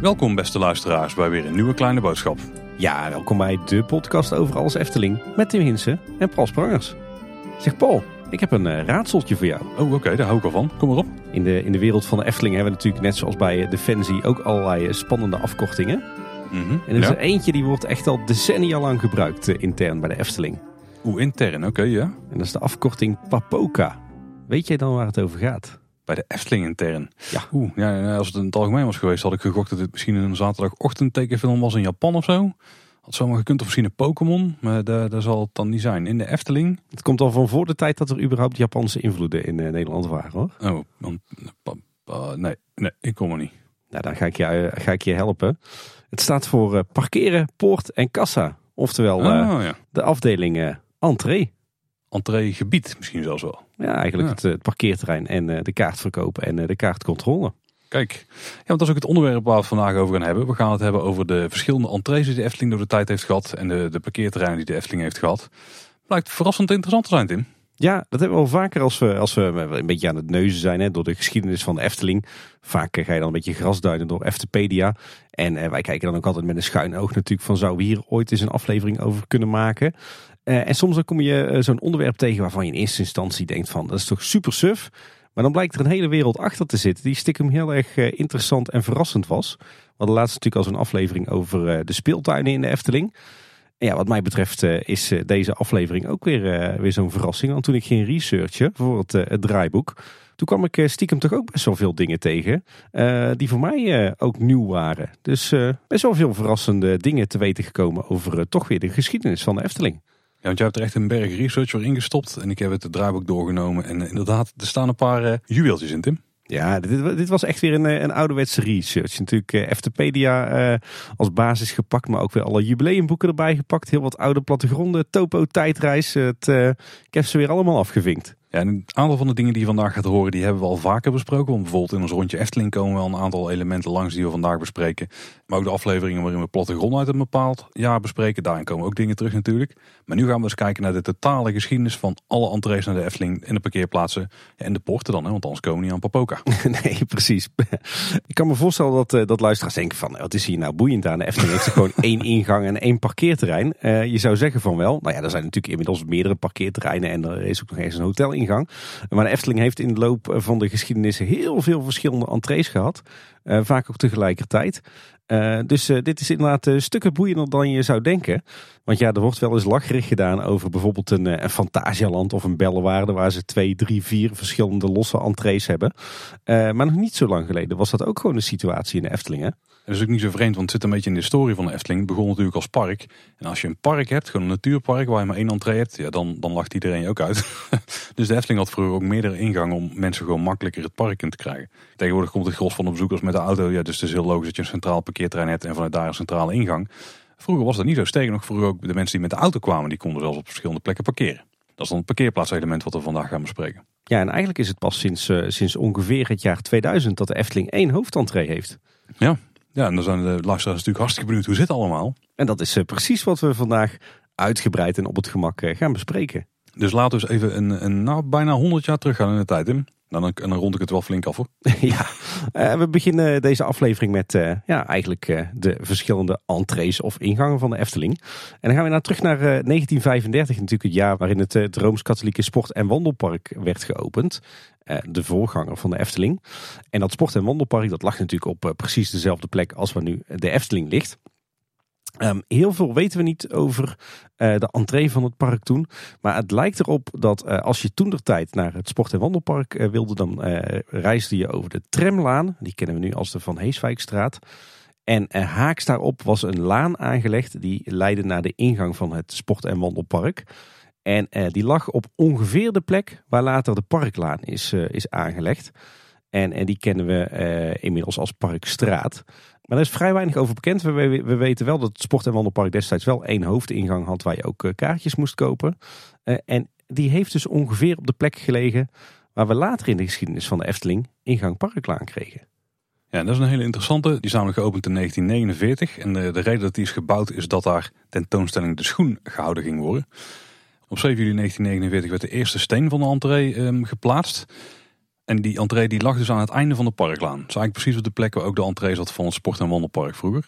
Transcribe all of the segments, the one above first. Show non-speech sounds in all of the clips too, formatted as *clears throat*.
Welkom beste luisteraars bij weer een nieuwe kleine boodschap. Ja, welkom bij de podcast over alles Efteling met Tim Hinsen en Paul Sprangers. Zeg Paul, ik heb een uh, raadseltje voor jou. Oh oké, daar hou ik al van. Kom maar op. In de, in de wereld van de Efteling hebben we natuurlijk net zoals bij eh, Defensie ook allerlei eh, spannende afkortingen. Mhm, En er is er eentje die wordt echt al decennia lang gebruikt eh, intern bij de Efteling. Oeh, intern, oké ja. En dat is de afkorting PAPOKA. Weet jij dan waar het over gaat? Bij de Efteling intern. Ja. Oeh, ja, als het in het algemeen was geweest had ik gegokt dat het misschien een zaterdagochtend tekenfilm was in Japan of zo. Had zomaar gekund of misschien een Pokémon, maar daar, daar zal het dan niet zijn. In de Efteling? Het komt al van voor de tijd dat er überhaupt Japanse invloeden in eh, Nederland waren hoor. Oh, nee, nee, ik kom er niet. Nou, dan ga ik je, eh, ga ik je helpen. Het staat voor eh, parkeren, poort en kassa. Oftewel Oh ja. de afdeling eh, entree. Entreegebied misschien zelfs wel. Ja, eigenlijk Ja. Het, eh, het parkeerterrein en eh, de kaartverkoop en eh, de kaartcontrole. Kijk, ja, want dat is ook het onderwerp waar we het vandaag over gaan hebben. We gaan het hebben over de verschillende entrees die de Efteling door de tijd heeft gehad. En de, de parkeerterreinen die de Efteling heeft gehad. Blijkt verrassend interessant te zijn, Tim. Ja, dat hebben we wel vaker als we, als we een beetje aan het neuzen zijn hè, door de geschiedenis van de Efteling. Vaak ga je dan een beetje grasduinen door Eftepedia. En eh, wij kijken dan ook altijd met een schuin oog natuurlijk van zou we hier ooit eens een aflevering over kunnen maken. Eh, en soms dan kom je eh, zo'n onderwerp tegen waarvan je in eerste instantie denkt van dat is toch super suf. Maar dan blijkt er een hele wereld achter te zitten die stiekem heel erg eh, interessant en verrassend was. We hadden laatst natuurlijk al zo'n aflevering over de speeltuinen in de Efteling. En ja, wat mij betreft is deze aflevering ook weer, weer zo'n verrassing. Want toen ik ging researchen voor het, draaiboek, toen kwam ik stiekem toch ook best wel veel dingen tegen. die voor mij ook nieuw waren. Dus eh, best wel veel verrassende dingen te weten gekomen over toch weer de geschiedenis van de Efteling. Ja, want jij hebt er echt een berg research voor ingestopt. En ik heb het draaiboek doorgenomen. En eh, inderdaad, er staan een paar eh, juweeltjes in, Tim. Ja, dit, dit was echt weer een, eh, een ouderwetse research. Natuurlijk eh, Eftepedia als basis gepakt, maar ook weer alle jubileumboeken erbij gepakt. Heel wat oude plattegronden, topo, tijdreis. Het, ik heb ze weer allemaal afgevinkt. Ja, en een aantal van de dingen die je vandaag gaat horen, die hebben we al vaker besproken. Want bijvoorbeeld in ons rondje Efteling komen wel een aantal elementen langs die we vandaag bespreken. Maar ook de afleveringen waarin we plattegrond uit een bepaald jaar bespreken. Daarin komen ook dingen terug natuurlijk. Maar nu gaan we eens kijken naar de totale geschiedenis van alle entrees naar de Efteling in de parkeerplaatsen. En de poorten dan, hè, want anders komen we niet aan Papoka. *laughs* nee, precies. ik kan me voorstellen dat, eh, dat luisteraars denken van, wat is hier nou boeiend aan? De Efteling heeft gewoon *laughs* één ingang en één parkeerterrein. Eh, je zou zeggen van wel, nou ja, er zijn natuurlijk inmiddels meerdere parkeerterreinen en er is ook nog eens een hotelingang. Maar de Efteling heeft in de loop van de geschiedenis heel veel verschillende entrees gehad. Eh, vaak ook tegelijkertijd. Eh, dus eh, dit is inderdaad stukken boeiender dan je zou denken. Want ja, er wordt wel eens lacherig gedaan over bijvoorbeeld een, een Fantasialand of een Bellewaarde... waar ze twee, drie, vier verschillende losse entrees hebben. Maar nog niet zo lang geleden was dat ook gewoon de situatie in de Efteling. Hè? Dat is ook niet zo vreemd, want het zit een beetje in de historie van de Efteling. Het begon natuurlijk als park. En als je een park hebt, gewoon een natuurpark waar je maar één entree hebt, ja, dan, dan lacht iedereen je ook uit. *laughs* dus de Efteling had vroeger ook meerdere ingangen om mensen gewoon makkelijker het park in te krijgen. Tegenwoordig komt het gros van de bezoekers met de auto. Ja, dus het is heel logisch dat je een centraal parkeerterrein hebt en vanuit daar een centrale ingang. Vroeger was dat niet zo. Sterker nog, vroeger ook de mensen die met de auto kwamen, die konden zelfs op verschillende plekken parkeren. Dat is dan het parkeerplaatselement wat we vandaag gaan bespreken. Ja, en eigenlijk is het pas sinds, eh, sinds ongeveer het jaar 2000 dat de Efteling één hoofdentree heeft. Ja, ja en dan zijn de luisteraars natuurlijk hartstikke benieuwd hoe zit het allemaal. En dat is eh, precies wat we vandaag uitgebreid en op het gemak eh, gaan bespreken. Dus laten we eens even een, een nou, bijna 100 jaar teruggaan in de tijd, Tim. Nou, dan, dan rond ik het wel flink af hoor. *laughs* ja, eh, we beginnen deze aflevering met eh, ja, eigenlijk eh, de verschillende entrees of ingangen van de Efteling. En dan gaan we naar terug naar eh, 1935, natuurlijk het jaar waarin het, het Rooms-Katholieke Sport- en Wandelpark werd geopend. De voorganger van de Efteling. En dat Sport- en Wandelpark dat lag natuurlijk op precies dezelfde plek als waar nu de Efteling ligt. Ehm, heel veel weten we niet over eh, de entree van het park toen. Maar het lijkt erop dat eh, als je toen de tijd naar het Sport- en Wandelpark eh, wilde, dan reisde je over de tramlaan. Die kennen we nu als de Van Heeswijkstraat. En haaks daarop was een laan aangelegd die leidde naar de ingang van het Sport- en Wandelpark. En die lag op ongeveer de plek waar later de Parklaan is, is aangelegd. En, en die kennen we inmiddels als Parkstraat. Maar daar is vrij weinig over bekend. We, we, we weten wel dat het Sport- en Wandelpark destijds wel één hoofdingang had waar je ook eh, kaartjes moest kopen. Eh, en die heeft dus ongeveer op de plek gelegen waar we later in de geschiedenis van de Efteling ingang Parklaan kregen. Ja, dat is een hele interessante. Die is namelijk geopend in 1949. En de, de reden dat die is gebouwd is dat daar tentoonstelling De Schoen gehouden ging worden. Op 7 juli 1949 werd de eerste steen van de entree ehm, geplaatst. En die entree die lag dus aan het einde van de parklaan. Is eigenlijk precies op de plek waar ook de entree zat van het sport- en wandelpark vroeger.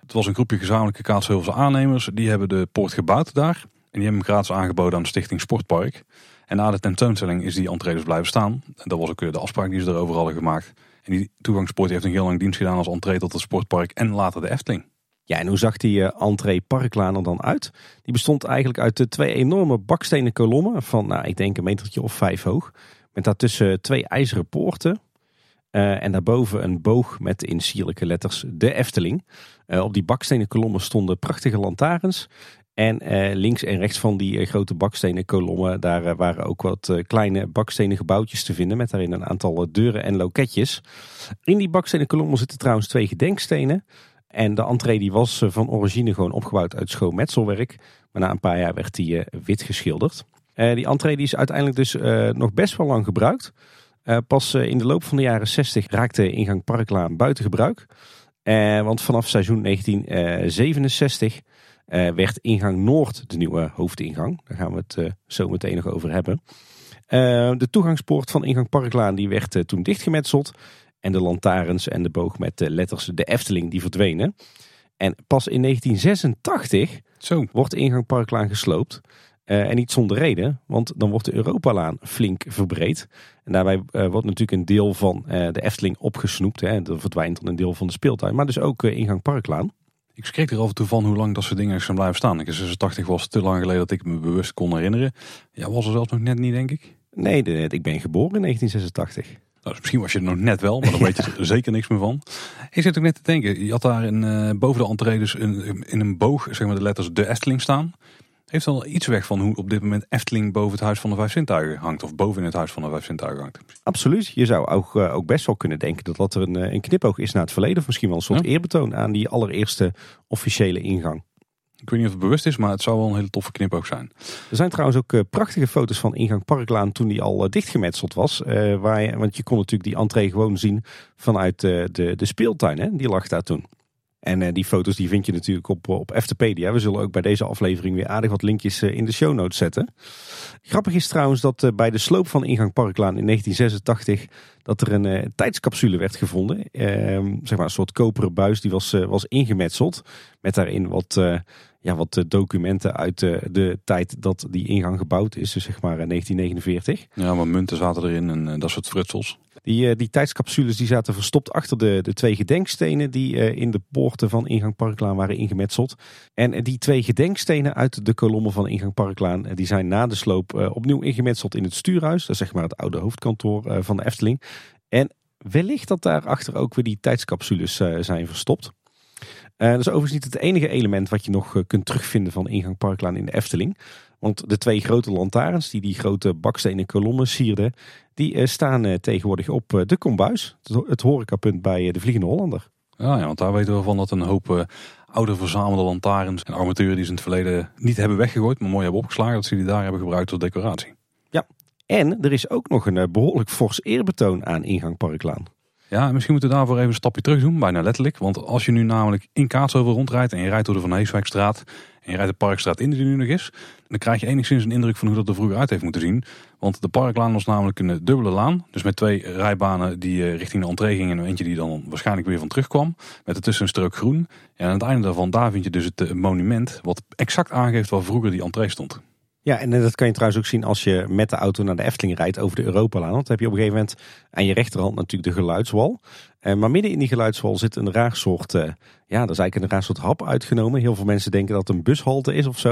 Het was een groepje gezamenlijke Kaatsheuvelse aannemers. Die hebben de poort gebouwd daar. En die hebben hem gratis aangeboden aan de stichting Sportpark. En na de tentoonstelling is die entree dus blijven staan. En dat was ook eh, de afspraak die ze erover hadden gemaakt. En die toegangspoort heeft een heel lang dienst gedaan als entree tot het sportpark en later de Efteling. Ja, en hoe zag die uh, entree parklaan er dan uit? Die bestond eigenlijk uit de twee enorme bakstenen kolommen van, nou, ik denk een metertje of vijf hoog. Met daartussen twee ijzeren poorten. Uh, en daarboven een boog met in sierlijke letters de Efteling. Uh, op die bakstenen kolommen stonden prachtige lantaarns. En uh, links en rechts van die grote bakstenen kolommen, daar waren ook wat kleine bakstenen gebouwtjes te vinden. Met daarin een aantal deuren en loketjes. In die bakstenen kolommen zitten trouwens twee gedenkstenen. En de entree die was van origine gewoon opgebouwd uit schoon metselwerk. Maar na een paar jaar werd die wit geschilderd. Die entree die is uiteindelijk dus nog best wel lang gebruikt. Uh, pas in de loop van de jaren 60 raakte ingang Parklaan buiten gebruik. Want vanaf seizoen 1967 werd ingang Noord de nieuwe hoofdingang. Daar gaan we het zo meteen nog over hebben. de toegangspoort van ingang Parklaan die werd toen dichtgemetseld. En de lantaarns en de boog met de letters de Efteling die verdwenen. En pas in 1986 zo. wordt ingang Parklaan gesloopt. Uh, en niet zonder reden, want dan wordt de Europalaan flink verbreed. En daarbij uh, wordt natuurlijk een deel van uh, de Efteling opgesnoept. Hè. Er verdwijnt dan een deel van de speeltuin, maar dus ook ingang Parklaan. Ik schrik er af en toe van hoe lang dat soort dingen zijn blijven staan. Ik 86 was te lang geleden dat ik me bewust kon herinneren. Ja, was er zelfs nog net niet, denk ik. Nee, ik ben geboren in 1986. Nou, dus misschien was je er nog net wel, maar dan weet je *laughs* er zeker niks meer van. Ik zit ook net te denken, je had daar een, boven de entree dus een, in een boog zeg maar, de letters de Efteling staan heeft al iets weg van hoe op dit moment Efteling boven het Huis van de Vijf Zintuigen hangt. Of boven het Huis van de Vijf Zintuigen hangt. Absoluut. Je zou ook, uh, ook best wel kunnen denken dat dat er een, eh, een knipoog is naar het verleden. Of misschien wel een soort eerbetoon aan die allereerste officiële ingang. Ik weet niet of het bewust is, maar het zou wel een hele toffe knipoog zijn. Er zijn trouwens ook uh, prachtige foto's van ingang Parklaan toen die al dichtgemetseld was. waar je, want je kon natuurlijk die entree gewoon zien vanuit de, de speeltuin. Hè? Die lag daar toen. En uh, die foto's die vind je natuurlijk op, op Eftepedia. We zullen ook bij deze aflevering weer aardig wat linkjes uh, in de show notes zetten. Grappig is trouwens dat bij de sloop van ingang Parklaan in 1986... dat er een tijdscapsule werd gevonden. Ehm, zeg maar een soort koperen buis die was, was ingemetseld. Met daarin wat, ja, wat documenten uit de tijd dat die ingang gebouwd is. Dus zeg maar 1949. Ja, maar munten zaten erin en dat soort frutsels. Die, uh, die tijdscapsules die zaten verstopt achter de, de twee gedenkstenen die uh, in de poorten van ingang Parklaan waren ingemetseld. En uh, die twee gedenkstenen uit de kolommen van ingang Parklaan die zijn na de sloop opnieuw ingemetseld in het stuurhuis. Dat is zeg maar het oude hoofdkantoor van de Efteling. En wellicht dat daarachter ook weer die tijdscapsules zijn verstopt. dat is overigens niet het enige element wat je nog kunt terugvinden van ingang Parklaan in de Efteling. Want de twee grote lantaarns die die grote bakstenen kolommen sierden, die eh, staan eh, tegenwoordig op eh, de Kombuis. Het horecapunt bij de Vliegende Hollander. Ja, ja, want daar weten we van dat een hoop oude verzamelde lantaarns en armaturen die ze in het verleden niet hebben weggegooid, maar mooi hebben opgeslagen, dat ze die daar hebben gebruikt als decoratie. Ja, en er is ook nog een behoorlijk fors eerbetoon aan ingang Parklaan. Ja, misschien moeten we daarvoor even een stapje terug doen, bijna letterlijk. Want als je nu namelijk in Kaatsheuvel rondrijdt en je rijdt door de Van Heeswijkstraat en je rijdt de Parkstraat in die nu nog is, dan krijg je enigszins een indruk van hoe dat er vroeger uit heeft moeten zien. Want de Parklaan was namelijk een dubbele laan, dus met twee rijbanen die eh, richting de entree gingen en eentje die dan waarschijnlijk weer van terugkwam. Met ertussen een strook groen. En aan het einde daarvan, daar vind je dus het eh, monument wat exact aangeeft waar vroeger die entree stond. Ja, en dat kan je trouwens ook zien als je met de auto naar de Efteling rijdt over de Europalaan. Want dan heb je op een gegeven moment aan je rechterhand natuurlijk de geluidswal. Eh, maar midden in die geluidswal zit een raar soort, uh, ja, dat is eigenlijk een raar soort hap uitgenomen. Heel veel mensen denken dat het een bushalte is of zo.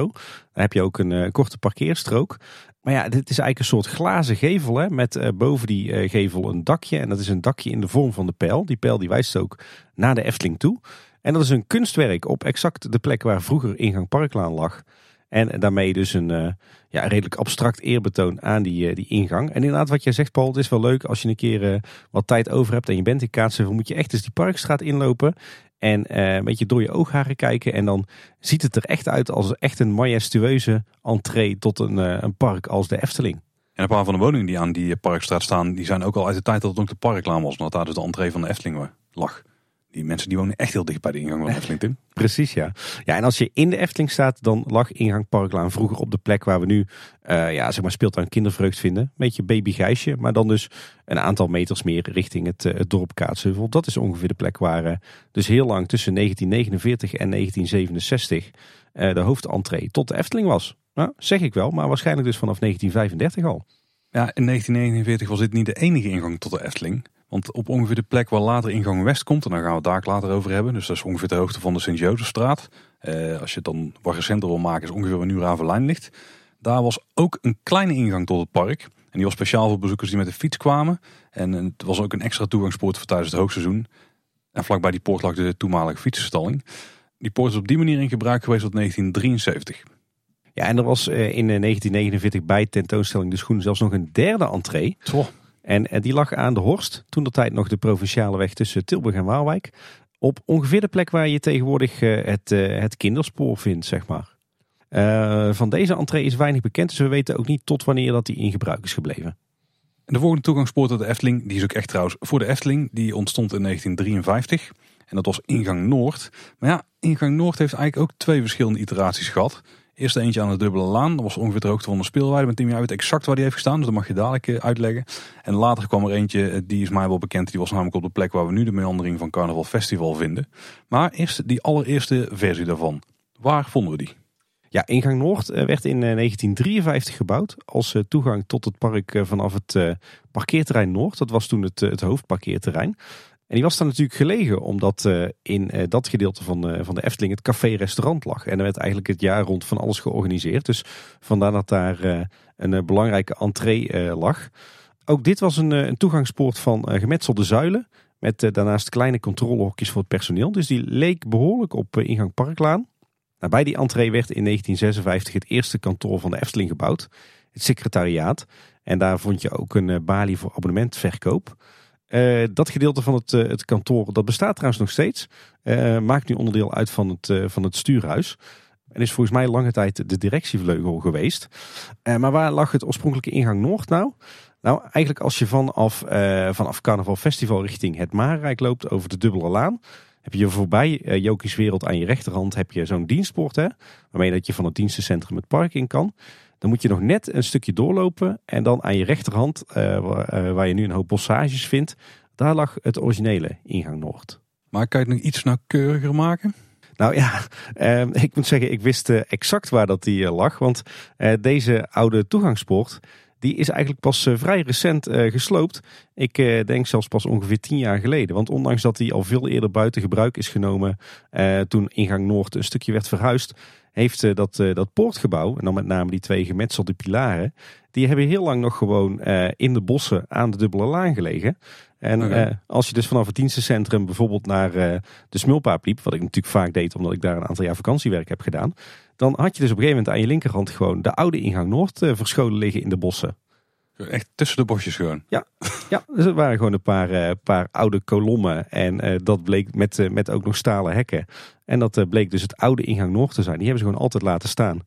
Dan heb je ook een korte parkeerstrook. Maar ja, dit is eigenlijk een soort glazen gevel hè, met boven die gevel een dakje. En dat is een dakje in de vorm van de pijl. Die pijl die wijst ook naar de Efteling toe. En dat is een kunstwerk op exact de plek waar vroeger ingang Parklaan lag. En daarmee dus een uh, ja, redelijk abstract eerbetoon aan die, uh, die ingang. En inderdaad, wat jij zegt, Paul, het is wel leuk als je een keer uh, wat tijd over hebt en je bent in Kaatsheuvel, moet je echt eens die parkstraat inlopen. En een beetje door je oogharen kijken. En dan ziet het er echt uit als echt een majestueuze entree tot een, een park als de Efteling. En een paar van de woningen die aan die parkstraat staan, die zijn ook al uit de tijd dat het ook de parklaan was. Omdat daar dus de entree van de Efteling lag. Die mensen die wonen echt heel dicht bij de ingang van de Efteling, Tim. *laughs* Precies, ja. Ja, en als je in de Efteling staat, dan lag ingang Parklaan vroeger op de plek waar we nu, uh, ja, zeg maar, speeltuin kindervreugd vinden. Beetje baby Gijsje, maar dan dus een aantal meters meer richting het, uh, het dorp Kaatsheuvel. Dat is ongeveer de plek waar uh, dus heel lang tussen 1949 en 1967 de hoofdentree tot de Efteling was. Nou, zeg ik wel, maar waarschijnlijk dus vanaf 1935 al. Ja, in 1949 was dit niet de enige ingang tot de Efteling. Want op ongeveer de plek waar later ingang West komt, en daar gaan we het daar later over hebben. Dus dat is ongeveer de hoogte van de Sint-Jozefstraat. Eh, als je het dan wat recenter wil maken, is ongeveer waar nu Ravelijn ligt. Daar was ook een kleine ingang tot het park. En die was speciaal voor bezoekers die met de fiets kwamen. En het was ook een extra toegangspoort voor tijdens het hoogseizoen. En vlakbij die poort lag de toenmalige fietsenstalling. Die poort is op die manier in gebruik geweest tot 1973. Ja, en er was eh, in 1949 eh, bij tentoonstelling De Schoen zelfs nog een derde entree. En eh, die lag aan de Horst, toen de tijd nog de provinciale weg tussen Tilburg en Waalwijk. Op ongeveer de plek waar je tegenwoordig het, het kinderspoor vindt, zeg maar. van deze entree is weinig bekend, dus we weten ook niet tot wanneer dat die in gebruik is gebleven. De volgende toegangspoort tot de Efteling, die is ook echt trouwens voor de Efteling, die ontstond in 1953. En dat was ingang Noord. Maar ja, ingang Noord heeft eigenlijk ook twee verschillende iteraties gehad. Eerst eentje aan de dubbele laan. Dat was ongeveer de hoogte van de speelweide. Met Tim, jij weet exact waar die heeft gestaan. Dus dat mag je dadelijk eh, uitleggen. En later kwam er eentje, eh, die is mij wel bekend. Die was namelijk op de plek waar we nu de meandering van Carnaval Festival vinden. Maar eerst die allereerste versie daarvan. Waar vonden we die? Ja, ingang Noord eh, werd in 1953 gebouwd als toegang tot het park vanaf het parkeerterrein Noord. Dat was toen het, het hoofdparkeerterrein. En die was daar natuurlijk gelegen omdat uh, in uh, dat gedeelte van, uh, van de Efteling het café-restaurant lag. En er werd eigenlijk het jaar rond van alles georganiseerd. Dus vandaar dat daar een belangrijke entree lag. Ook dit was een, een toegangspoort van gemetselde zuilen. Met daarnaast kleine controlehokjes voor het personeel. Dus die leek behoorlijk op ingang Parklaan. Bij die entree werd in 1956 het eerste kantoor van de Efteling gebouwd. Het secretariaat. En daar vond je ook een balie voor abonnementverkoop. Uh, dat gedeelte van het, uh, het kantoor, dat bestaat trouwens nog steeds. Uh, maakt nu onderdeel uit van het, van het stuurhuis. En is volgens mij lange tijd de directievleugel geweest. maar waar lag het oorspronkelijke ingang Noord nou? Nou, eigenlijk als je vanaf, vanaf Carnaval Festival richting het Marenrijk loopt over de Dubbele Laan. Heb je voorbij uh, Wereld aan je rechterhand heb je zo'n dienstpoort. Hè, waarmee dat je van het dienstencentrum het park in kan. Dan moet je nog net een stukje doorlopen. En dan aan je rechterhand, uh, waar, waar, je nu een hoop bossages vindt, daar lag het originele ingang Noord. Maar kan je het nog iets nauwkeuriger maken? Nou ja, eh, ik moet zeggen, ik wist uh, exact waar dat die lag. Want deze oude toegangspoort, die is eigenlijk pas vrij recent gesloopt. Ik denk zelfs pas ongeveer tien jaar geleden. Want ondanks dat die al veel eerder buiten gebruik is genomen, toen ingang Noord een stukje werd verhuisd, heeft dat, dat poortgebouw, en dan met name die twee gemetselde pilaren, die hebben heel lang nog gewoon in de bossen aan de dubbele laan gelegen. En okay. als je dus vanaf het dienstencentrum bijvoorbeeld naar de Smulpaap liep, wat ik natuurlijk vaak deed omdat ik daar een aantal jaar vakantiewerk heb gedaan, dan had je dus op een gegeven moment aan je linkerhand gewoon de oude ingang Noord verscholen liggen in de bossen. Echt tussen de bosjes gewoon. Ja, ja dus het waren gewoon een paar, uh, paar oude kolommen. En uh, dat bleek met, uh, met ook nog stalen hekken. En dat bleek dus het oude ingang Noord te zijn. Die hebben ze gewoon altijd laten staan.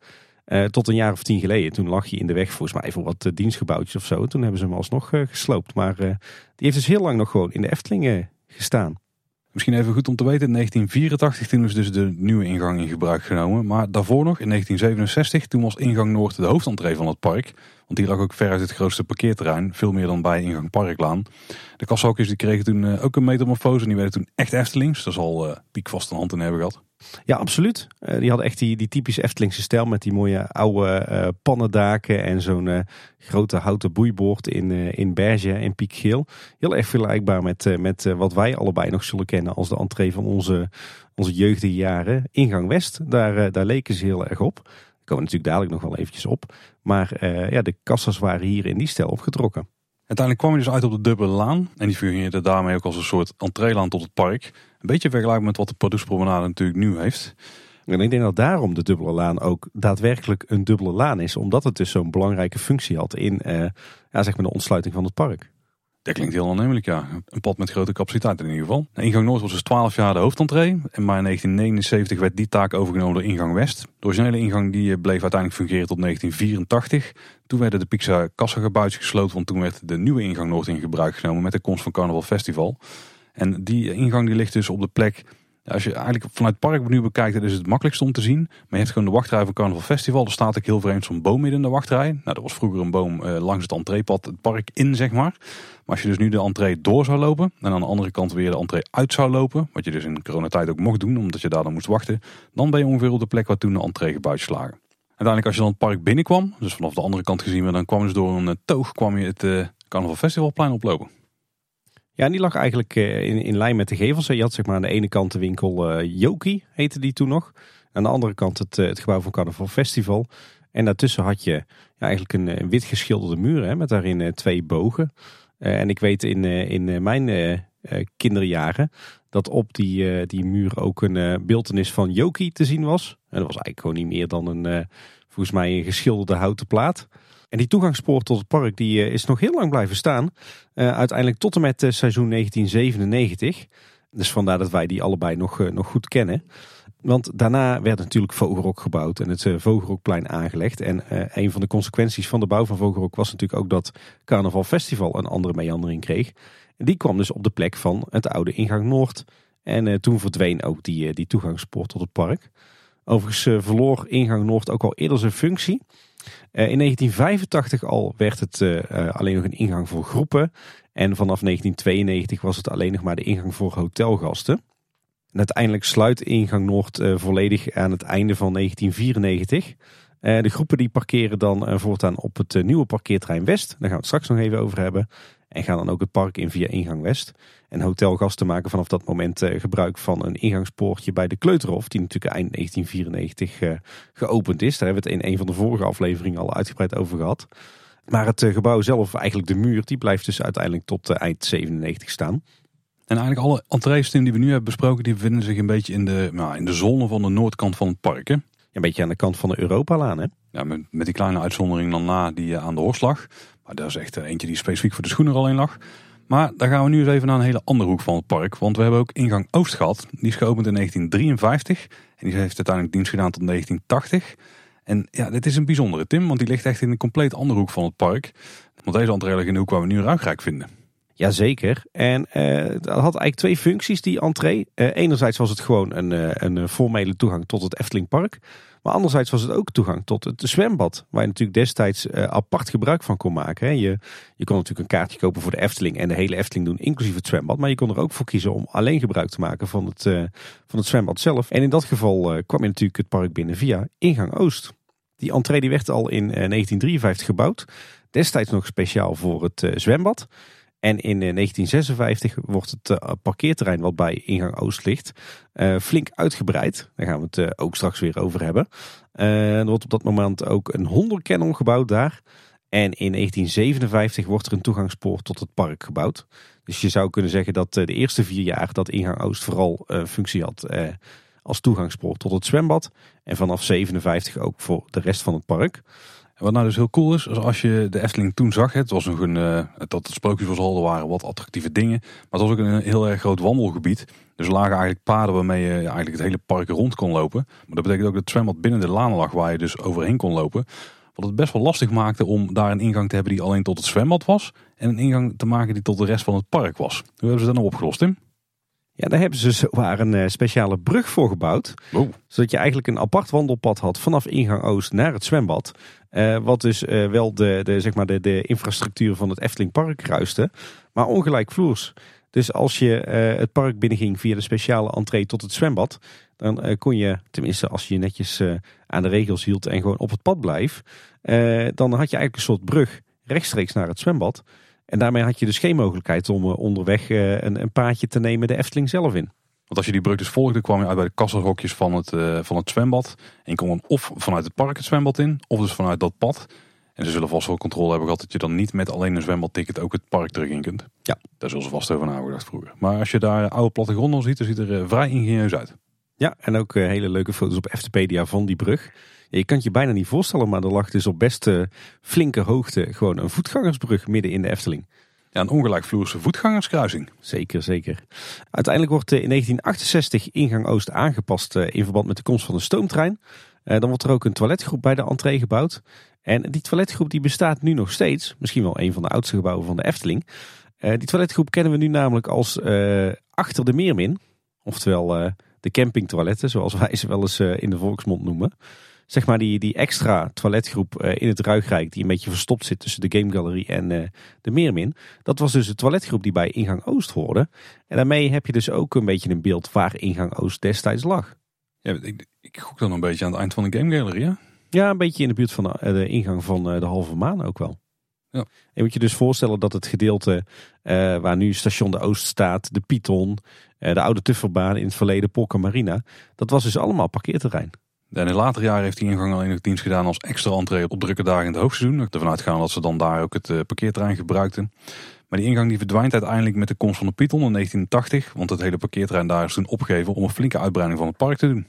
tot een jaar of tien geleden. Toen lag hij in de weg volgens mij voor wat dienstgebouwtjes of zo. Toen hebben ze hem alsnog gesloopt. Maar die heeft dus heel lang nog gewoon in de Efteling gestaan. Misschien even goed om te weten, in 1984 toen is dus de nieuwe ingang in gebruik genomen. Maar daarvoor nog, in 1967, toen was ingang Noord de hoofdentree van het park. Want die lag ook ver uit het grootste parkeerterrein, veel meer dan bij ingang Parklaan. De kashokjes die kregen toen uh, ook een metamorfose en die werden toen echt Eftelings. Daar zal uh, Piek vast een hand in hebben gehad. Ja, absoluut. Uh, die hadden echt die, die typische Eftelingse stijl met die mooie oude uh, pannendaken en zo'n uh, grote houten boeiboord in, in en piekgeel. Heel erg vergelijkbaar met, met wat wij allebei nog zullen kennen als de entree van onze, onze jeugdige jaren. Ingang West, daar, daar leken ze heel erg op. Daar komen natuurlijk dadelijk nog wel eventjes op. Maar ja, de kassas waren hier in die stijl opgetrokken. Uiteindelijk kwam je dus uit op de dubbele laan. En die fungeerde daarmee ook als een soort entreelaan tot het park. Een beetje vergelijkbaar met wat de Pardoespromenade natuurlijk nu heeft. En ik denk dat daarom de dubbele laan ook daadwerkelijk een dubbele laan is. Omdat het dus zo'n belangrijke functie had in uh, ja, zeg maar de ontsluiting van het park. Dat klinkt heel aannemelijk, ja. Een pad met grote capaciteit in ieder geval. Ingang Noord was dus 12 jaar de hoofdentree. En maar in 1979 werd die taak overgenomen door Ingang West. De originele ingang die eh, bleef uiteindelijk fungeren tot 1984. Toen werden de Pixa kassagebouwtjes gesloten, want toen werd de nieuwe Ingang Noord in gebruik genomen met de komst van Carnaval Festival. En die ingang die ligt dus op de plek als je eigenlijk vanuit het park nu bekijkt, dan is het makkelijkst om te zien. Maar je hebt gewoon de wachtrij van Carnival Festival. Er staat ook heel vreemd zo'n boom midden in de wachtrij. Nou, dat was vroeger een boom eh, langs het entreepad, het park in, zeg maar. Maar als je dus nu de entree door zou lopen en aan de andere kant weer de entree uit zou lopen, wat je dus in coronatijd ook mocht doen, omdat je daar dan moest wachten, dan ben je ongeveer op de plek waar toen de entree gebuitslagen. slagen. Uiteindelijk als je dan het park binnenkwam, dus vanaf de andere kant gezien, dan kwam je dus door een eh, toog kwam je het uh, Carnival Festivalplein oplopen. Ja, en die lag eigenlijk eh, in, in lijn met de gevels. Je had zeg maar aan de ene kant de winkel uh, Joki, heette die toen nog. Aan de andere kant het, het gebouw van Carnaval Festival. En daartussen had je ja, eigenlijk een, een wit geschilderde muur hè, met daarin twee bogen. en ik weet in, in mijn kinderjaren dat op die, die muur ook een beeldenis van Joki te zien was. En dat was eigenlijk gewoon niet meer dan een, volgens mij een geschilderde houten plaat. En die toegangspoort tot het park die, is nog heel lang blijven staan. Uh, uiteindelijk tot en met uh, seizoen 1997. Dus vandaar dat wij die allebei nog, nog goed kennen. Want daarna werd natuurlijk Vogelrok gebouwd en het Vogelrokplein aangelegd. En een van de consequenties van de bouw van Vogelrok was natuurlijk ook dat Carnaval Festival een andere meandering kreeg. En die kwam dus op de plek van het oude ingang Noord. En toen verdween ook die, die toegangspoort tot het park. Overigens verloor ingang Noord ook al eerder zijn functie. Eh, in 1985 al werd het eh, eh, alleen nog een ingang voor groepen. En vanaf 1992 was het alleen nog maar de ingang voor hotelgasten. En uiteindelijk sluit ingang Noord volledig aan het einde van 1994. de groepen die parkeren dan voortaan op het nieuwe parkeerterrein West. Daar gaan we het straks nog even over hebben. En gaan dan ook het park in via ingang West. En hotelgasten maken vanaf dat moment eh, gebruik van een ingangspoortje bij de Kleuterhof. Die natuurlijk eind 1994 uh, eh, geopend is. Daar hebben we het in een van de vorige afleveringen al uitgebreid over gehad. Maar het eh, gebouw zelf, eigenlijk de muur, die blijft dus uiteindelijk tot eind 97 staan. En eigenlijk alle entrees die we nu hebben besproken, die bevinden zich een beetje in de, nou, in de zone van de noordkant van het park. Hè? Een beetje aan de kant van de Europalaan, hè? Ja, met, met die kleine uitzondering dan na die aan de Horst lag. Maar dat is echt eentje die specifiek voor de schoenen alleen lag. Maar daar gaan we nu eens even naar een hele andere hoek van het park. Want we hebben ook ingang Oost gehad. Die is geopend in 1953. En die heeft uiteindelijk dienst gedaan tot 1980. En ja, dit is een bijzondere Tim, want die ligt echt in een compleet andere hoek van het park. Want deze entree ligt in de hoek waar we nu Ruigrijk vinden. Jazeker. En uh, dat had eigenlijk twee functies, die entree. Uh, enerzijds was het gewoon een, een formele toegang tot het Efteling Park. Maar anderzijds was het ook toegang tot het zwembad. Waar je natuurlijk destijds uh, apart gebruik van kon maken. Je, je kon natuurlijk een kaartje kopen voor de Efteling en de hele Efteling doen, inclusief het zwembad. Maar je kon er ook voor kiezen om alleen gebruik te maken van het, uh, van het zwembad zelf. En in dat geval uh, kwam je natuurlijk het park binnen via ingang Oost. Die entree die werd al in 1953 gebouwd. Destijds nog speciaal voor het zwembad. En in 1956 eh, wordt het eh, parkeerterrein wat bij ingang Oost ligt eh, flink uitgebreid. Daar gaan we het ook straks weer over hebben. er wordt op dat moment ook een hondenkennel gebouwd daar. En in 1957 wordt er een toegangspoort tot het park gebouwd. Dus je zou kunnen zeggen dat de eerste vier jaar dat ingang Oost vooral functie had als toegangspoort tot het zwembad. En vanaf 57 ook voor de rest van het park. Wat nou dus heel cool is, als je de Efteling toen zag, het was nog een, uh, dat het sprookjesboshalde waren wat attractieve dingen. Maar het was ook een heel erg groot wandelgebied. Dus er lagen eigenlijk paden waarmee je eigenlijk het hele park rond kon lopen. Maar dat betekent ook dat zwembad binnen de lanen lag waar je dus overheen kon lopen. Wat het best wel lastig maakte om daar een ingang te hebben die alleen tot het zwembad was. En een ingang te maken die tot de rest van het park was. Hoe hebben ze dat nou opgelost, Tim? Ja, daar hebben ze zowaar een uh, speciale brug voor gebouwd. Zodat je eigenlijk een apart wandelpad had vanaf ingang Oost naar het zwembad. Uh, wat dus uh, wel de, de, zeg maar de, de infrastructuur van het Efteling Park kruiste. Maar ongelijk vloers. Dus als je het park binnenging via de speciale entree tot het zwembad. Dan kon je, tenminste als je je netjes aan de regels hield en gewoon op het pad blijft. dan had je eigenlijk een soort brug rechtstreeks naar het zwembad. En daarmee had je dus geen mogelijkheid om eh, onderweg eh, een, een paadje te nemen de Efteling zelf in. Want als je die brug dus volgde, kwam je uit bij de kasselhokjes van het, uh, van het zwembad. En je kon dan of vanuit het park het zwembad in, of dus vanuit dat pad. En ze zullen vast wel controle hebben gehad dat je dan niet met alleen een zwembadticket ook het park terug in kunt. Ja. Daar zullen ze vast over nagedacht vroeger. Maar als je daar oude plattegronden ziet, dan ziet het er vrij ingenieus uit. Ja, en ook hele leuke foto's op Eftepedia van die brug. Je kan het je bijna niet voorstellen, maar er lag dus op best flinke hoogte gewoon een voetgangersbrug midden in de Efteling. Ja, een ongelijkvloerse voetgangerskruising. Zeker, zeker. Uiteindelijk wordt in 1968 ingang Oost aangepast eh, in verband met de komst van de stoomtrein. Eh, dan wordt er ook een toiletgroep bij de entree gebouwd. En die toiletgroep die bestaat nu nog steeds. Misschien wel een van de oudste gebouwen van de Efteling. Eh, die toiletgroep kennen we nu namelijk als achter de Meermin. Oftewel uh, de campingtoiletten, zoals wij ze wel eens in de volksmond noemen. Zeg maar die, die extra toiletgroep in het Ruigrijk die een beetje verstopt zit tussen de Game Gallery en de Meermin. Dat was dus de toiletgroep die bij ingang Oost hoorde. En daarmee heb je dus ook een beetje een beeld waar ingang Oost destijds lag. Ja, ik, ik gok dan een beetje aan het eind van de Game Gallery, ja? Ja, een beetje in de buurt van de, de ingang van de halve maan ook wel. Ja. Je moet je dus voorstellen dat het gedeelte uh, waar nu station de Oost staat, de Python, uh, de oude Tufferbaan in het verleden, Polka Marina, dat was dus allemaal parkeerterrein. En in later jaren heeft die ingang alleen nog dienst gedaan als extra entree op drukke dagen in het hoogseizoen. Ervan uitgaan dat ze dan daar ook het uh, parkeerterrein gebruikten. Maar die ingang die verdwijnt uiteindelijk met de komst van de Python in 1980. Want het hele parkeerterrein daar is toen opgegeven om een flinke uitbreiding van het park te doen.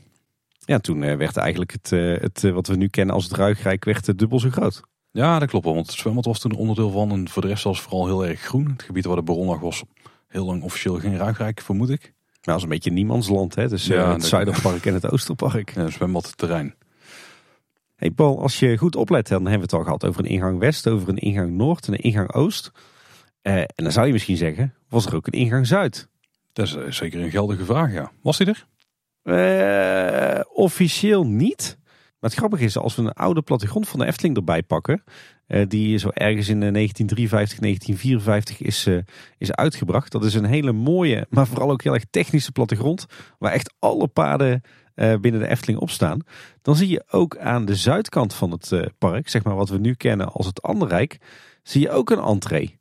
Ja, toen werd eigenlijk het, het wat we nu kennen als het Ruigrijk werd dubbel zo groot. Ja, dat klopt wel. Want het zwembad was toen onderdeel van. En voor de rest was het vooral heel erg groen. Het gebied waar de bron lag was heel lang officieel geen ruigrijk, vermoed ik. Maar dat is een beetje niemandsland, hè? Dus ja, het Zuiderpark en het Oosterpark. Ja, zwembadterrein. Hey Paul, als je goed oplet, dan hebben we het al gehad over een ingang West, over een ingang Noord en een ingang Oost. Uh, en dan zou je misschien zeggen, was er ook een ingang Zuid? Dat is eh, zeker een geldige vraag, ja. Was die er? Uh, officieel niet. Maar het grappige is, als we een oude plattegrond van de Efteling erbij pakken, uh, die zo ergens in 1953, eh, 1954 is, uh, is uitgebracht. Dat is een hele mooie, maar vooral ook heel erg technische plattegrond, waar echt alle paden binnen de Efteling op staan. Dan zie je ook aan de zuidkant van het park, zeg maar wat we nu kennen als het Anderrijk, zie je ook een entree.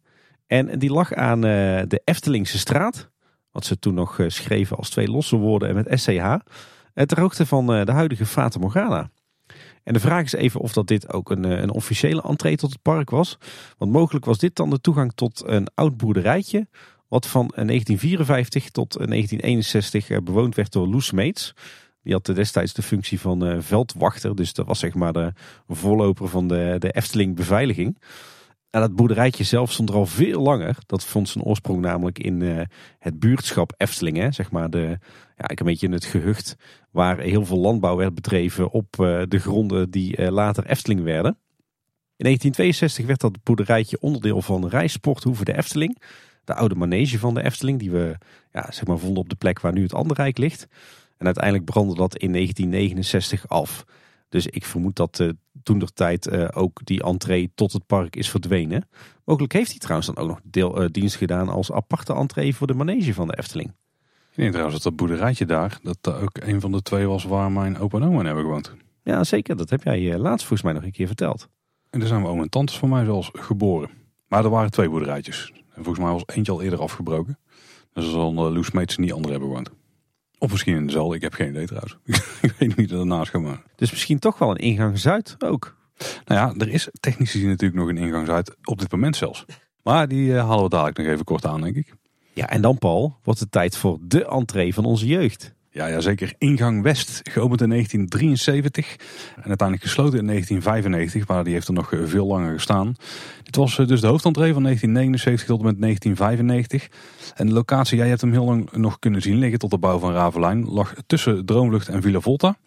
En die lag aan de Eftelingse straat, wat ze toen nog schreven als twee losse woorden en met SCH, ter hoogte van de huidige Fata Morgana. En de vraag is even of dat dit ook een, eh, een officiële entree tot het park was. Want mogelijk was dit dan de toegang tot een oud boerderijtje. Wat van 1954 tot 1961 eh, bewoond werd door Loes Meets. Die had destijds de functie van veldwachter. Dus dat was zeg maar de voorloper van de, de Efteling beveiliging. Dat boerderijtje zelf stond er al veel langer. Dat vond zijn oorsprong namelijk in het buurtschap Efteling. Hè? Zeg maar de, ja, een beetje in het gehucht waar heel veel landbouw werd bedreven op uh, de gronden die uh, later Efteling werden. In 1962 werd dat boerderijtje onderdeel van Rijsporthoeve de Efteling. De oude manege van de Efteling die we ja, zeg maar vonden op de plek waar nu het Anderrijk ligt. En uiteindelijk brandde dat in 1969 af. Dus ik vermoed dat uh, toen de tijd uh, ook die entree tot het park is verdwenen. Mogelijk heeft hij trouwens dan ook nog deel, uh, dienst gedaan als aparte entree voor de manege van de Efteling. Ik denk trouwens dat dat boerderijtje daar, dat ook een van de twee was waar mijn opa en oma in hebben gewoond. Ja, zeker. Dat heb jij eh, laatst volgens mij nog een keer verteld. En daar zijn we oom en tantes van mij zelfs geboren. Maar er waren twee boerderijtjes. En volgens mij was eentje al eerder afgebroken. Dus er zal Loes Meets niet andere hebben gewoond. Of misschien in dezelfde, ik heb geen idee trouwens. *laughs* ik weet niet dat ernaast gemaakt. Dus misschien toch wel een ingang Zuid ook? Nou ja, er is technisch gezien natuurlijk nog een ingang Zuid, op dit moment zelfs. Maar die uh, halen we dadelijk nog even kort aan, denk ik. Ja, en dan Paul, wordt het tijd voor de entree van onze jeugd. Ja, ja, zeker. Ingang West, geopend in 1973 en uiteindelijk gesloten in 1995, maar die heeft er nog veel langer gestaan. Dit was eh, dus de hoofdentree van 1979 tot en met 1995. En de locatie, jij hebt hem heel lang nog kunnen zien liggen tot de bouw van Ravelijn, lag tussen Droomlucht en Villa Volta.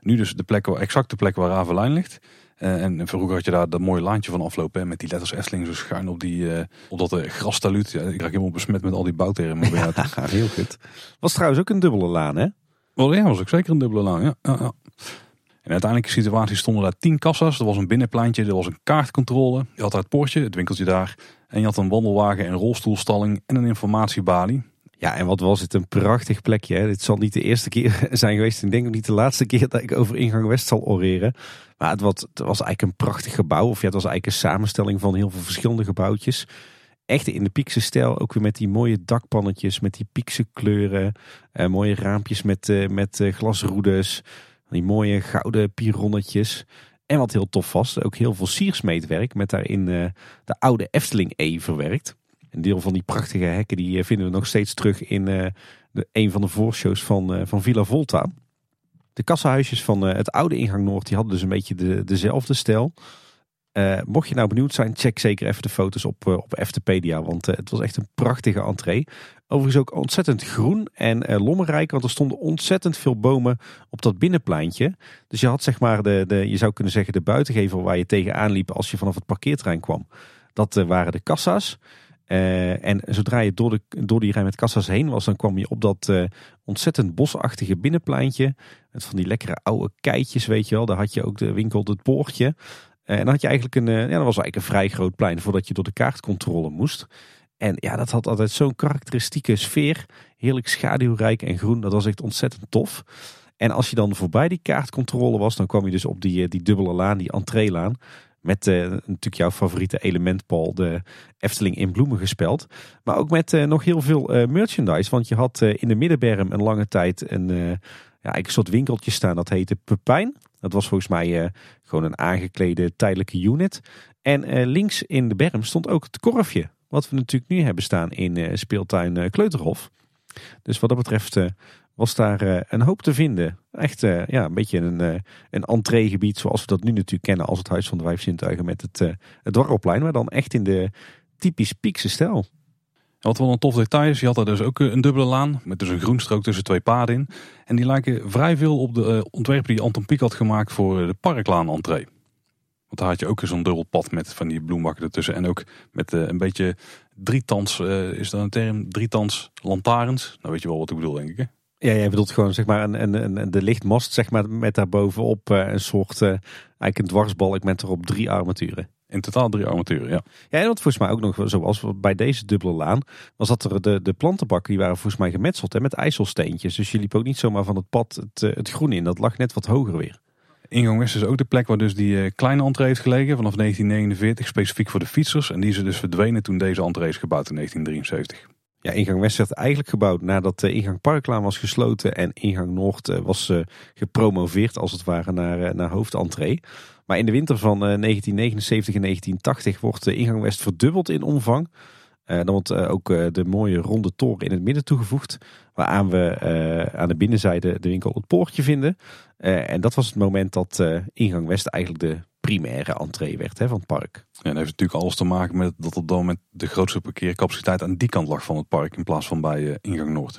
Nu dus de plek, exact plek waar Ravelijn ligt. Uh, en vroeger had je daar dat mooie laantje van aflopen. met die letters Efteling zo schuin op, die, uh, op dat uh, grastaluut. Ja, ik raak helemaal besmet met al die bouwtermen. Ja, *laughs* heel goed. Was trouwens ook een dubbele laan hè? Wel ja, was ook zeker een dubbele laan. Ja, ja, ja. En uiteindelijk de situatie stonden daar tien kassa's. Er was een binnenpleintje, er was een kaartcontrole. Je had daar het poortje, het winkeltje daar. En je had een wandelwagen en rolstoelstalling en een informatiebalie. Ja, en wat was het een prachtig plekje. Hè? Dit zal niet de eerste keer *laughs* zijn geweest. Ik denk ook niet de laatste keer dat ik over ingang West zal oreren. Maar het was, het was eigenlijk een prachtig gebouw. Of ja, het was eigenlijk een samenstelling van heel veel verschillende gebouwtjes. Echt in de Piekse stijl. Ook weer met die mooie dakpannetjes. Met die Piekse kleuren. Eh, mooie raampjes met, uh, met uh, glasroedes. Die mooie gouden pironnetjes. En wat heel tof was, ook heel veel siersmeetwerk. Met daarin uh, de oude Efteling E verwerkt. Een deel van die prachtige hekken die vinden we nog steeds terug in de, een van de voorshows van, van Villa Volta. De kassahuisjes van eh, het oude ingang Noord die hadden dus een beetje de, dezelfde stijl. Mocht je nou benieuwd zijn, check zeker even de foto's op, op Eftepedia. Want het was echt een prachtige entree. Overigens ook ontzettend groen en lommerrijk. Want er stonden ontzettend veel bomen op dat binnenpleintje. Dus je had zeg maar, de, de, je zou kunnen zeggen, de buitengevel waar je tegenaan liep als je vanaf het parkeerterrein kwam. Dat waren de kassa's. En zodra je door, de, door die rij met kassa's heen was, dan kwam je op dat ontzettend bosachtige binnenpleintje. Met van die lekkere oude keitjes, weet je wel. Daar had je ook de winkel, het poortje. en dan had je eigenlijk een, ja, dat was eigenlijk een vrij groot plein voordat je door de kaartcontrole moest. En ja, dat had altijd zo'n karakteristieke sfeer. Heerlijk schaduwrijk en groen. Dat was echt ontzettend tof. En als je dan voorbij die kaartcontrole was, dan kwam je dus op die, eh, die dubbele laan, die entreelaan. Met uh, natuurlijk jouw favoriete element, Paul, de Efteling in bloemen gespeld. Maar ook met uh, nog heel veel uh, merchandise. Want je had in de middenberm een lange tijd een, ja, een soort winkeltje staan. Dat heette Pepijn. Dat was volgens mij gewoon een aangeklede tijdelijke unit. En links in de berm stond ook het korfje. Wat we natuurlijk nu hebben staan in speeltuin Kleuterhof. Dus wat dat betreft was daar uh, een hoop te vinden. Echt uh, ja, een beetje een, uh, een entreegebied zoals we dat nu natuurlijk kennen als het Huis van de Vijf Zintuigen met het, het Dwarrelplein. Maar dan echt in de typisch Piekse stijl. Wat wel een tof detail is, je had daar dus ook een dubbele laan met dus een groenstrook tussen twee paden in. En die lijken vrij veel op de ontwerpen die Anton Pieck had gemaakt voor de parklaan entree. Want daar had je ook zo'n dubbel pad met van die bloembakken ertussen. En ook met een beetje drietans, is dat een term? Drietans lantaarns. Nou weet je wel wat ik bedoel denk ik hè? Ja, jij bedoelt gewoon zeg maar een, een, een, de lichtmast zeg maar, met daarbovenop uh, een soort uh, eigenlijk een dwarsbalk met erop drie armaturen. In totaal drie armaturen, ja. Ja, en wat volgens mij ook nog zoals bij deze dubbele laan, was dat er de, de plantenbakken die waren volgens mij gemetseld hè, met ijzelsteentjes. Dus je liep ook niet zomaar van het pad het, eh, het groen in. Dat lag net wat hoger weer. Ingang West is ook de plek waar dus die kleine entree heeft gelegen vanaf 1949, specifiek voor de fietsers. En die is dus verdwenen toen deze entree is gebouwd in 1973. Ja, ingang West werd eigenlijk gebouwd nadat de ingang Parklaan was gesloten en ingang Noord eh, was uh, gepromoveerd als het ware naar, naar hoofdentree. Maar in de winter van 1979 en 1980 wordt de ingang West verdubbeld in omvang. dan wordt ook de mooie ronde toren in het midden toegevoegd. Waaraan we aan de binnenzijde de winkel Het Poortje vinden. En dat was het moment dat ingang West eigenlijk de primaire entree werd hè, van het park. Ja, dat heeft natuurlijk alles te maken met dat op dat moment de grootste parkeercapaciteit aan die kant lag van het park in plaats van bij uh, ingang Noord.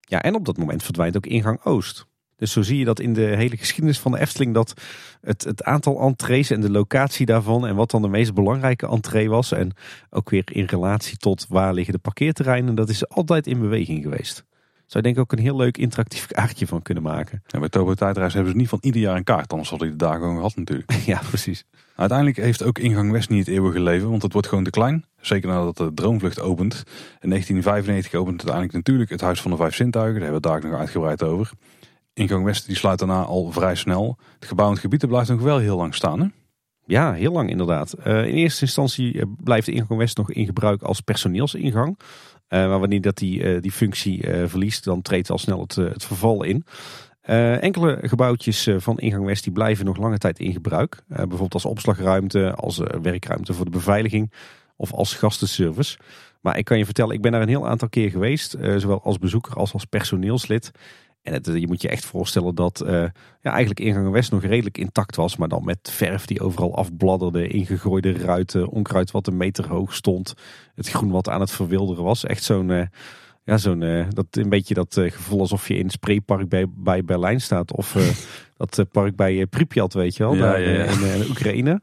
Ja, en op dat moment verdwijnt ook ingang Oost. Dus zo zie je dat in de hele geschiedenis van de Efteling dat het, het aantal entrees en de locatie daarvan en wat dan de meest belangrijke entree was en ook weer in relatie tot waar liggen de parkeerterreinen, dat is altijd in beweging geweest. Zou denk ik ook een heel leuk interactief kaartje van kunnen maken. Ja, bij Tobo Tijdreis hebben ze niet van ieder jaar een kaart, anders had hij de dagen gewoon gehad natuurlijk. *laughs* ja, precies. Uiteindelijk heeft ook ingang West niet het eeuwige leven, want het wordt gewoon te klein. Zeker nadat de Droomvlucht opent. In 1995 opent uiteindelijk natuurlijk het Huis van de Vijf Zintuigen. Daar hebben we het daar nog uitgebreid over. Ingang West die sluit daarna al vrij snel. Het gebouw en het gebied blijft nog wel heel lang staan hè? Ja, heel lang inderdaad. Uh, in eerste instantie eh, blijft de ingang West nog in gebruik als personeelsingang. Uh, maar wanneer dat die, die functie verliest, dan treedt al snel het, het verval in. Enkele gebouwtjes van ingang West die blijven nog lange tijd in gebruik. Bijvoorbeeld als opslagruimte, als werkruimte voor de beveiliging of als gastenservice. Maar ik kan je vertellen, ik ben daar een heel aantal keer geweest. zowel als bezoeker als als personeelslid. En het, je moet je echt voorstellen dat ja, eigenlijk ingang West nog redelijk intact was. Maar dan met verf die overal afbladderde, ingegooide ruiten, onkruid wat een meter hoog stond. Het groen wat aan het verwilderen was. Echt zo'n ja, zo'n, uh, dat, een beetje dat gevoel alsof je in het spreepark bij, bij Berlijn staat. Of *laughs* dat park bij Pripyat, weet je wel, ja, ja, ja. In, in, Oekraïne.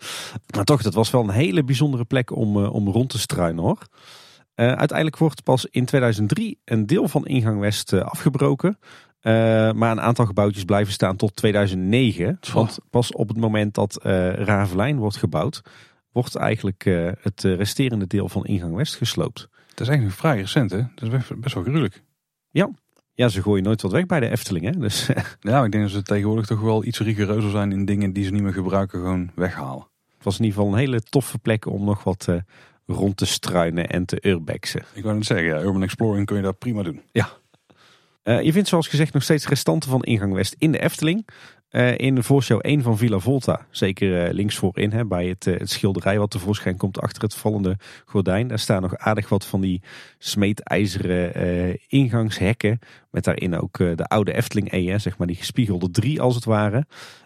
Maar toch, dat was wel een hele bijzondere plek om, om rond te struinen hoor. uiteindelijk wordt pas in 2003 een deel van Ingang West afgebroken. Maar een aantal gebouwtjes blijven staan tot 2009. Want pas op het moment dat Ravelijn wordt gebouwd, wordt eigenlijk het resterende deel van Ingang West gesloopt. Het is eigenlijk vrij recent, hè? Dat is best, wel gruwelijk. Ja. Ja, ze gooien nooit wat weg bij de Efteling, hè? Dus... *laughs* ja, ik denk dat ze tegenwoordig toch wel iets rigoureuzer zijn in dingen die ze niet meer gebruiken, gewoon weghalen. Het was in ieder geval een hele toffe plek om nog wat uh, rond te struinen en te urbexen. Ik wou net zeggen, ja, urban exploring kun je daar prima doen. Ja. Uh, je vindt zoals gezegd nog steeds restanten van ingang West in de Efteling. Uh, in voorshow 1 van Villa Volta. Zeker uh, links voorin hè, bij het, het, schilderij wat tevoorschijn komt achter het vallende gordijn. Daar staan nog aardig wat van die smeedijzeren ingangshekken. Met daarin ook de oude Efteling E, zeg maar die gespiegelde drie als het ware.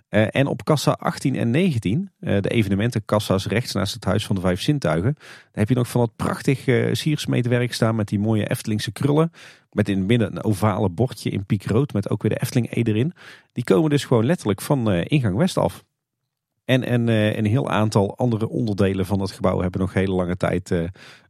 Uh, en op kassa 18 en 19, uh, de evenementenkassa's rechts naast het Huis van de Vijf Zintuigen, daar heb je nog van dat prachtig uh, siersmeetwerk staan met die mooie Eftelingse krullen. Met in het midden een ovale bordje in piekrood met ook weer de Efteling E erin. Die komen dus gewoon letterlijk van ingang West af. En een, een heel aantal andere onderdelen van het gebouw hebben nog hele lange tijd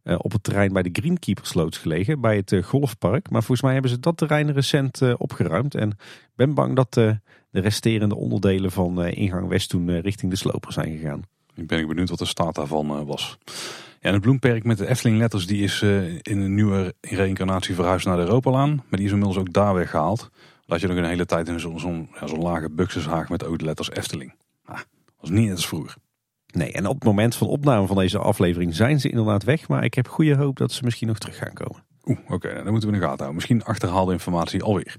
op het terrein bij de Greenkeepersloods gelegen, bij het golfpark. Maar volgens mij hebben ze dat terrein recent opgeruimd. En ik ben bang dat de resterende onderdelen van ingang West toen richting de sloper zijn gegaan. Ik ben benieuwd wat de staat daarvan was. Ja, het bloemperk met de Efteling letters die is in een nieuwe reïncarnatie verhuisd naar de Europalaan. Maar die is inmiddels ook daar weggehaald. Dat je nog een hele tijd in zo'n zo ja, zo lage buxushaag met ook de letters Efteling. Ah, was niet net als vroeger. Nee, en op het moment van opname van deze aflevering zijn ze inderdaad weg. Maar ik heb goede hoop dat ze misschien nog terug gaan komen. Oeh, oké, dan moeten we in de gaten houden. Misschien achterhaalde informatie alweer.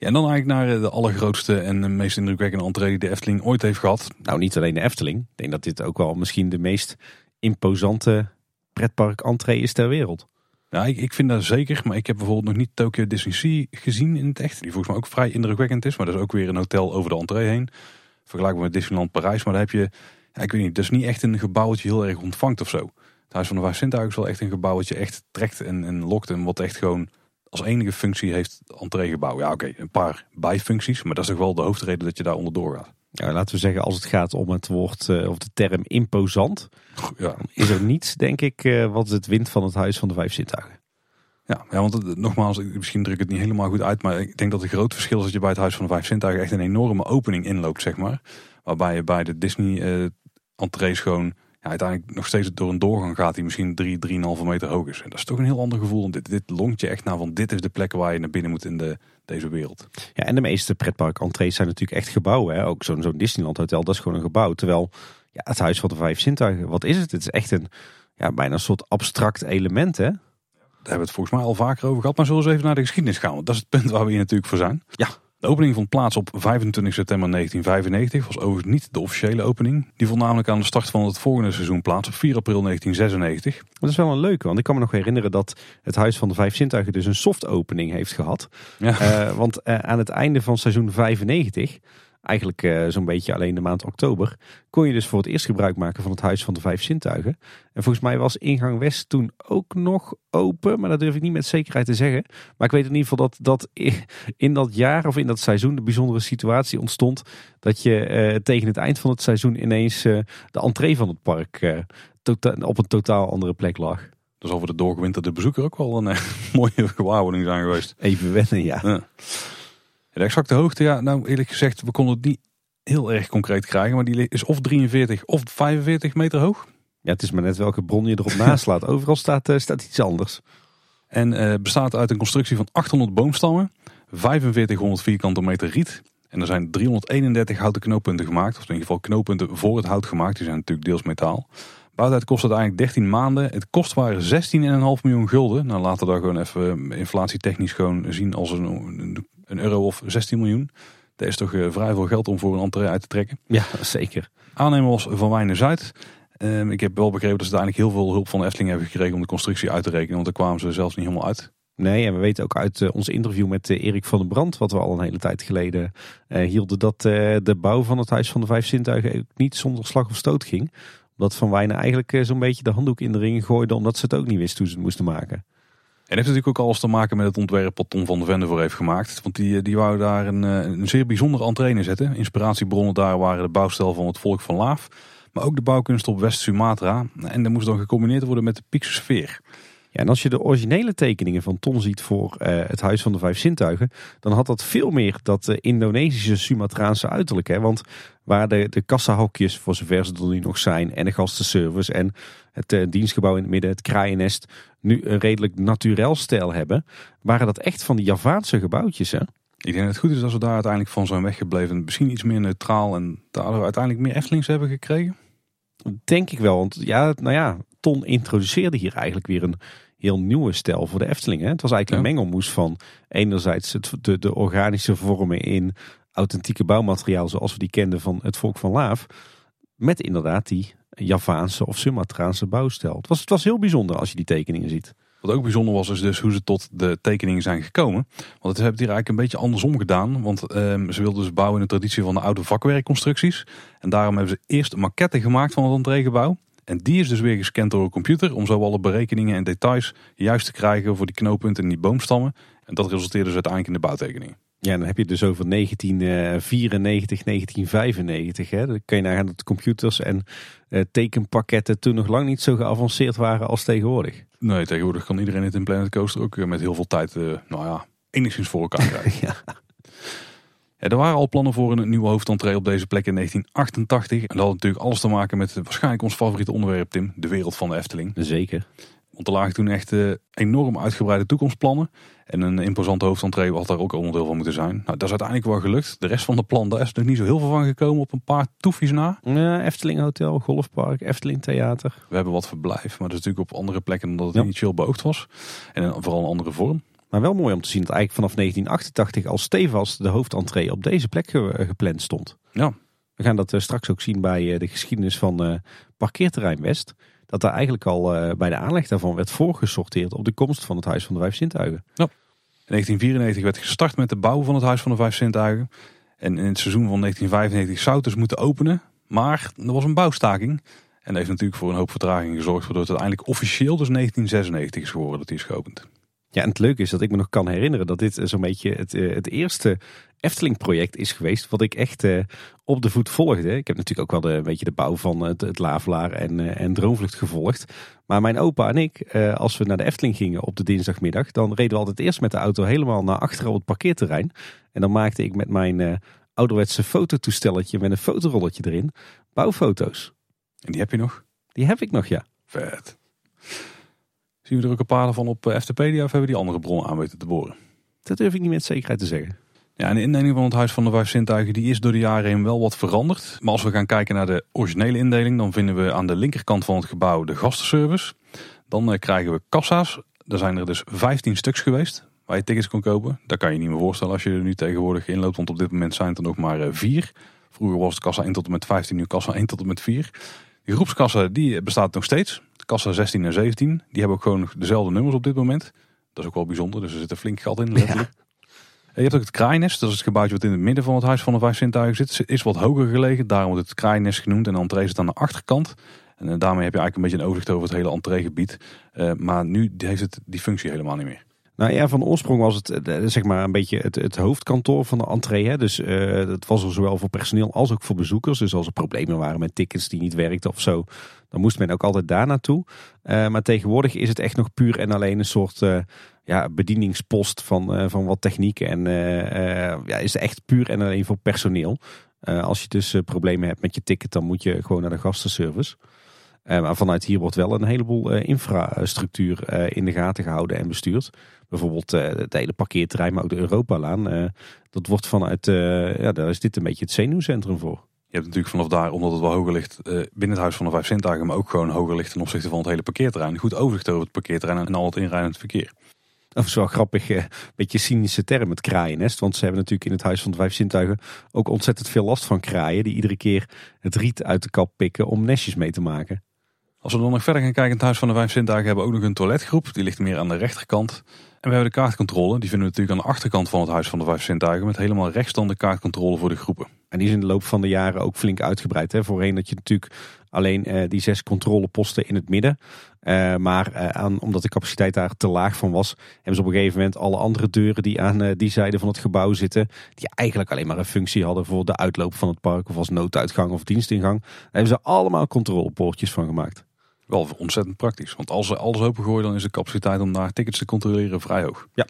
Ja, en dan eigenlijk naar de allergrootste en meest indrukwekkende entree die de Efteling ooit heeft gehad. Nou, niet alleen de Efteling. Ik denk dat dit ook wel misschien de meest imposante pretpark entree is ter wereld. Ja, ik, ik vind dat zeker. Maar ik heb bijvoorbeeld nog niet Tokyo Disney Sea gezien in het echt. Die volgens mij ook vrij indrukwekkend is. Maar dat is ook weer een hotel over de entree heen. Vergelijkbaar met Disneyland Parijs. Maar daar heb je, ja, ik weet niet, dat is niet echt een gebouw dat je heel erg ontvangt of zo. Het Huis van de Vijf is wel echt een gebouw dat je echt trekt en, en lokt. En wat echt gewoon als enige functie heeft entreegebouw. Ja, oké, een paar bijfuncties. Maar dat is toch wel de hoofdreden dat je daar onderdoor gaat. Ja, laten we zeggen, als het gaat om het woord uh, of de term imposant, ja. is er niets, denk ik, uh, wat het wint van het Huis van de Vijf Zintuigen. Ja, ja want nogmaals, misschien druk ik het niet helemaal goed uit, maar ik denk dat het groot verschil is dat je bij het Huis van de Vijf Zintuigen echt een enorme opening inloopt, zeg maar. Waarbij je bij de Disney uh, entrees gewoon ja, uiteindelijk nog steeds door een doorgang gaat die misschien 3, 3,5 meter hoog is. En dat is toch een heel ander gevoel. Dit, dit longt je echt naar van dit is de plek waar je naar binnen moet in de, deze wereld. Ja, en de meeste pretpark entrees zijn natuurlijk echt gebouwen. Hè? Ook zo'n zo'n Disneyland hotel, dat is gewoon een gebouw. Terwijl ja, het Huis van de Vijf Zintuigen, wat is het? Het is echt een ja, bijna een soort abstract element, hè? Daar hebben we het volgens mij al vaker over gehad. Maar zullen we eens even naar de geschiedenis gaan? Want dat is het punt waar we hier natuurlijk voor zijn. Ja. De opening vond plaats op 25 september 1995. Was overigens niet de officiële opening. Die vond namelijk aan de start van het volgende seizoen plaats op 4 april 1996. Dat is wel een leuke, want ik kan me nog herinneren dat het Huis van de Vijf Zintuigen dus een soft opening heeft gehad. Ja. Uh, want uh, aan het einde van seizoen 95 eigenlijk uh, zo'n beetje alleen de maand oktober, kon je dus voor het eerst gebruik maken van het Huis van de Vijf Zintuigen. En volgens mij was ingang West toen ook nog open, maar dat durf ik niet met zekerheid te zeggen. Maar ik weet in ieder geval dat, dat in dat jaar of in dat seizoen de bijzondere situatie ontstond dat je uh, tegen het eind van het seizoen ineens uh, de entree van het park tota op een totaal andere plek lag. Dus over de doorgewinterde bezoeker ook wel een *laughs* mooie gewaarwording zijn geweest. Even wennen, ja. ja. De exacte hoogte, ja, nou eerlijk gezegd, we konden het niet heel erg concreet krijgen. Maar die is of 43 of 45 meter hoog. Ja, het is maar net welke bron je erop naslaat. Overal staat, uh, staat iets anders. En uh, bestaat uit een constructie van 800 boomstammen, 4500 vierkante meter riet. En er zijn 331 houten knooppunten gemaakt. Of in ieder geval knooppunten voor het hout gemaakt. Die zijn natuurlijk deels metaal. Bouwtijd kost het eigenlijk 13 maanden. Het kost waren 16,5 miljoen gulden. Nou laten we daar gewoon even inflatietechnisch gewoon zien als een, een euro of 16 miljoen. Dat is toch uh, vrij veel geld om voor een entree uit te trekken. Ja, zeker. Aannemer was Van Wijnen Zuid. Um, ik heb wel begrepen dat ze uiteindelijk heel veel hulp van de Efteling hebben gekregen om de constructie uit te rekenen. Want daar kwamen ze zelfs niet helemaal uit. Nee, en we weten ook uit uh, ons interview met uh, Erik van den Brand, wat we al een hele tijd geleden hielden, dat de bouw van het Huis van de Vijf Zintuigen ook niet zonder slag of stoot ging. Omdat Van Wijnen eigenlijk zo'n beetje de handdoek in de ring gooide, omdat ze het ook niet wisten hoe ze het moesten maken. En heeft natuurlijk ook alles te maken met het ontwerp wat Tom van der Vende voor heeft gemaakt. Want die, die wou daar een, eh, een zeer bijzondere entree zetten. Inspiratiebronnen daar waren de bouwstijl van het volk van Laaf. Maar ook de bouwkunst op West-Sumatra. En dat moest dan gecombineerd worden met de Piekse sfeer. Ja, en als je de originele tekeningen van Ton ziet voor uh, het Huis van de Vijf Zintuigen, dan had dat veel meer dat uh, Indonesische Sumatraanse uiterlijk. Hè? Want waar de, de kassahokjes, voor zover ze er nu nog zijn, en de gastenservice en het uh, dienstgebouw in het midden, het kraaiennest, nu een redelijk naturel stijl hebben, waren dat echt van die Javaanse gebouwtjes. Hè? Ik denk dat het goed is als we daar uiteindelijk van zijn weggebleven. Misschien iets meer neutraal en daardoor uiteindelijk meer Eftelings hebben gekregen. Denk ik wel, want ja, nou ja, Ton introduceerde hier eigenlijk weer een heel nieuwe stijl voor de Efteling. Hè? Het was eigenlijk een mengelmoes van enerzijds het, de, de organische vormen in authentieke bouwmateriaal zoals we die kenden van het volk van Laaf. Met inderdaad die Javaanse of Sumatraanse bouwstijl. Het was, het was heel bijzonder als je die tekeningen ziet. Wat ook bijzonder was, is dus hoe ze tot de tekeningen zijn gekomen. Want het hebben hier eigenlijk een beetje andersom gedaan. Want ehm, ze wilden dus bouwen in de traditie van de oude vakwerkconstructies. En daarom hebben ze eerst een maquette gemaakt van het entreegebouw. En die is dus weer gescand door een computer om zo alle berekeningen en details juist te krijgen voor die knooppunten en die boomstammen. En dat resulteerde dus uiteindelijk in de bouwtekeningen. Ja, dan heb je dus over 1994, 1995. Hè. Dan kan je nagaan dat de computers en uh, tekenpakketten toen nog lang niet zo geavanceerd waren als tegenwoordig. Nee, tegenwoordig kan iedereen het in Planet Coaster ook met heel veel tijd, uh, nou ja, enigszins voor elkaar *laughs* krijgen. ja. Er waren al plannen voor een nieuwe hoofdentree op deze plek in 1988. En dat had natuurlijk alles te maken met waarschijnlijk ons favoriete onderwerp, Tim. De wereld van de Efteling. Zeker. Want er lagen toen echt uh, enorm uitgebreide toekomstplannen. En een imposante hoofdentree had daar ook onderdeel van moeten zijn. Nou, dat is uiteindelijk wel gelukt. De rest van de plan, daar is nog niet zo heel veel van gekomen op een paar toefjes na. Ja, Efteling Hotel, Golfpark, Efteling Theater. We hebben wat verblijf, maar dat is natuurlijk op andere plekken dan dat het ja. initieel beoogd was. En vooral een andere vorm. Maar wel mooi om te zien dat eigenlijk vanaf 1988 al stevast de hoofdentree op deze plek gepland stond. Ja. We gaan dat straks ook zien bij de geschiedenis van parkeerterrein West dat daar eigenlijk al bij de aanleg daarvan werd voorgesorteerd op de komst van het Huis van de Vijf Zintuigen. Ja. In 1994 werd gestart met de bouw van het Huis van de Vijf Zintuigen. En in het seizoen van 1995 zou het dus moeten openen. Maar er was een bouwstaking. En dat heeft natuurlijk voor een hoop vertraging gezorgd. Waardoor het uiteindelijk officieel dus 1996 is geworden dat hij is geopend. Ja, en het leuke is dat ik me nog kan herinneren dat dit zo'n beetje het, eh, het eerste Efteling-project is geweest. Wat ik echt uh, op de voet volgde. Ik heb natuurlijk ook wel de, een beetje de bouw van het, het Lavelaar en, en Droomvlucht gevolgd. Maar mijn opa en ik, als we naar de Efteling gingen op de dinsdagmiddag. Dan reden we altijd eerst met de auto helemaal naar achteren op het parkeerterrein. En dan maakte ik met mijn ouderwetse fototoestelletje met een fotorolletje erin bouwfoto's. En die heb je nog? Die heb ik nog, ja. Vet. Zien we er ook een paar van op Eftepedia of hebben we die andere bronnen aan weten te boren? Dat durf ik niet met zekerheid te zeggen. Ja, en de indeling van het Huis van de Vijf Zintuigen die is door de jaren heen wel wat veranderd. Maar als we gaan kijken naar de originele indeling, dan vinden we aan de linkerkant van het gebouw de gastenservice. Dan uh, krijgen we kassa's. Er zijn er dus 15 stuks geweest waar je tickets kon kopen. Dat kan je niet meer voorstellen als je er nu tegenwoordig in loopt, want op dit moment zijn het er nog maar uh, vier. Vroeger was het kassa 1 tot en met 15, nu kassa 1 tot en met 4. Die groepskassa die bestaat nog steeds. Kassa 16 en 17, die hebben ook gewoon dezelfde nummers op dit moment. Dat is ook wel bijzonder, dus er zit een flink gat in letterlijk. Ja. Je hebt ook het kraainest, dat is het gebouwtje wat in het midden van het Huis van de Vijf Zintuigen zit. Is wat hoger gelegen, daarom wordt het kraainest genoemd. En de entree zit aan de achterkant. En eh, daarmee heb je eigenlijk een beetje een overzicht over het hele entreegebied. Uh, maar nu heeft het die functie helemaal niet meer. Nou ja, van oorsprong was het eh, zeg maar een beetje het, het hoofdkantoor van de entree. Hè. Dus uh, dat was er zowel voor personeel als ook voor bezoekers. Dus als er problemen waren met tickets die niet werkten of zo, dan moest men ook altijd daar naartoe. Uh, maar tegenwoordig is het echt nog puur en alleen een soort uh, ja, bedieningspost van, van wat techniek. En ja, is het echt puur en alleen voor personeel. als je dus problemen hebt met je ticket, dan moet je gewoon naar de gastenservice. maar vanuit hier wordt wel een heleboel infrastructuur in de gaten gehouden en bestuurd bijvoorbeeld het hele parkeerterrein, maar ook de Europalaan. Dat wordt vanuit, ja, daar is dit een beetje het zenuwcentrum voor. Je hebt natuurlijk vanaf daar, omdat het wel hoger ligt, binnen het Huis van de Vijf Zintuigen, maar ook gewoon hoger ligt ten opzichte van het hele parkeerterrein. Goed overzicht over het parkeerterrein en al het inrijdend verkeer. Dat is wel grappig, een beetje cynische term, het kraaiennest. Want ze hebben natuurlijk in het Huis van de Vijf Zintuigen ook ontzettend veel last van kraaien. Die iedere keer het riet uit de kap pikken om nestjes mee te maken. Als we dan nog verder gaan kijken in het Huis van de Vijf Zintuigen hebben we ook nog een toiletgroep. Die ligt meer aan de rechterkant. En we hebben de kaartcontrole. Die vinden we natuurlijk aan de achterkant van het Huis van de Vijf Zintuigen. Met helemaal rechts dan de kaartcontrole voor de groepen. En die is in de loop van de jaren ook flink uitgebreid. Hè? Voorheen dat je natuurlijk alleen uh, die zes controleposten in het midden. Uh, maar uh, aan, omdat de capaciteit daar te laag van was, hebben ze op een gegeven moment alle andere deuren die aan die zijde van het gebouw zitten, die eigenlijk alleen maar een functie hadden voor de uitloop van het park of als nooduitgang of dienstingang, daar hebben ze allemaal controlepoortjes van gemaakt. Wel ontzettend praktisch. Want als ze alles opengooien, dan is de capaciteit om daar tickets te controleren vrij hoog. Ja.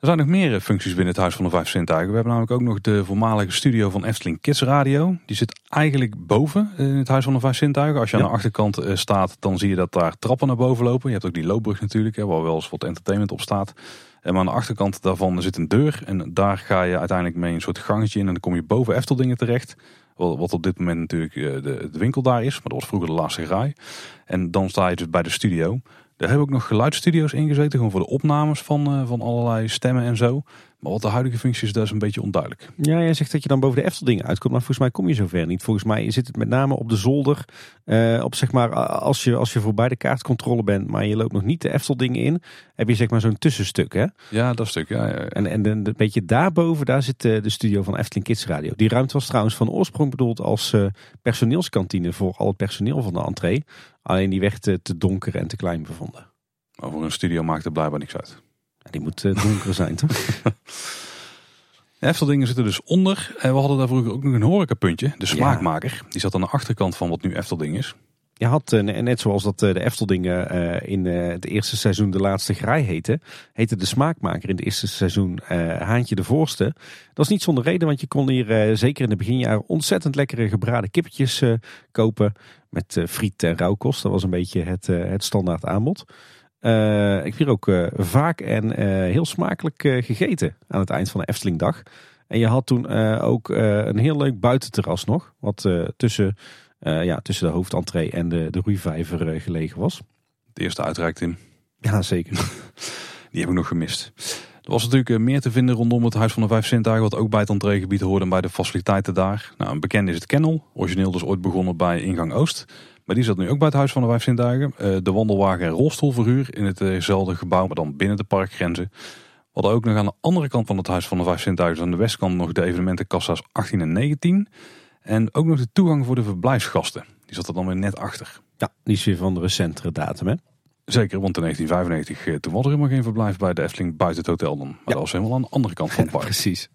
Er zijn nog meer eh, functies binnen het Huis van de Vijf Zintuigen. We hebben namelijk ook nog de voormalige studio van Efteling Kids Radio. Die zit eigenlijk boven in het Huis van de Vijf Zintuigen. Als je aan de achterkant eh, staat, dan zie je dat daar trappen naar boven lopen. Je hebt ook die loopbrug natuurlijk, waar wel eens wat entertainment op staat. En maar aan de achterkant daarvan zit een deur. En daar ga je uiteindelijk mee een soort gangetje in. En dan kom je boven Efteldingen terecht. Wat op dit moment natuurlijk eh, de, de winkel daar is. Maar dat was vroeger de laatste graai. En dan sta je dus bij de studio. Daar hebben ook nog geluidsstudio's ingezeten. Gewoon voor de opnames van, uh, van allerlei stemmen en zo. Maar wat de huidige functie is, dat is een beetje onduidelijk. Ja, jij zegt dat je dan boven de Efteldingen uitkomt. Maar volgens mij kom je zover niet. Volgens mij zit het met name op de zolder. Uh, op zeg maar, als je, als je voorbij de kaartcontrole bent, maar je loopt nog niet de Efteldingen in. Heb je zeg maar zo'n tussenstuk hè? Ja, dat stuk, ja. ja, ja. En, en een beetje daarboven, daar zit de, de studio van Efteling Kids Radio. Die ruimte was trouwens van oorsprong bedoeld als personeelskantine voor al het personeel van de entree. Alleen die werd te donker en te klein bevonden. Maar voor een studio maakt het blijkbaar niks uit. Die moet uh, donker zijn, toch? *laughs* De Efteldingen zitten dus onder. En we hadden daar vroeger ook nog een horecapuntje, de smaakmaker. Die zat aan de achterkant van wat nu Eftelding is. Je had, eh, net zoals dat eh, de Efteldingen in het eerste seizoen de laatste graai heette, heette de smaakmaker in het eerste seizoen Haantje de Voorste. Dat is niet zonder reden, want je kon hier zeker in de beginjaren ontzettend lekkere gebraden kippetjes kopen met friet en rauwkost. Dat was een beetje het, het standaard aanbod. ik heb hier ook vaak en heel smakelijk gegeten aan het eind van de Eftelingdag. En je had toen ook een heel leuk buitenterras nog, wat tussen ja, tussen de hoofdentree en de, de roeivijver gelegen was. De eerste uitreikt Tim. Ja, zeker. *laughs* Die heb ik nog gemist. Er was natuurlijk eh, meer te vinden rondom het Huis van de Vijf Zintuigen, wat ook bij het entreegebied hoorde en bij de faciliteiten daar. Nou, een bekende is het Kennel, origineel dus ooit begonnen bij ingang Oost. Maar die zat nu ook bij het Huis van de Vijf Zintuigen. De wandelwagen en rolstoelverhuur in hetzelfde gebouw, maar dan binnen de parkgrenzen. We hadden ook nog aan de andere kant van het Huis van de Vijf Zintuigen, dus aan de westkant, nog de evenementenkassa's 18 en 19. En ook nog de toegang voor de verblijfsgasten. Die zat er dan weer net achter. Ja, die is weer van de recentere datum hè? Zeker, want in 1995 eh, toen was er helemaal geen verblijf bij de Efteling buiten het hotel dan. Maar dat was helemaal aan de andere kant van het *laughs* park. Precies.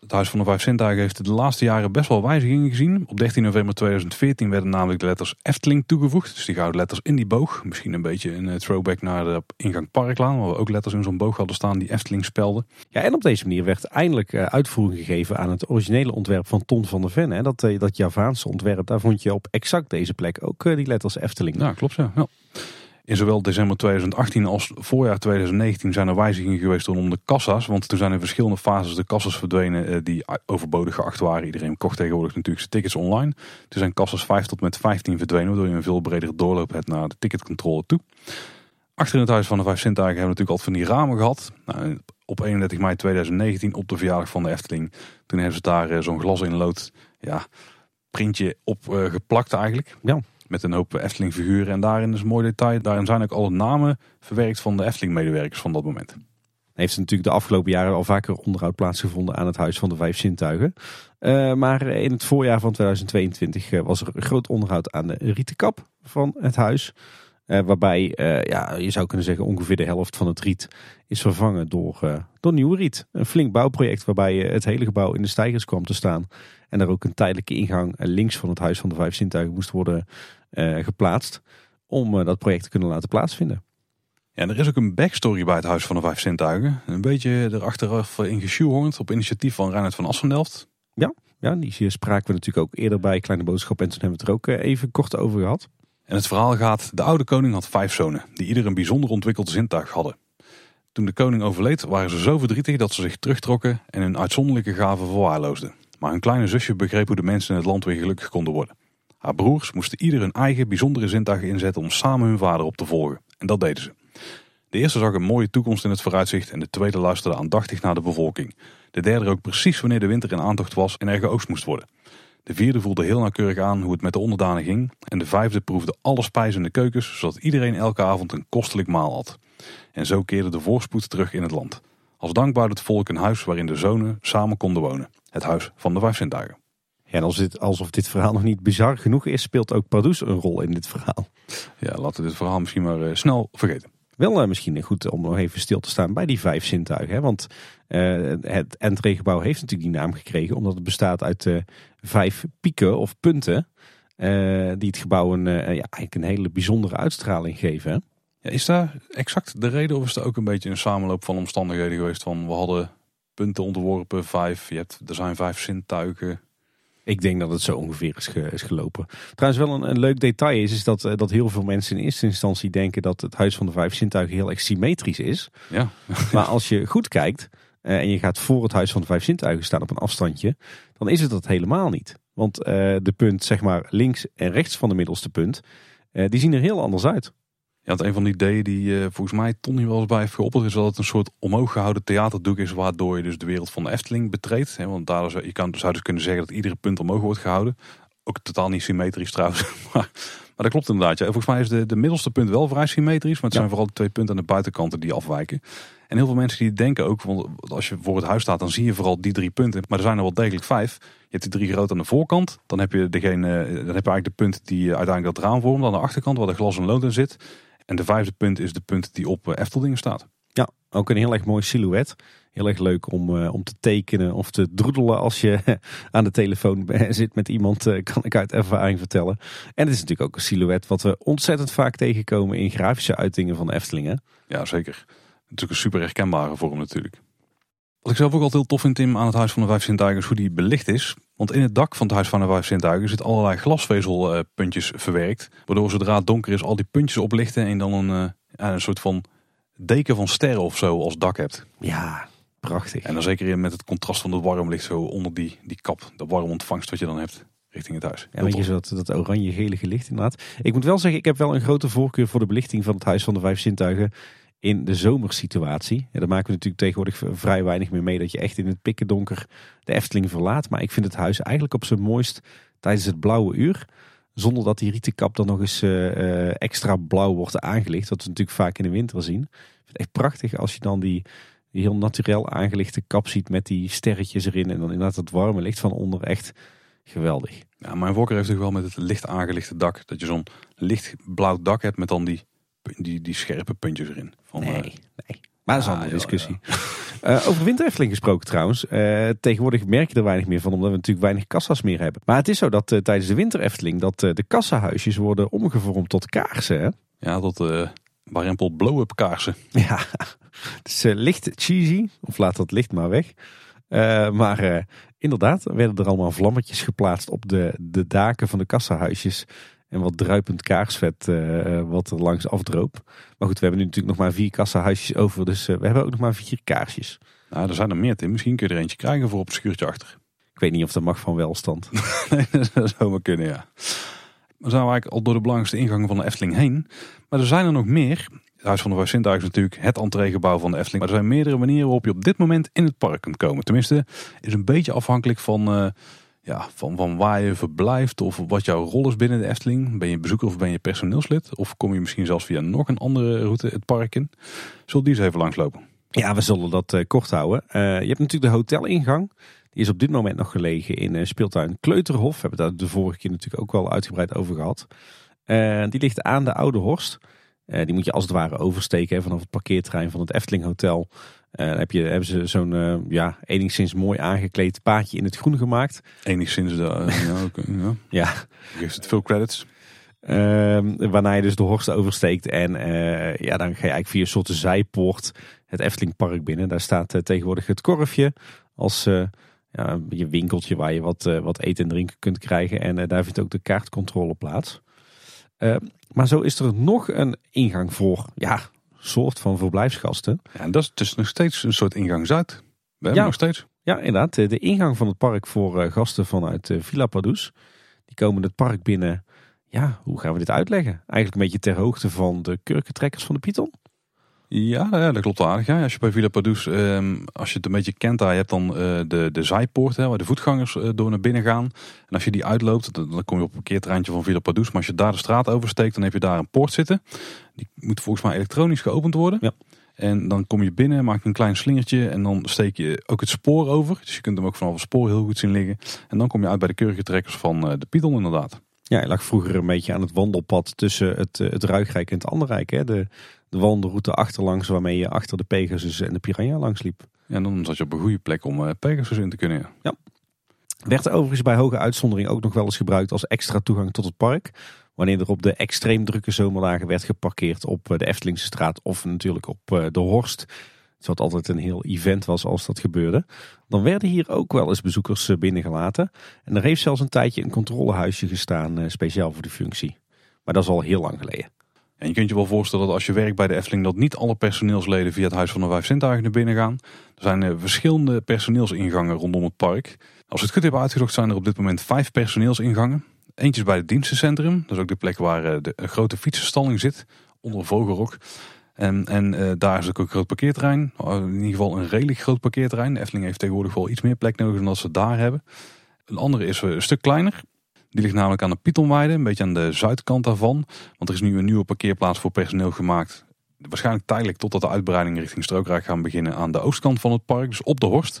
Het Huis van de Vijf Zintuigen heeft de laatste jaren best wel wijzigingen gezien. Op 13 november 2014 werden namelijk de letters Efteling toegevoegd. Dus die gouden letters in die boog. Misschien een beetje een eh, throwback naar de ingang Parklaan. Waar we ook letters in zo'n boog hadden staan die Efteling spelden. Ja, en op deze manier werd eindelijk eh, uitvoering gegeven aan het originele ontwerp van Ton van der Ven. Dat, eh, dat Javaanse ontwerp, daar vond je op exact deze plek ook die letters Efteling. Ja, klopt ja. ja. In zowel december 2018 als voorjaar 2019 zijn er wijzigingen geweest rondom de kassa's. Want toen zijn in verschillende fases de kassa's verdwenen eh, die overbodig geacht waren. Iedereen kocht tegenwoordig natuurlijk zijn tickets online. Toen zijn kassas 5 tot met 15 verdwenen, waardoor je een veel bredere doorloop hebt naar de ticketcontrole toe. Achter in het huis van de Vijf Sintuigen hebben we natuurlijk altijd van die ramen gehad. Nou, op 31 mei 2019, op de verjaardag van de Efteling, toen hebben ze daar eh, zo'n glas in lood ja, printje op uh, geplakt eigenlijk. Ja. Met een hoop Efteling figuren. En daarin is een mooi detail. Daarin zijn ook alle namen verwerkt van de Efteling medewerkers van dat moment. Heeft natuurlijk de afgelopen jaren al vaker onderhoud plaatsgevonden aan het Huis van de Vijf Zintuigen. Uh, maar in het voorjaar van 2022 eh, was er groot onderhoud aan de rietenkap van het huis. Uh, waarbij ja, je zou kunnen zeggen ongeveer de helft van het riet is vervangen door, door nieuwe riet. Een flink bouwproject waarbij het hele gebouw in de stijgers kwam te staan. En er ook een tijdelijke ingang links van het Huis van de Vijf Zintuigen moest worden uh, geplaatst. Om uh, dat project te kunnen laten plaatsvinden. Ja, en er is ook een backstory bij het Huis van de Vijf Zintuigen. Een beetje erachteraf in geshoehornd op initiatief van Reinhard van Assendelft. Ja, ja, die spraken we natuurlijk ook eerder bij Kleine Boodschap. En toen hebben we het er ook eh, even kort over gehad. En het verhaal gaat, de oude koning had vijf zonen. Die ieder een bijzonder ontwikkeld zintuig hadden. Toen de koning overleed waren ze zo verdrietig dat ze zich terugtrokken en hun uitzonderlijke gaven verwaarloosden. Maar hun kleine zusje begreep hoe de mensen in het land weer gelukkig konden worden. Haar broers moesten ieder hun eigen bijzondere zintuigen inzetten om samen hun vader op te volgen. En dat deden ze. De eerste zag een mooie toekomst in het vooruitzicht en de tweede luisterde aandachtig naar de bevolking. De derde ook precies wanneer de winter in aantocht was en er geoogst moest worden. De vierde voelde heel nauwkeurig aan hoe het met de onderdanen ging. En de vijfde proefde alle spijzen in de keukens, zodat iedereen elke avond een kostelijk maal had. En zo keerde de voorspoed terug in het land. Als dank bouwde het volk een huis waarin de zonen samen konden wonen. Het huis van de vijf zintuigen. Ja, en als dit, alsof dit verhaal nog niet bizar genoeg is, speelt ook Pardoes een rol in dit verhaal. Ja, laten we dit verhaal misschien maar uh, snel vergeten. Wel uh, misschien goed om nog even stil te staan bij die vijf zintuigen. Hè? Want uh, het entreegebouw heeft natuurlijk die naam gekregen omdat het bestaat uit vijf pieken of punten. die het gebouw een, ja, eigenlijk een hele bijzondere uitstraling geven. Ja, is daar exact de reden of is er ook een beetje een samenloop van omstandigheden geweest van we hadden punten onderworpen, vijf, je hebt, er zijn vijf zintuigen. Ik denk dat het zo ongeveer is, is gelopen. Trouwens, wel een, een, leuk detail is, is dat, eh, dat heel veel mensen in eerste instantie denken dat het Huis van de Vijf Zintuigen heel erg symmetrisch is. Ja. *laughs* maar als je goed kijkt uh, en je gaat voor het Huis van de Vijf Zintuigen staan op een afstandje, dan is het dat helemaal niet. Want uh, de punt, zeg maar links en rechts van de middelste punt, die zien er heel anders uit. Ja, het een van de ideeën die uh, volgens mij Tony wel eens bij heeft geopperd is dat het een soort omhoog gehouden theaterdoek is waardoor je dus de wereld van de Efteling betreedt. Hè, want daar zou, je kan, zou dus kunnen zeggen dat iedere punt omhoog wordt gehouden. Ook totaal niet symmetrisch trouwens. *laughs* maar, maar dat klopt inderdaad. Ja. Volgens mij is de, de middelste punt wel vrij symmetrisch. Maar het zijn vooral de twee punten aan de buitenkanten die afwijken. En heel veel mensen die denken ook, want als je voor het huis staat dan zie je vooral die drie punten. Maar er zijn er wel degelijk vijf. Je hebt die drie groot aan de voorkant. Dan heb je, degene, dan heb je eigenlijk de punt die uiteindelijk dat raam vormt. Aan de achterkant waar de glas en lood in zit. En de vijfde punt is de punt die op eh, Efteldingen staat. Ja, ook een heel erg mooi silhouet. Heel erg leuk om, om te tekenen of te droedelen als je *laughs* aan de telefoon zit met iemand, kan ik uit ervaring vertellen. En het is natuurlijk ook een silhouet wat we ontzettend vaak tegenkomen in grafische uitingen van Eftelingen. Ja, zeker. Natuurlijk een super herkenbare vorm natuurlijk. Wat ik zelf ook altijd heel tof vind, Tim, aan het Huis van de Vijf Sintuigen is hoe die belicht is. Want in het dak van het Huis van de Vijf Sintuigen zit allerlei glasvezelpuntjes verwerkt. Waardoor zodra het donker is al die puntjes oplichten en dan een, een soort van deken van sterren of zo als dak hebt. Ja, prachtig. En dan zeker met het contrast van het warmlicht zo onder die, die kap, de warme ontvangst wat je dan hebt richting het huis. Ja, weet je, dat, dat oranje-gele licht inderdaad. Ik moet wel zeggen, ik heb wel een grote voorkeur voor de belichting van het Huis van de Vijf Sintuigen in de zomersituatie. Ja, daar maken we natuurlijk tegenwoordig vrij weinig meer mee dat je echt in het pikken donker de Efteling verlaat. Maar ik vind het huis eigenlijk op zijn mooist tijdens het blauwe uur. Zonder dat die rietenkap dan nog eens uh, extra blauw wordt aangelicht. Wat we natuurlijk vaak in de winter zien. Ik vind het echt prachtig als je dan die, heel natuurlijk aangelichte kap ziet met die sterretjes erin. En dan inderdaad het warme licht van onder. Echt geweldig. Ja, mijn voorkeur heeft toch wel met het licht aangelichte dak. Dat je zo'n licht blauw dak hebt met dan die die, die scherpe puntjes erin. Van, nee, eh, nee. Maar dat is een andere discussie. Uh, over winter gesproken trouwens. Uh, tegenwoordig merk je er weinig meer van, omdat we natuurlijk weinig kassa's meer hebben. Maar het is zo dat tijdens de winter Efteling dat de kassahuisjes worden omgevormd tot kaarsen. Hè? Ja, tot uh, warempel blow-up kaarsen. *laughs* Ja, dus licht cheesy. Of laat dat licht maar weg. maar inderdaad, werden er allemaal vlammetjes geplaatst op de, de daken van de kassahuisjes. En wat druipend kaarsvet uh, wat er langs afdroop. Maar goed, we hebben nu natuurlijk nog maar vier kassahuisjes over. Dus uh, we hebben ook nog maar vier kaarsjes. Nou, er zijn er meer, Tim. Misschien kun je er eentje krijgen voor op het schuurtje achter. Ik weet niet of dat mag van welstand. *laughs* nee, dat zou maar kunnen, ja. We zijn eigenlijk al door de belangrijkste ingangen van de Efteling heen. Maar er zijn er nog meer. Het Huis van de Vijf is natuurlijk het entreegebouw van de Efteling. Maar er zijn meerdere manieren waarop je op dit moment in het park kunt komen. Tenminste, is een beetje afhankelijk van ja, van, waar je verblijft of wat jouw rol is binnen de Efteling. Ben je bezoeker of ben je personeelslid? Of kom je misschien zelfs via nog een andere route het park in? Zullen die eens even langslopen? Ja, we zullen dat uh, kort houden. Uh, je hebt natuurlijk de hotelingang. Die is op dit moment nog gelegen in uh, speeltuin Kleuterhof. We hebben daar de vorige keer natuurlijk ook wel uitgebreid over gehad. die ligt aan de Oude Horst. die moet je als het ware oversteken vanaf het parkeerterrein van het Efteling Hotel uh, heb je, hebben ze zo'n uh, ja, enigszins mooi aangekleed paadje in het groen gemaakt. Enigszins, de, uh, *laughs* ja, okay, ja. ja. Geeft het veel credits. Ehm, waarna je dus de Horst oversteekt en ja, dan ga je eigenlijk via een soort zijpoort het Eftelingpark binnen. Daar staat tegenwoordig het korfje als ja, je winkeltje waar je wat, wat eten en drinken kunt krijgen. En daar vindt ook de kaartcontrole plaats. Ehm, maar zo is er nog een ingang voor, ja, soort van verblijfsgasten. Ja, en dat is dus nog steeds een soort ingang Zuid. We hebben nog steeds. Ja, inderdaad. De ingang van het park voor eh, gasten vanuit eh, Villa Padus. Die komen het park binnen. Ja, hoe gaan we dit uitleggen? Eigenlijk een beetje ter hoogte van de kurkentrekkers van de Python. Ja, ja, dat klopt aardig. Ja. Als je bij Villa Padus, um, als je het een beetje kent daar, je hebt dan uh, de, de zijpoort hè, waar de voetgangers uh, door naar binnen gaan. En als je die uitloopt, dan, dan kom je op een parkeerterreintje van Villa Padus. Maar als je daar de straat oversteekt, dan heb je daar een poort zitten. Die moet volgens mij elektronisch geopend worden. Ja. En dan kom je binnen, maak een klein slingertje en dan steek je ook het spoor over. Dus je kunt hem ook vanaf het spoor heel goed zien liggen. En dan kom je uit bij de kurkentrekkers van uh, de Python inderdaad. Ja, hij lag vroeger een beetje aan het wandelpad tussen het, het Ruigrijk en het Anderrijk. Hè? De, de wandelroute achterlangs waarmee je achter de Pegasus en de Piranha langs liep. Ja, en dan zat je op een goede plek om uh, Pegasus in te kunnen. Ja. ja. Werd overigens bij hoge uitzondering ook nog wel eens gebruikt als extra toegang tot het park. Wanneer er op de extreem drukke zomerdagen werd geparkeerd op eh, de Eftelingse straat of natuurlijk op eh, de Horst. Wat altijd een heel event was als dat gebeurde. Dan werden hier ook wel eens bezoekers binnengelaten. En er heeft zelfs een tijdje een controlehuisje gestaan speciaal voor die functie. Maar dat is al heel lang geleden. En je kunt je wel voorstellen dat als je werkt bij de Efteling... dat niet alle personeelsleden via het Huis van de Vijf Zintuigen naar binnen gaan. Er zijn uh, verschillende personeelsingangen rondom het park. Als we het goed hebben uitgezocht zijn er op dit moment vijf personeelsingangen. Eentje bij het dienstencentrum. Dat is ook de plek waar uh, de grote fietsenstalling zit. Onder Vogelrok. En, en uh, daar is ook een groot parkeerterrein. In ieder geval een redelijk groot parkeerterrein. De Efteling heeft tegenwoordig wel iets meer plek nodig dan dat ze daar hebben. Een andere is een stuk kleiner. Die ligt namelijk aan de Pythonweide, een beetje aan de zuidkant daarvan. Want er is nu een nieuwe parkeerplaats voor personeel gemaakt. Waarschijnlijk tijdelijk totdat de uitbreiding richting Strookrijk gaan beginnen aan de oostkant van het park, dus op de Horst.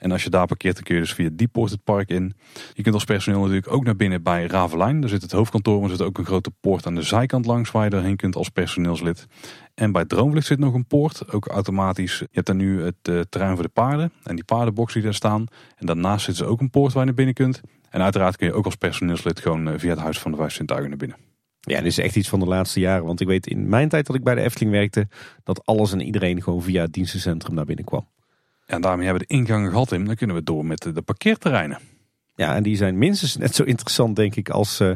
En als je daar parkeert, dan kun je dus via die poort het park in. Je kunt als personeel natuurlijk ook naar binnen bij Ravelijn. Daar zit het hoofdkantoor, maar er zit ook een grote poort aan de zijkant langs waar je erheen kunt als personeelslid. En bij Droomvlucht zit nog een poort, ook automatisch. Je hebt daar nu het uh, terrein voor de paarden en die paardenbox die daar staan. En daarnaast zit er ook een poort waar je naar binnen kunt. En uiteraard kun je ook als personeelslid gewoon uh, via het Huis van de Vijf Sintuigen naar binnen. Ja, dit is echt iets van de laatste jaren. Want ik weet in mijn tijd dat ik bij de Efteling werkte, dat alles en iedereen gewoon via het dienstencentrum naar binnen kwam. En daarmee hebben we de ingangen gehad in. Dan kunnen we door met de parkeerterreinen. Ja, en die zijn minstens net zo interessant, denk ik, als uh,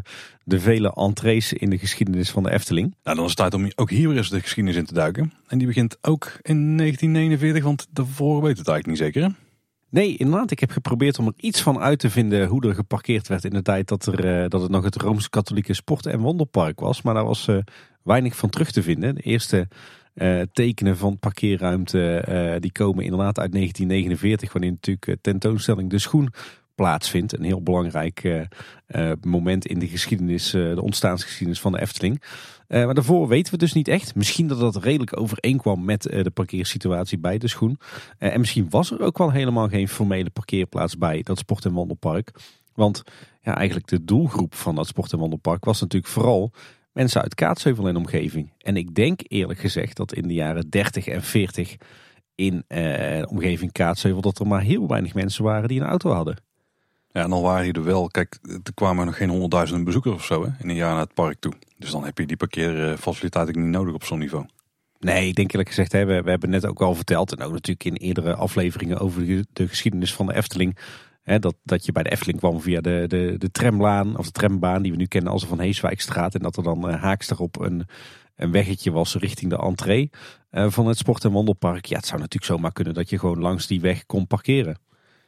de vele entrees in de geschiedenis van de Efteling. Nou, dan is het tijd om ook hier weer eens de geschiedenis in te duiken. En die begint ook in 1949, want daarvoor weet het eigenlijk niet zeker. Hè? Nee, inderdaad. Ik heb geprobeerd om er iets van uit te vinden hoe er geparkeerd werd in de tijd dat, er, uh, dat het nog het Rooms-Katholieke Sport- en Wandelpark was. Maar daar was uh, weinig van terug te vinden. De eerste uh, tekenen van parkeerruimte die komen inderdaad uit 1949, wanneer natuurlijk tentoonstelling De Schoen plaatsvindt. Een heel belangrijk uh, uh, moment in de geschiedenis, uh, de ontstaansgeschiedenis van de Efteling. maar daarvoor weten we dus niet echt. Misschien dat dat redelijk overeenkwam met de parkeersituatie bij de schoen. en misschien was er ook wel helemaal geen formele parkeerplaats bij dat sport- en wandelpark. Want ja, eigenlijk de doelgroep van dat sport- en wandelpark was natuurlijk vooral mensen uit Kaatsheuvel en omgeving. En ik denk eerlijk gezegd dat in de jaren 30 en 40 in omgeving Kaatsheuvel dat er maar heel weinig mensen waren die een auto hadden. Ja, en dan waren hier er wel, kijk, er kwamen nog geen honderdduizenden bezoekers of zo hè, in een jaar naar het park toe. Dus dan heb je die parkeerfaciliteit niet nodig op zo'n niveau. Nee, ik denk eerlijk gezegd, hè, we, hebben net ook al verteld, en ook natuurlijk in eerdere afleveringen over de, de geschiedenis van de Efteling, hè, dat, dat je bij de Efteling kwam via de, de, de tramlaan, of de trambaan die we nu kennen als de Van Heeswijkstraat. En dat er dan uh, haaks daarop een, een weggetje was richting de entree uh, van het sport- en wandelpark. Ja, het zou natuurlijk zomaar kunnen dat je gewoon langs die weg kon parkeren.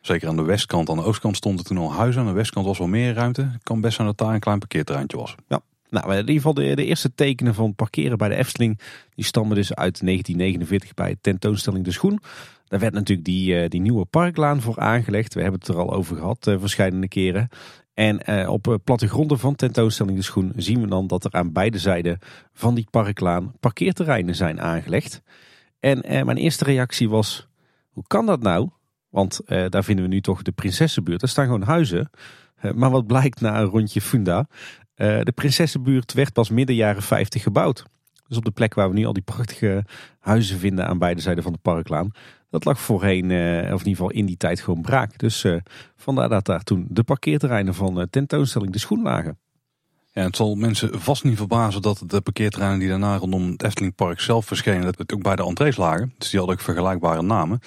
Zeker aan de westkant. Aan de oostkant stonden toen al huizen. Aan de westkant was wel meer ruimte. Het kan best zijn dat daar een klein parkeerterreintje was. Ja. Nou, in ieder geval de, de eerste tekenen van parkeren bij de Efteling, die stammen dus uit 1949 bij tentoonstelling De Schoen. Daar werd natuurlijk die, uh, die nieuwe parklaan voor aangelegd. We hebben het er al over gehad, uh, verschillende keren. En uh, op plattegronden van tentoonstelling De Schoen zien we dan dat er aan beide zijden van die parklaan parkeerterreinen zijn aangelegd. En mijn eerste reactie was, hoe kan dat nou? Want uh, daar vinden we nu toch de Prinsessenbuurt. Er staan gewoon huizen. Uh, maar wat blijkt na een rondje Funda? Uh, de Prinsessenbuurt werd pas midden jaren 50 gebouwd. Dus op de plek waar we nu al die prachtige huizen vinden aan beide zijden van de parklaan. Dat lag voorheen, of in ieder geval in die tijd, gewoon braak. Dus vandaar dat daar toen de parkeerterreinen van tentoonstelling de schoen lagen. Ja, het zal mensen vast niet verbazen dat de parkeerterreinen die daarna rondom het Eftelingpark zelf verschenen, dat het ook bij de entrees lagen. Dus die hadden ook vergelijkbare namen.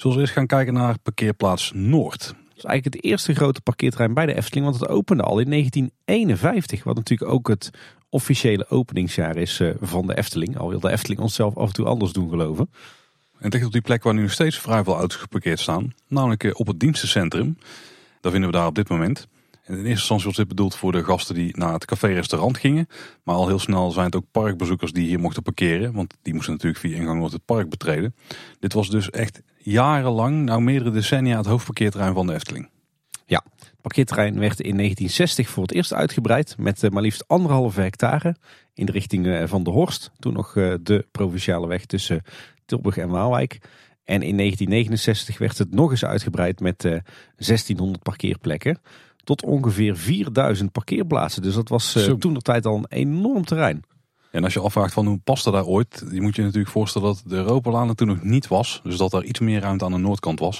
Zullen we eens gaan kijken naar parkeerplaats Noord. Dat is eigenlijk het eerste grote parkeerterrein bij de Efteling, want het opende al in 1951. Wat natuurlijk ook het officiële openingsjaar is van de Efteling. Al wil de Efteling onszelf af en toe anders doen geloven. En tegen op die plek waar nu nog steeds vrij veel auto's geparkeerd staan. Namelijk op het dienstencentrum. Daar vinden we daar op dit moment. In eerste instantie was dit bedoeld voor de gasten die naar het café-restaurant gingen. Maar al heel snel zijn het ook parkbezoekers die hier mochten parkeren. Want die moesten natuurlijk via ingang Noord het park betreden. Dit was dus echt jarenlang, nou meerdere decennia, het hoofdparkeerterrein van de Efteling. Ja, het parkeerterrein werd in 1960 voor het eerst uitgebreid met maar liefst anderhalve hectare in de richting van de Horst. Toen nog de provinciale weg tussen Tilburg en Waalwijk. En in 1969 werd het nog eens uitgebreid met 1600 parkeerplekken tot ongeveer 4000 parkeerplaatsen. Dus dat was uh, toen de tijd al een enorm terrein. En als je afvraagt van hoe paste daar ooit, je moet je natuurlijk voorstellen dat de Europalaan er toen nog niet was. Dus dat er iets meer ruimte aan de noordkant was.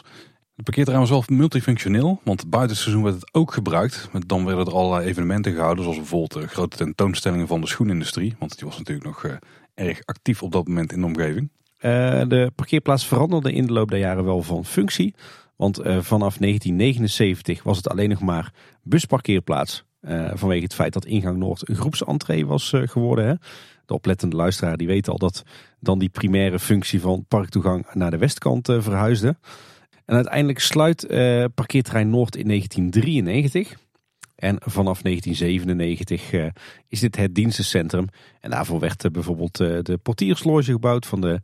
Het parkeerterrein was wel multifunctioneel, want buiten het seizoen werd het ook gebruikt. Dan werden er allerlei evenementen gehouden, zoals bijvoorbeeld de grote tentoonstellingen van de schoenindustrie. Want die was natuurlijk nog uh, erg actief op dat moment in de omgeving. Uh, de parkeerplaats veranderde in de loop der jaren wel van functie. Want uh, vanaf 1979 was het alleen nog maar busparkeerplaats. Uh, vanwege het feit dat ingang Noord een groepsentree was uh, geworden. Hè. De oplettende luisteraar die weet al dat dan die primaire functie van parktoegang naar de westkant verhuisde. En uiteindelijk sluit parkeerterrein Noord in 1993. En vanaf 1997 uh, is dit het dienstencentrum. En daarvoor werd uh, bijvoorbeeld uh, de portiersloge gebouwd van de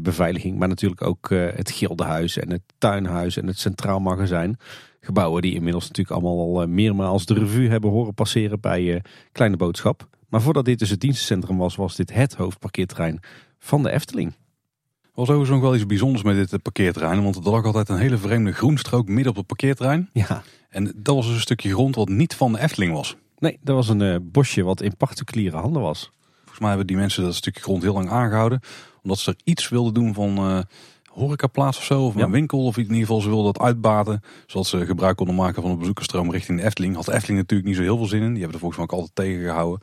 beveiliging. Maar natuurlijk ook het Gildenhuis en het Tuinhuis en het Centraal Magazijn. Gebouwen die inmiddels natuurlijk allemaal al meermaals de revue hebben horen passeren bij Kleine Boodschap. Maar voordat dit dus het dienstencentrum was, was dit het hoofdparkeerterrein van de Efteling. Was overigens nog wel iets bijzonders met dit parkeerterrein. Want er lag altijd een hele vreemde groenstrook midden op het parkeerterrein. Ja. En dat was dus een stukje grond wat niet van de Efteling was. Nee, dat was een uh, bosje wat in particuliere handen was. Volgens mij hebben die mensen dat stukje grond heel lang aangehouden. Omdat ze er iets wilden doen van uh, horecaplaats of zo. Of een winkel. Of in ieder geval ze wilden dat uitbaten. Zodat ze gebruik konden maken van de bezoekersstroom richting de Efteling. Had de Efteling natuurlijk niet zo heel veel zin in. Die hebben er volgens mij ook altijd tegengehouden.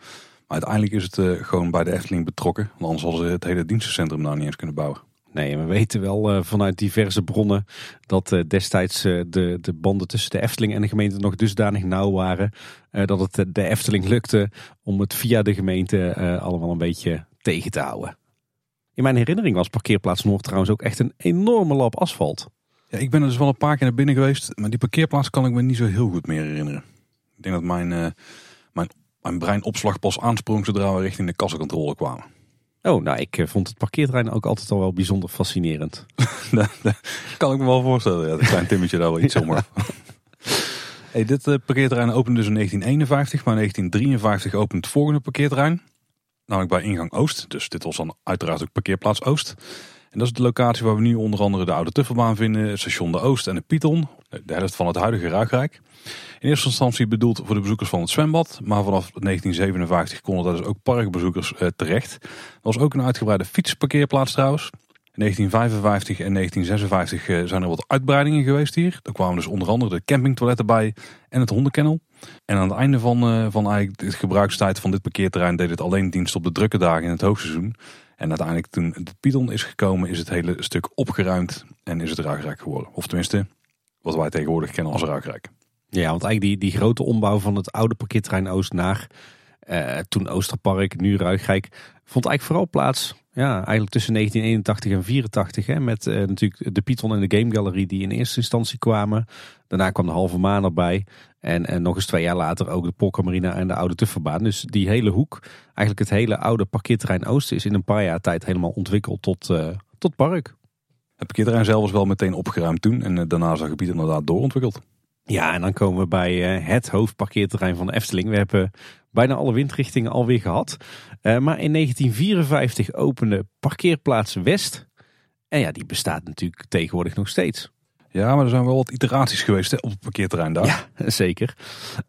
Maar uiteindelijk is het uh, gewoon bij de Efteling betrokken. Want anders hadden ze het hele dienstencentrum nou niet eens kunnen bouwen. Nee, we weten wel uh, vanuit diverse bronnen dat uh, destijds uh, de, de banden tussen de Efteling en de gemeente nog dusdanig nauw waren. dat het de Efteling lukte om het via de gemeente allemaal een beetje tegen te houden. In mijn herinnering was parkeerplaats Noord trouwens ook echt een enorme lap asfalt. Ja, ik ben er dus wel een paar keer naar binnen geweest, maar die parkeerplaats kan ik me niet zo heel goed meer herinneren. Ik denk dat mijn, mijn, mijn brein opslag pas aansprong zodra we richting de kassencontrole kwamen. Oh, nou, ik eh, vond het parkeerterrein ook altijd al wel bijzonder fascinerend. *laughs* kan ik me wel voorstellen. Ja, dat klein timmetje daar wel iets *laughs* zomaar. hey, dit uh, parkeerterrein opende dus in 1951, maar in 1953 opent het volgende parkeerterrein. Namelijk bij ingang Oost. Dus dit was dan uiteraard ook parkeerplaats Oost. En dat is de locatie waar we nu onder andere de oude Tuffelbaan vinden, station de Oost en de Python, de helft van het huidige Ruigrijk. In eerste instantie bedoeld voor de bezoekers van het zwembad, maar vanaf 1957 konden daar dus ook parkbezoekers eh, terecht. Er was ook een uitgebreide fietsparkeerplaats trouwens. In 1955 en 1956 eh, zijn er wat uitbreidingen geweest hier. Er kwamen dus onder andere de campingtoiletten bij en het hondenkennel. En aan het einde van, uh, van eigenlijk de gebruikstijd van dit parkeerterrein deed het alleen dienst op de drukke dagen in het hoogseizoen. En uiteindelijk toen de Python is gekomen is het hele stuk opgeruimd en is het Ruigrijk geworden. Of tenminste, wat wij tegenwoordig kennen als Ruigrijk. Ja, want eigenlijk die, die grote ombouw van het oude parkeerterrein Oost naar uh, toen Oosterpark, nu Ruigrijk, vond eigenlijk vooral plaats ja, eigenlijk tussen 1981 en 84. Hè, met uh, natuurlijk de Python en de Game Gallery die in eerste instantie kwamen. Daarna kwam de Halve Maan erbij. En, en nog eens twee jaar later ook de Polka Marina en de Oude Tufferbaan. Dus die hele hoek, eigenlijk het hele oude parkeerterrein Oosten, is in een paar jaar tijd helemaal ontwikkeld tot, uh, tot park. Het parkeerterrein zelf was wel meteen opgeruimd toen. En uh, daarna is het gebied inderdaad doorontwikkeld. Ja, en dan komen we bij uh, het hoofdparkeerterrein van Efteling. We hebben bijna alle windrichtingen alweer gehad. maar in 1954 opende parkeerplaats West. En ja, die bestaat natuurlijk tegenwoordig nog steeds. Ja, maar er zijn wel wat iteraties geweest hè, op het parkeerterrein daar. Ja, *laughs* zeker.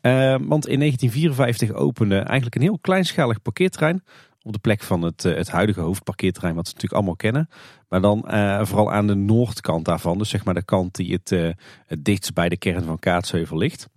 Uh, want in 1954 opende eigenlijk een heel kleinschalig parkeerterrein. Op de plek van het, uh, het huidige hoofdparkeerterrein, wat we natuurlijk allemaal kennen. Maar dan uh, vooral aan de noordkant daarvan. Dus zeg maar de kant die het, het dichtst bij de kern van Kaatsheuvel ligt.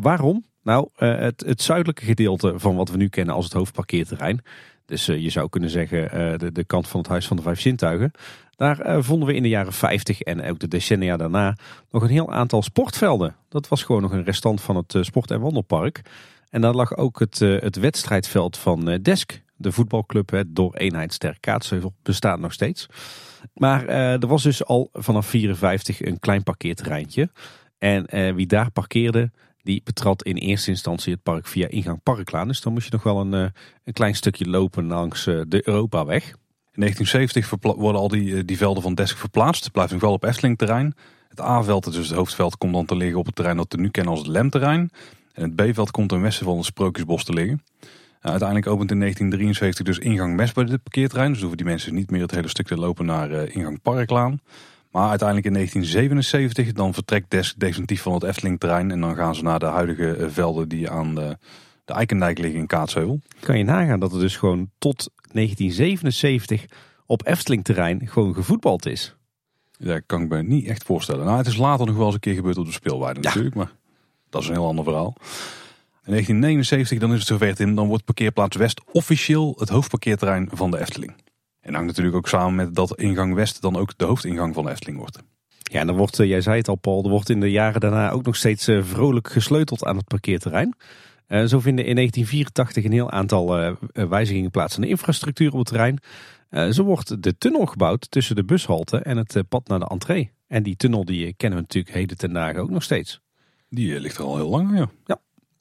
waarom? Nou, het, het zuidelijke gedeelte van wat we nu kennen als het hoofdparkeerterrein. Dus je zou kunnen zeggen de, de kant van het Huis van de Vijf Zintuigen. Daar uh, vonden we in de jaren 50 en ook de decennia daarna nog een heel aantal sportvelden. Dat was gewoon nog een restant van het uh, sport- en wandelpark. En daar lag ook het, uh, het wedstrijdveld van Desk. De voetbalclub het door eenheid Sterk Kaatsheuvel bestaat nog steeds. Maar er was dus al vanaf 54 een klein parkeerterreintje. En wie daar parkeerde, die betrad in eerste instantie het park via ingang Parklaan. Dus dan moest je nog wel een, een klein stukje lopen langs de Europaweg. In 1970 worden al die, eh, die velden van Desk verplaatst. Het blijft nog wel op Efteling terrein. Het A-veld, dus het hoofdveld, komt dan te liggen op het terrein dat we nu kennen als het Lemterrein. En het B-veld komt ten westen van het Sprookjesbos te liggen. Uh, uiteindelijk opent in 1973 dus ingang West bij dit parkeerterrein. Dus hoeven die mensen niet meer het hele stuk te lopen naar uh, ingang Parklaan. Maar uiteindelijk in 1977 dan vertrekt Desk definitief van het Efteling-terrein. En dan gaan ze naar de huidige velden die aan de, de Eikendijk liggen in Kaatsheuvel. Kan je nagaan dat het dus gewoon tot 1977 op Efteling-terrein gewoon gevoetbald is. Ja, kan ik me niet echt voorstellen. Nou, het is later nog wel eens een keer gebeurd op de speelweide natuurlijk, maar dat is een heel ander verhaal. In 1979, dan is het zover in, dan wordt parkeerplaats West officieel het hoofdparkeerterrein van de Efteling. En hangt natuurlijk ook samen met dat ingang West dan ook de hoofdingang van de Efteling wordt. Ja, en dan wordt, eh, jij zei het al Paul, er wordt in de jaren daarna ook nog steeds eh, vrolijk gesleuteld aan het parkeerterrein. Uh, zo vinden in 1984 een heel aantal wijzigingen plaats aan de infrastructuur op het terrein. Zo wordt de tunnel gebouwd tussen de bushalte en het pad naar de entree. En die tunnel die kennen we natuurlijk heden ten dagen ook nog steeds. Die ligt er al heel lang, ja. Ja.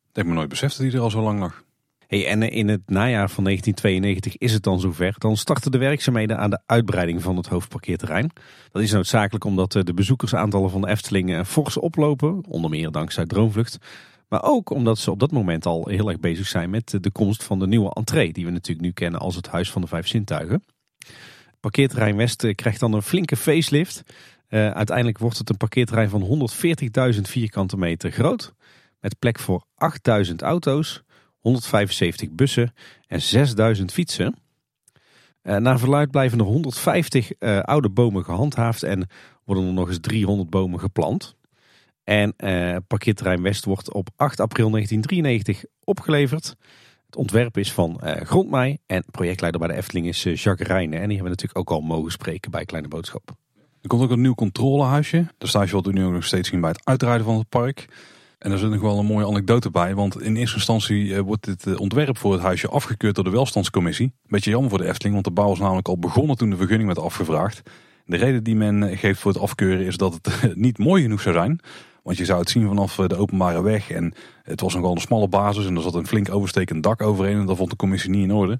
Ik heb me nooit beseft dat die er al zo lang lag. Hey, en in het najaar van 1992 is het dan zover. Dan starten de werkzaamheden aan de uitbreiding van het hoofdparkeerterrein. Dat is noodzakelijk omdat de bezoekersaantallen van de Efteling fors oplopen. Onder meer dankzij Droomvlucht. Maar ook omdat ze op dat moment al heel erg bezig zijn met de komst van de nieuwe entree. Die we natuurlijk nu kennen als het Huis van de Vijf Zintuigen. Parkeerterrein West krijgt dan een flinke facelift. Uiteindelijk wordt het een parkeerterrein van 140.000 vierkante meter groot. Met plek voor 8000 auto's, 175 bussen en 6000 fietsen. Uh, naar verluid blijven er 150 uh, oude bomen gehandhaafd en worden er nog eens 300 bomen geplant. En parkeerterrein West wordt op 8 april 1993 opgeleverd. Het ontwerp is van uh, Grondmei en projectleider bij de Efteling is Jacques Rijnen. En die hebben we natuurlijk ook al mogen spreken bij Kleine Boodschap. Er komt ook een nieuw controlehuisje. De stage wordt nu nog steeds zien bij het uitrijden van het park. En er zit nog wel een mooie anekdote bij, want in eerste instantie eh, wordt dit eh, ontwerp voor het huisje afgekeurd door de welstandscommissie. Beetje jammer voor de Efteling, want de bouw was namelijk al begonnen toen de vergunning werd afgevraagd. De reden die men eh, geeft voor het afkeuren is dat het *laughs* niet mooi genoeg zou zijn. Want je zou het zien vanaf de openbare weg en het was nogal een smalle basis en er zat een flink overstekend dak overheen en dat vond de commissie niet in orde.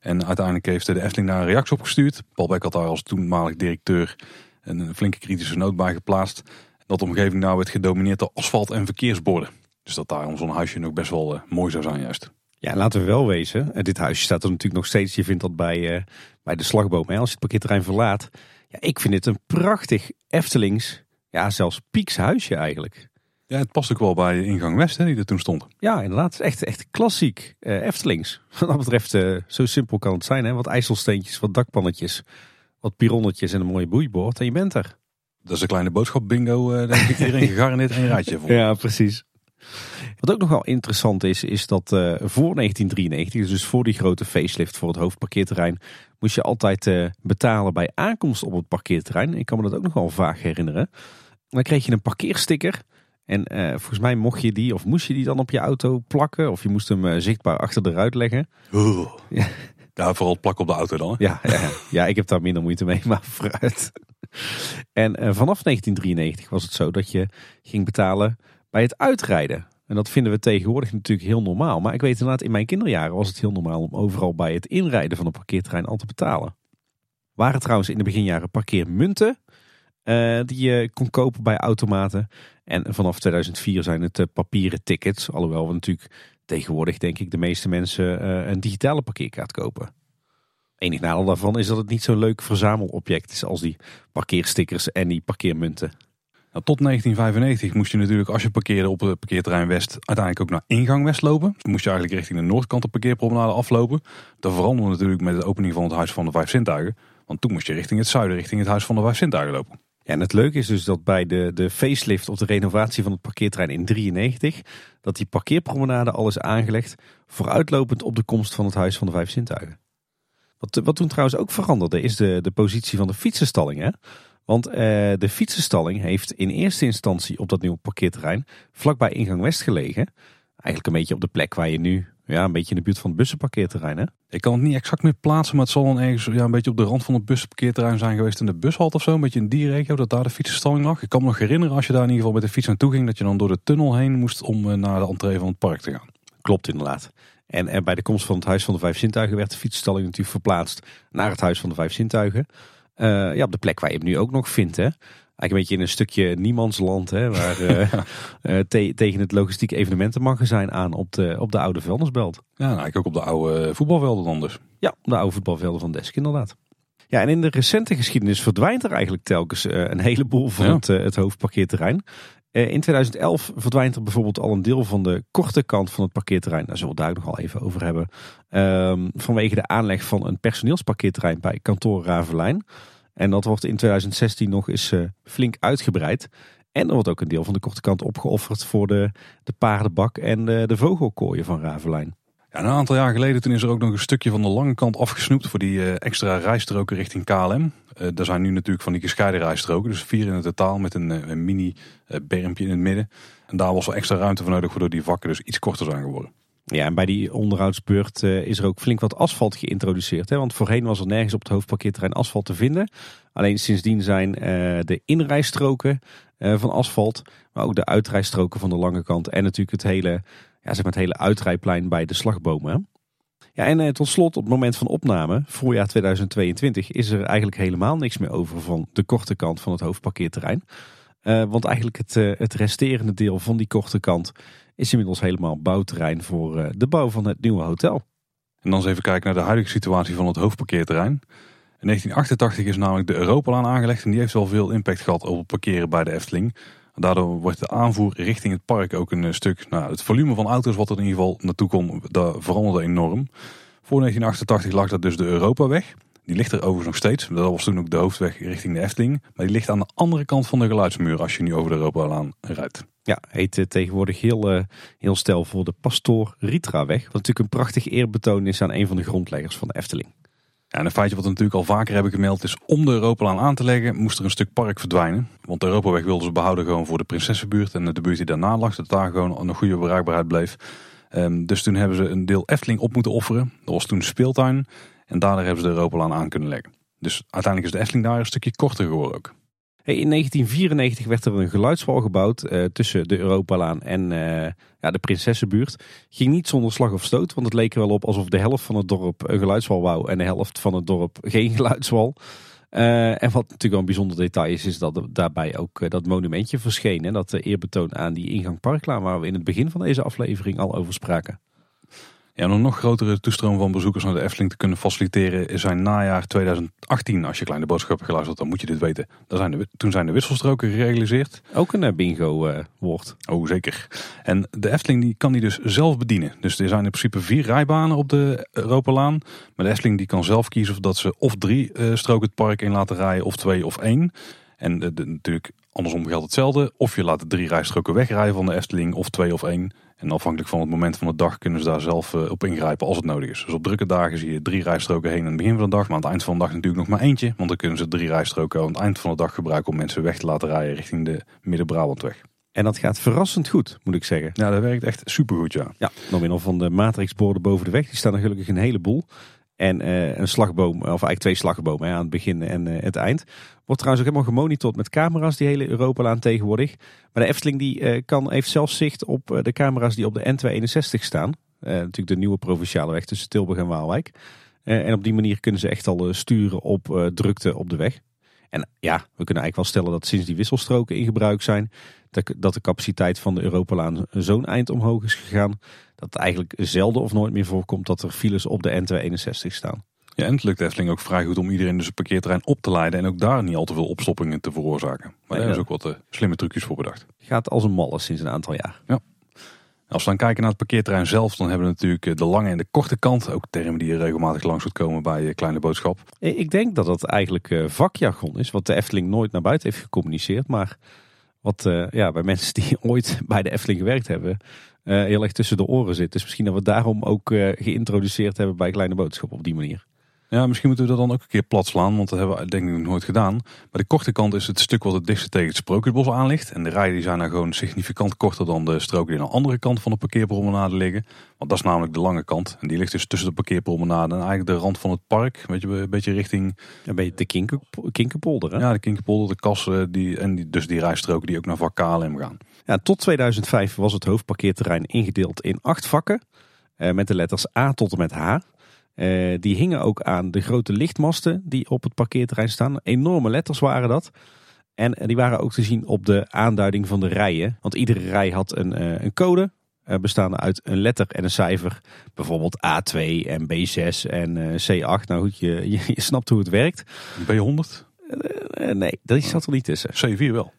En uiteindelijk heeft de Efteling daar een reactie op gestuurd. Paul Beck had daar als toenmalig directeur een flinke kritische noot bij geplaatst dat de omgeving nou werd gedomineerd door asfalt en verkeersborden. Dus dat daarom zo'n huisje nog best wel uh, mooi zou zijn juist. Ja, laten we wel wezen. Uh, dit huisje staat er natuurlijk nog steeds. Je vindt dat bij, uh, bij de slagboom. Hè? Als je het parkeerterrein verlaat. Ja, ik vind het een prachtig Eftelings, ja zelfs Pieks huisje eigenlijk. Ja, het past ook wel bij ingang West hè, die er toen stond. Ja, inderdaad. Het is echt, echt klassiek Eftelings. *laughs* Wat dat betreft, zo simpel kan het zijn. Hè? Wat ijzelsteentjes, wat dakpannetjes, wat pironnetjes en een mooie boeiboord. En je bent er. Dat is een kleine boodschap bingo, uh, denk ik. Iedereen gegarandeerd één rijtje voor. *laughs* Ja, precies. Wat ook nog wel interessant is, is dat uh, voor 1993, dus voor die grote facelift voor het hoofdparkeerterrein, moest je altijd uh, betalen bij aankomst op het parkeerterrein. Ik kan me dat ook nog wel vaag herinneren. Dan kreeg je een parkeersticker. En volgens mij mocht je die, of moest je die dan op je auto plakken, of je moest hem zichtbaar achter de ruit leggen. Oeh. Ja. Ja, vooral plak op de auto dan. Ja, ja, ja, ik heb daar minder moeite mee, maar *laughs* vooruit. En uh, vanaf 1993 was het zo dat je ging betalen bij het uitrijden. En dat vinden we tegenwoordig natuurlijk heel normaal. Maar ik weet inderdaad, in mijn kinderjaren was het heel normaal om overal bij het inrijden van een parkeerterrein al te betalen. Waren trouwens in de beginjaren parkeermunten uh, die je kon kopen bij automaten. En vanaf 2004 zijn het uh, papieren tickets. Alhoewel we natuurlijk tegenwoordig denk ik de meeste mensen een digitale parkeerkaart kopen. Enig nadeel daarvan is dat het niet zo'n leuk verzamelobject is als die parkeerstickers en die parkeermunten. Nou, tot 1995 moest je natuurlijk als je parkeerde op het parkeerterrein West uiteindelijk ook naar ingang West lopen. Dus moest je eigenlijk richting de noordkant de parkeerpromenade aflopen. Dat veranderde natuurlijk met de opening van het Huis van de Vijf Zintuigen. Want toen moest je richting het zuiden, richting het Huis van de Vijf Zintuigen lopen. En het leuke is dus dat bij de, de facelift of de renovatie van het parkeerterrein in 93, dat die parkeerpromenade al is aangelegd vooruitlopend op de komst van het Huis van de Vijf Zintuigen. Wat, wat toen trouwens ook veranderde is de, de positie van de fietsenstalling. Hè? Want uh, de fietsenstalling heeft in eerste instantie op dat nieuwe parkeerterrein vlakbij ingang West gelegen. Eigenlijk een beetje op de plek waar je nu, ja, een beetje in de buurt van het bussenparkeerterrein. Hè? Ik kan het niet exact meer plaatsen, maar het zal dan ergens ja, een beetje op de rand van het bussenparkeerterrein zijn geweest in de bushalt of zo. Een beetje in die regio, dat daar de fietsenstalling lag. Ik kan me nog herinneren als je daar in ieder geval met de fiets naartoe ging, dat je dan door de tunnel heen moest om uh, naar de entree van het park te gaan. Klopt inderdaad. En, en bij de komst van het Huis van de Vijf Zintuigen werd de fietsstalling natuurlijk verplaatst naar het Huis van de Vijf Zintuigen. Uh, ja, op de plek waar je hem nu ook nog vindt. Hè. Eigenlijk een beetje in een stukje niemandsland. Hè, waar, uh, uh, *laughs* te, tegen het logistiek evenementenmagazijn aan op de, op de oude vuilnisbelt. Ja, nou, eigenlijk ook op de oude voetbalvelden dan dus. Ja, de oude voetbalvelden van Desk inderdaad. Ja, en in de recente geschiedenis verdwijnt er eigenlijk telkens een heleboel van ja. het, het hoofdparkeerterrein. Eh, in 2011 verdwijnt er bijvoorbeeld al een deel van de korte kant van het parkeerterrein. Daar zullen we daar nog wel even over hebben. Um, vanwege de aanleg van een personeelsparkeerterrein bij kantoor Ravelijn. En dat wordt in 2016 nog eens uh, flink uitgebreid. En er wordt ook een deel van de korte kant opgeofferd voor de, de paardenbak en de, de vogelkooien van Ravelijn. Ja, een aantal jaar geleden toen is er ook nog een stukje van de lange kant afgesnoept voor die uh, extra rijstroken richting KLM. Uh, er zijn nu natuurlijk van die gescheiden rijstroken, dus vier in het totaal met een, uh, een mini bermpje in het midden. En daar was wel extra ruimte voor nodig, waardoor die vakken dus iets korter zijn geworden. Ja, en bij die onderhoudsbeurt is er ook flink wat asfalt geïntroduceerd. Hè? Want voorheen was er nergens op het hoofdparkeerterrein asfalt te vinden. Alleen sindsdien zijn de inrijstroken van asfalt, maar ook de uitrijstroken van de lange kant en natuurlijk het hele ja, zeg maar het hele uitrijplein bij de slagbomen. Ja, en eh, tot slot, op het moment van opname, voorjaar 2022, is er eigenlijk helemaal niks meer over van de korte kant van het hoofdparkeerterrein. Want eigenlijk het, het resterende deel van die korte kant is inmiddels helemaal bouwterrein voor uh, de bouw van het nieuwe hotel. En dan eens even kijken naar de huidige situatie van het hoofdparkeerterrein. In 1988 is namelijk de Europalaan aangelegd en die heeft wel veel impact gehad op het parkeren bij de Efteling. Daardoor wordt de aanvoer richting het park ook een stuk, nou, het volume van auto's wat er in ieder geval naartoe kon, dat veranderde enorm. Voor 1988 lag dat dus de Europaweg. Die ligt er overigens nog steeds. Dat was toen ook de hoofdweg richting de Efteling. Maar die ligt aan de andere kant van de geluidsmuur als je nu over de Europalaan rijdt. Ja, heet uh, tegenwoordig heel, uh, heel stel voor de Pastoor Ritra-weg. Wat natuurlijk een prachtig eerbetoon is aan een van de grondleggers van de Efteling. Ja, en een feitje wat we natuurlijk al vaker hebben gemeld is om de Europalaan aan te leggen moest er een stuk park verdwijnen. Want de Europaweg wilden ze behouden gewoon voor de Prinsessenbuurt en de buurt die daarna lag, dat daar gewoon een goede bereikbaarheid bleef. Um, dus toen hebben ze een deel Efteling op moeten offeren. Dat was toen speeltuin en daardoor hebben ze de Europalaan aan kunnen leggen. Dus uiteindelijk is de Efteling daar een stukje korter geworden ook. in 1994 werd er een geluidswal gebouwd uh, tussen de Europalaan en uh, ja, de Prinsessenbuurt. Ging niet zonder slag of stoot, want het leek er wel op alsof de helft van het dorp een geluidswal wou en de helft van het dorp *laughs* geen geluidswal. Uh, en wat natuurlijk wel een bijzonder detail is, is dat daarbij ook dat monumentje verscheen. Hè, dat eerbetoon aan die ingang Parklaan, waar we in het begin van deze aflevering al over spraken. Ja, om een nog grotere toestroom van bezoekers naar de Efteling te kunnen faciliteren is zijn najaar 2018. Als je kleine boodschap hebt geluisterd, dan moet je dit weten. zijn de, toen zijn de wisselstroken gerealiseerd. Ook een bingo uh, woord. Oh, zeker. En de Efteling die kan die dus zelf bedienen. Dus er zijn in principe vier rijbanen op de Europalaan. Maar de Efteling die kan zelf kiezen of dat ze of drie uh, stroken het park in laten rijden, of twee of één. En de, de, natuurlijk andersom geldt hetzelfde. Of je laat de drie rijstroken wegrijden van de Efteling, of twee of één. En afhankelijk van het moment van de dag kunnen ze daar zelf eh, op ingrijpen als het nodig is. Dus op drukke dagen zie je drie rijstroken heen aan het begin van de dag. Maar aan het eind van de dag natuurlijk nog maar eentje. Want dan kunnen ze drie rijstroken aan het eind van de dag gebruiken om mensen weg te laten rijden richting de Midden-Brabantweg. En dat gaat verrassend goed, moet ik zeggen. Ja, dat werkt echt supergoed, ja. Ja, nog middel van de matrixborden boven de weg. Die staan er gelukkig een heleboel. En uh, een slagboom, of eigenlijk twee slagbomen hè, aan het begin en uh, het eind. Wordt trouwens ook helemaal gemonitord met camera's, die hele Europalaan tegenwoordig. Maar de Efteling die, uh, kan, heeft zelfs zicht op de camera's die op de N261 staan. natuurlijk de nieuwe provinciale weg tussen Tilburg en Waalwijk. en op die manier kunnen ze echt al sturen op drukte op de weg. En ja, we kunnen eigenlijk wel stellen dat sinds die wisselstroken in gebruik zijn, dat de capaciteit van de Europalaan zo'n eind omhoog is gegaan, dat het eigenlijk zelden of nooit meer voorkomt dat er files op de N261 staan. Ja, en het lukt Efteling ook vrij goed om iedereen dus een parkeerterrein op te leiden en ook daar niet al te veel opstoppingen te veroorzaken. Maar daar ze ook wat uh, slimme trucjes voor bedacht. Gaat als een malle sinds een aantal jaar. Ja. Als we dan kijken naar het parkeerterrein zelf, dan hebben we natuurlijk eh, de lange en de korte kant. Ook termen die regelmatig langs moet komen bij je Kleine Boodschap. Ik denk dat dat eigenlijk vakjargon is, wat de Efteling nooit naar buiten heeft gecommuniceerd. Maar wat uh, ja, bij mensen die *laughs* ooit bij de Efteling gewerkt hebben, uh, heel erg tussen de oren zit. Dus misschien dat we daarom ook uh, geïntroduceerd hebben bij Kleine Boodschap op die manier. Ja, misschien moeten we dat dan ook een keer plat slaan, want dat hebben we denk ik nog nooit gedaan. Maar de korte kant is het stuk wat het dichtst tegen het Sprookjesbos aan ligt. En de rijen die zijn daar gewoon significant korter dan de stroken die aan de andere kant van de parkeerpromenade liggen. Want dat is namelijk de lange kant. En die ligt dus tussen de parkeerpromenade en eigenlijk de rand van het park. Weet je, een beetje richting... Een beetje de Kinker, Kinkerpolder, hè? Ja, de Kinkerpolder, de kassen die, en die, dus die rijstroken die ook naar vak KLM gaan. Ja, tot 2005 was het hoofdparkeerterrein ingedeeld in acht vakken. Eh, met de letters A tot en met H. Uh, die hingen ook aan de grote lichtmasten die op het parkeerterrein staan. Enorme letters waren dat. En die waren ook te zien op de aanduiding van de rijen. Want iedere rij had een, uh, een code. Uh, bestaande uit een letter en een cijfer. Bijvoorbeeld A2 en B6 en C8. Nou goed, je, je, *laughs* je, snapt hoe het werkt. B100? nee, dat zat er niet tussen. C4 wel.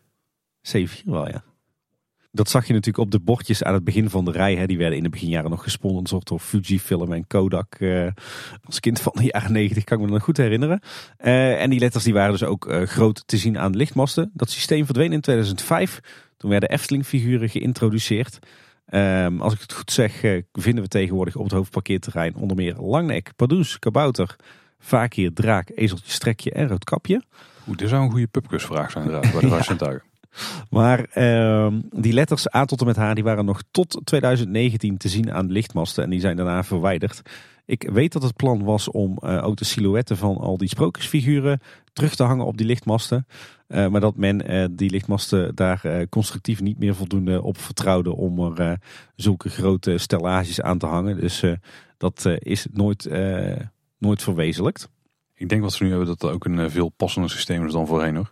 C4 wel, ja. Dat zag je natuurlijk op de bordjes aan het begin van de rij. Hè. Die werden in de beginjaren nog gesponsord door Fujifilm en Kodak. Uh, als kind van de jaren 90 kan ik me nog goed herinneren. Uh, en die letters die waren dus ook uh, groot te zien aan de lichtmasten. Dat systeem verdween in 2005. Toen werden Efteling figuren geïntroduceerd. Um, als ik het goed zeg, vinden we tegenwoordig op het hoofdparkeerterrein onder meer Langnek, Pardoes, Kabouter, Vakir, Draak, Ezeltje, Strekje en Roodkapje. Oeh, dit zou een goede pubquizvraag zijn inderdaad, bij de *laughs* ja. Maar uh, die letters A tot en met H die waren nog tot 2019 te zien aan de lichtmasten en die zijn daarna verwijderd. Ik weet dat het plan was om uh, ook de silhouetten van al die sprookjesfiguren terug te hangen op die lichtmasten. Uh, maar dat men uh, die lichtmasten daar constructief niet meer voldoende op vertrouwde om er zulke grote stellages aan te hangen. Dus dat is nooit, nooit verwezenlijkt. Ik denk wat ze nu hebben dat er ook een veel passender systeem is dan voorheen hoor.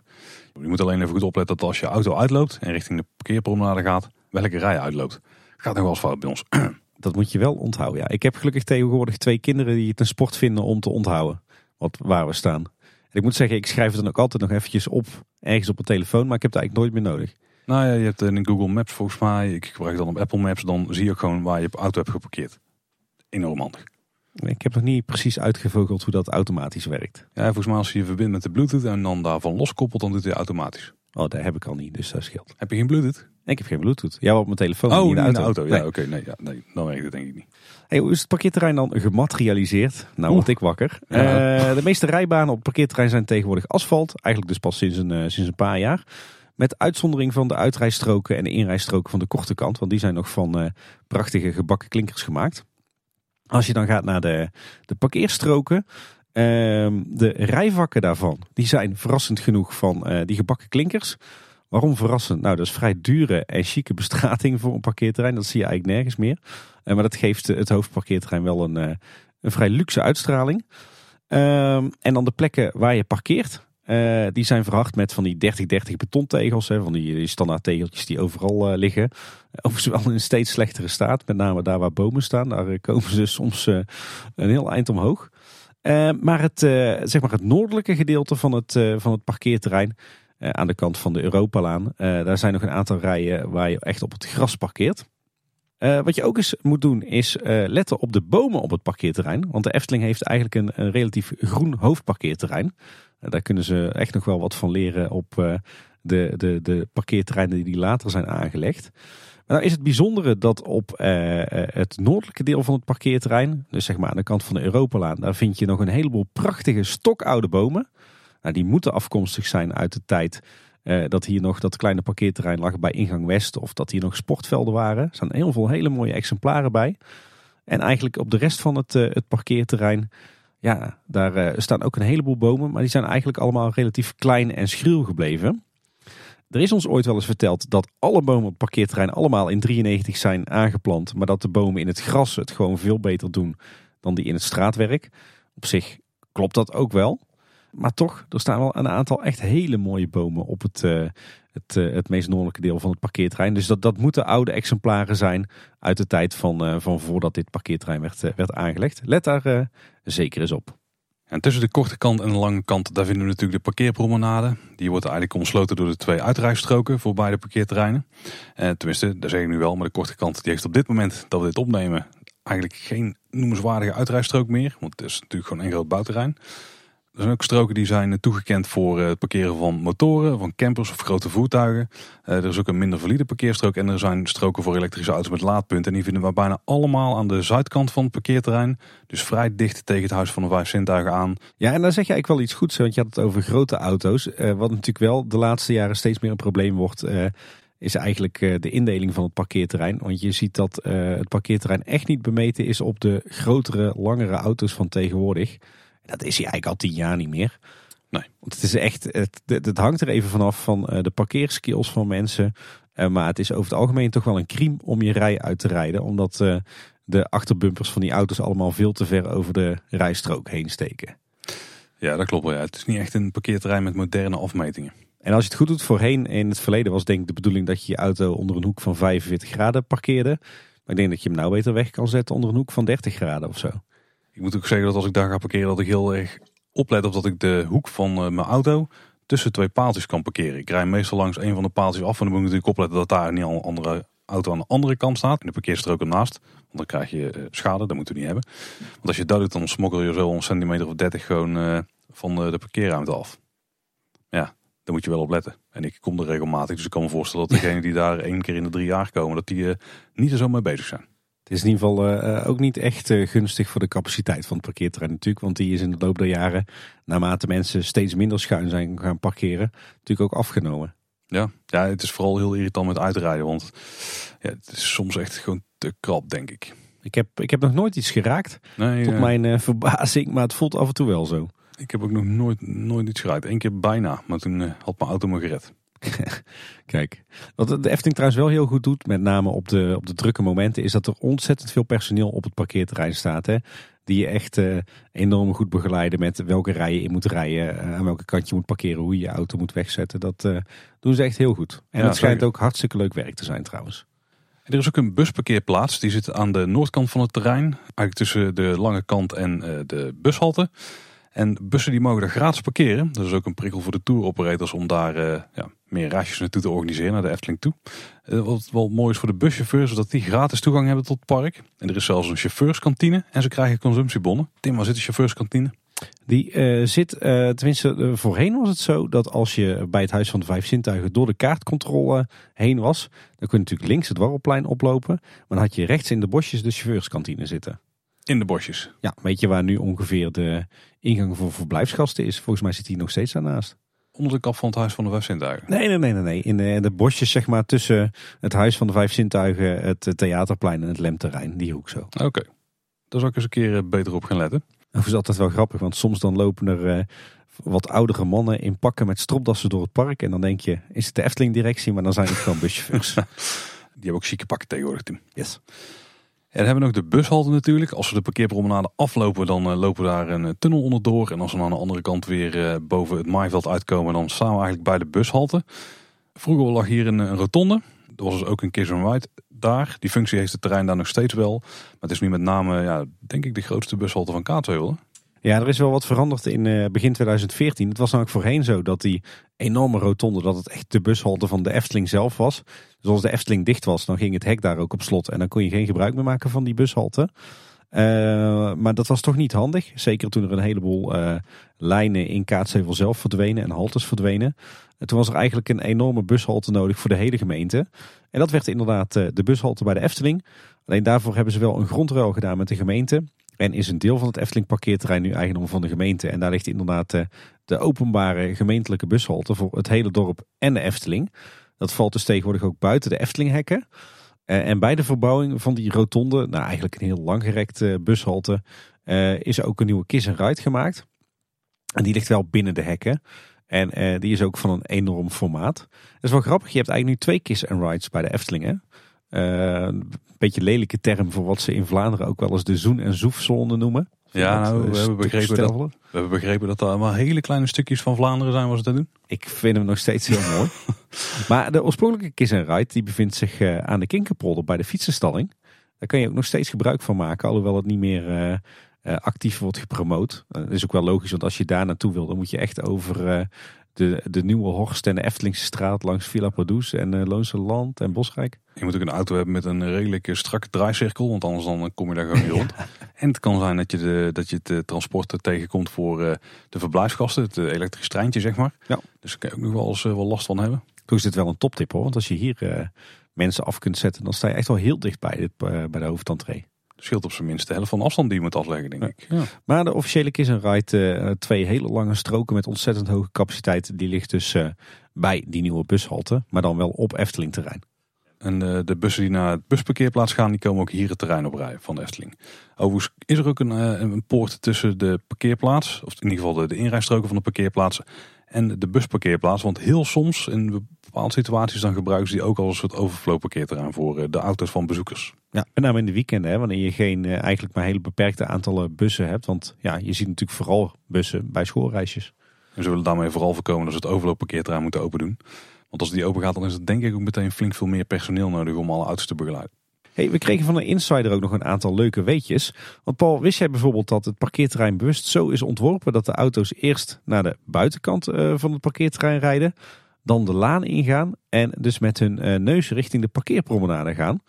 Je moet alleen even goed opletten dat als je auto uitloopt en richting de parkeerpromenade gaat, welke rij uitloopt. Gaat nog wel eens fout bij ons. *clears throat* Dat moet je wel onthouden. Ja. Ik heb gelukkig tegenwoordig twee kinderen die het een sport vinden om te onthouden. Wat, waar we staan. ik moet zeggen, ik schrijf het dan ook altijd nog eventjes op ergens op mijn telefoon, maar ik heb het eigenlijk nooit meer nodig. Nou ja, je hebt in Google Maps volgens mij, ik gebruik dan op Apple Maps, dan zie je ook gewoon waar je auto hebt geparkeerd. Enorm handig. Ik heb nog niet precies uitgevogeld hoe dat automatisch werkt. Ja, volgens mij als je je verbindt met de Bluetooth en dan daarvan loskoppelt, dan doet hij automatisch. Oh, daar heb ik al niet, dus dat scheelt. Heb je geen Bluetooth? Ik heb geen Bluetooth. Ja, op mijn telefoon. Oh, in de auto. Ja, Nee. oké. nee, ja, nee, dan werkt het denk ik niet. Hey, hoe is het parkeerterrein dan gematerialiseerd? Nou, word ik wakker. Ja. Eh, de meeste rijbanen op het parkeerterrein zijn tegenwoordig asfalt. Eigenlijk dus pas sinds een, eh, sinds een paar jaar. Met uitzondering van de uitrijstroken en de inrijstroken van de korte kant. Want die zijn nog van eh, prachtige gebakken klinkers gemaakt. Als je dan gaat naar de, de parkeerstroken. ehm, de rijvakken daarvan, die zijn verrassend genoeg van eh, die gebakken klinkers. Waarom verrassend? Nou, dat is vrij dure en chique bestrating voor een parkeerterrein. Dat zie je eigenlijk nergens meer. Eh, maar dat geeft het hoofdparkeerterrein wel een, eh, een vrij luxe uitstraling. Ehm, en dan de plekken waar je parkeert. Eh, die zijn verhard met van die 30-30 betontegels. Hè, van die, die standaard tegeltjes die overal eh, liggen. *laughs* Overigens wel in een steeds slechtere staat. Met name daar waar bomen staan. Daar eh, komen ze *laughs* soms een heel eind omhoog. Maar, het, zeg maar het noordelijke gedeelte van het, van het parkeerterrein. aan de kant van de Europalaan. daar zijn nog een aantal rijen waar je echt op het gras parkeert. Wat je ook eens moet doen is letten op de bomen op het parkeerterrein. Want de Efteling heeft eigenlijk een, een relatief groen hoofdparkeerterrein. Eh, daar kunnen ze echt nog wel wat van leren op eh, de, de, de parkeerterreinen die later zijn aangelegd. Maar nou is het bijzondere dat op eh, het noordelijke deel van het parkeerterrein, dus zeg maar aan de kant van de Europalaan, daar vind je nog een heleboel prachtige stokoude bomen. Nou, die moeten afkomstig zijn uit de tijd dat hier nog dat kleine parkeerterrein lag bij ingang West. Of dat hier nog sportvelden waren. Er staan heel veel hele mooie exemplaren bij. En eigenlijk op de rest van het, het parkeerterrein. Ja, daar eh, staan ook een heleboel bomen. Maar die zijn eigenlijk allemaal relatief klein en schriel gebleven. Er is ons ooit wel eens verteld dat alle bomen op het parkeerterrein allemaal in 93 zijn aangeplant. Maar dat de bomen in het gras het gewoon veel beter doen dan die in het straatwerk. Op zich klopt dat ook wel. Maar toch, er staan wel een aantal echt hele mooie bomen op het, eh, het, eh, het meest noordelijke deel van het parkeerterrein. Dus dat, dat moeten oude exemplaren zijn uit de tijd van, eh, van voordat dit parkeerterrein werd, eh, werd aangelegd. Let daar zeker eens op. En tussen de korte kant en de lange kant, daar vinden we natuurlijk de parkeerpromenade. Die wordt eigenlijk omsloten door de twee uitrijstroken voor beide parkeerterreinen. Eh, tenminste, dat zeg ik nu wel, maar de korte kant die heeft op dit moment dat we dit opnemen eigenlijk geen noemenswaardige uitrijstrook meer. Want het is natuurlijk gewoon een groot bouwterrein. Er zijn ook stroken die zijn toegekend voor eh, het parkeren van motoren, van campers of grote voertuigen. Eh, er is ook een minder valide parkeerstrook en er zijn stroken voor elektrische auto's met laadpunten. En die vinden we bijna allemaal aan de zuidkant van het parkeerterrein. Dus vrij dicht tegen het huis van de vijf zintuigen aan. Ja, en dan zeg je eigenlijk wel iets goeds, want je had het over grote auto's. Eh, wat natuurlijk wel de laatste jaren steeds meer een probleem wordt, eh, is eigenlijk eh, de indeling van het parkeerterrein. Want je ziet dat eh, het parkeerterrein echt niet bemeten is op de grotere, langere auto's van tegenwoordig. Dat is hij eigenlijk al tien jaar niet meer. Nee. Want het is echt, het, het, hangt er even vanaf van eh, de parkeerskills van mensen. Eh, maar het is over het algemeen toch wel een crime om je rij uit te rijden. Omdat eh, de achterbumpers van die auto's allemaal veel te ver over de rijstrook heen steken. Ja, dat klopt wel. Ja. Het is niet echt een parkeerterrein met moderne afmetingen. En als je het goed doet, voorheen in het verleden was denk ik de bedoeling dat je je auto onder een hoek van 45 graden parkeerde. Maar ik denk dat je hem nou beter weg kan zetten onder een hoek van 30 graden of zo. Ik moet ook zeggen dat als ik daar ga parkeren, dat ik heel erg oplet op dat ik de hoek van eh, mijn auto tussen twee paaltjes kan parkeren. Ik rij meestal langs een van de paaltjes af en dan moet ik natuurlijk opletten dat daar niet al een andere auto aan de andere kant staat. In de parkeerstrook ernaast. Want dan krijg je eh, schade, dat moeten we niet hebben. Want als je dat doet, dan smokkel je zo een centimeter of 30 gewoon eh, van de, parkeerruimte af. Ja, daar moet je wel op letten. En ik kom er regelmatig, dus ik kan me voorstellen dat *laughs* degenen die daar één keer in de drie jaar komen, dat die niet er zo mee bezig zijn. Het is in ieder geval eh, eh, ook niet echt eh, gunstig voor de capaciteit van het parkeerterrein natuurlijk. Want die is in de loop der jaren, naarmate mensen steeds minder schuin zijn gaan parkeren, natuurlijk ook afgenomen. Ja, ja, het is vooral heel irritant met uitrijden, want ja, het is soms echt gewoon te krap, denk ik. Ik heb, ik heb nog nooit iets geraakt, Nee, tot mijn verbazing, maar het voelt af en toe wel zo. ik heb ook nog nooit, nooit iets gereden. Eén keer bijna, maar toen had mijn auto me gered. *laughs* Kijk, wat de Efteling trouwens wel heel goed doet, met name op de, op de drukke momenten, is dat er ontzettend veel personeel op het parkeerterrein staat. Hè? Die je echt eh, enorm goed begeleiden met welke rij je in moet rijden, eh, aan welke kant je moet parkeren, hoe je je auto moet wegzetten. Dat eh, doen ze echt heel goed. En Ja, het schijnt ook hartstikke leuk werk te zijn trouwens. Er is ook een busparkeerplaats, die zit aan de noordkant van het terrein. Eigenlijk tussen de lange kant en eh, de bushalte. En bussen die mogen daar gratis parkeren. Dat is ook een prikkel voor de tour operators om daar uh, ja, meer reisjes naartoe te organiseren naar de Efteling toe. Uh, wat wel mooi is voor de buschauffeurs is dat die gratis toegang hebben tot het park. En er is zelfs een chauffeurskantine en ze krijgen consumptiebonnen. Tim, waar zit de chauffeurskantine? Die uh, zit, tenminste voorheen was het zo dat als je bij het Huis van de Vijf Zintuigen door de kaartcontrole heen was, dan kun je natuurlijk links het Warrelplein oplopen. Maar dan had je rechts in de bosjes de chauffeurskantine zitten. In de bosjes? Ja, weet je waar nu ongeveer de ingang voor verblijfsgasten is? Volgens mij zit hij nog steeds daarnaast. Onder de kap van het Huis van de Vijf Zintuigen? Nee, nee, nee. nee, nee. In de, de, bosjes zeg maar tussen het Huis van de Vijf Zintuigen, het Theaterplein en het Lemterrein. Die hoek zo. Oké. Okay. Daar zou ik eens een keer eh, beter op gaan letten. Dat is altijd wel grappig, want soms dan lopen er uh, wat oudere mannen in pakken met stropdassen door het park. En dan denk je, is het de Efteling directie? Maar dan zijn het gewoon buschauffeurs. *laughs* Die hebben ook chique pakken tegenwoordig, Tim. Yes. En dan hebben we nog de bushalte natuurlijk. Als we de parkeerpromenade aflopen, dan uh, lopen we daar een uh, tunnel onderdoor. En als we aan de andere kant weer uh, boven het maaiveld uitkomen, dan staan we eigenlijk bij de bushalte. Vroeger lag hier een, een rotonde. Er was dus ook een Kiss and Ride daar. Die functie heeft het terrein daar nog steeds wel. Maar het is nu met name, ja, denk ik, de grootste bushalte van Kaatsheuvel. Ja, er is wel wat veranderd in uh, begin 2014. Het was namelijk voorheen zo dat die enorme rotonde, dat het echt de bushalte van de Efteling zelf was. Dus als de Efteling dicht was, dan ging het hek daar ook op slot. En dan kon je geen gebruik meer maken van die bushalte. Uh, maar dat was toch niet handig. Zeker toen er een heleboel uh, lijnen in Kaatsheuvel zelf verdwenen en haltes verdwenen. En toen was er eigenlijk een enorme bushalte nodig voor de hele gemeente. En dat werd inderdaad de bushalte bij de Efteling. Alleen daarvoor hebben ze wel een grondruil gedaan met de gemeente. En is een deel van het Efteling parkeerterrein nu eigendom van de gemeente. En daar ligt inderdaad de, de openbare gemeentelijke bushalte voor het hele dorp en de Efteling. Dat valt dus tegenwoordig ook buiten de Eftelinghekken. Uh, en bij de verbouwing van die rotonde, nou eigenlijk een heel langgerekte bushalte, uh, is ook een nieuwe kiss and ride gemaakt. En die ligt wel binnen de hekken. En die is ook van een enorm formaat. Dat is wel grappig, je hebt eigenlijk nu twee kiss and rides bij de Efteling. Een beetje lelijke term voor wat ze in Vlaanderen ook wel eens de zoen- en zoefzone noemen. Ja, nou, we, hebben begrepen dat, we hebben begrepen dat er allemaal hele kleine stukjes van Vlaanderen zijn waar ze dat doen. Ik vind hem nog steeds heel mooi. *laughs* Maar de oorspronkelijke Kiss Ride die bevindt zich uh, aan de Kinkerpolder bij de fietsenstalling. Daar kan je ook nog steeds gebruik van maken, alhoewel het niet meer uh, uh, actief wordt gepromoot. dat is ook wel logisch, want als je daar naartoe wil, dan moet je echt over de, de Nieuwe Horst en de Eftelingse straat langs Villa Pardoes en uh, Loonse Land en Bosrijk. Je moet ook een auto hebben met een redelijk strakke draaicirkel, want anders dan kom je daar gewoon niet *laughs* rond. En het kan zijn dat je, de, dat je het transport tegenkomt voor uh, de verblijfskasten, het elektrisch treintje zeg maar. Ja. Dus daar kan je ook nog wel eens wel last van hebben. Toen is dit wel een toptip hoor, want als je hier mensen af kunt zetten, dan sta je echt wel heel dicht bij, dit, bij de hoofdentree scheelt op zijn minst de helft van de afstand die je moet afleggen, denk ik. Ja. Maar de officiële Kiss Ride, uh, twee hele lange stroken met ontzettend hoge capaciteit, die ligt dus uh, bij die nieuwe bushalte, maar dan wel op Efteling terrein. En uh, de bussen die naar het busparkeerplaats gaan, die komen ook hier het terrein op rijden van de Efteling. Overigens is er ook een, een poort tussen de parkeerplaats, of in ieder geval de, de inrijstroken van de parkeerplaatsen en de busparkeerplaats. Want heel soms in bepaalde situaties dan gebruiken ze die ook als een soort overflow parkeerterrein voor de auto's van bezoekers. Ja, met name in de weekenden, hè, wanneer je geen uh, eigenlijk maar hele beperkte aantallen bussen hebt. Want ja, je ziet natuurlijk vooral bussen bij schoolreisjes. En ze willen daarmee vooral voorkomen dat ze het overloopparkeerterrein moeten open doen. Want als die open gaat, dan is het denk ik ook meteen flink veel meer personeel nodig om alle auto's te begeleiden. Hey, we kregen van een insider ook nog een aantal leuke weetjes. Want Paul, wist jij bijvoorbeeld dat het parkeerterrein bewust zo is ontworpen dat de auto's eerst naar de buitenkant uh, van het parkeerterrein rijden, dan de laan ingaan en dus met hun uh, neus richting de parkeerpromenade gaan?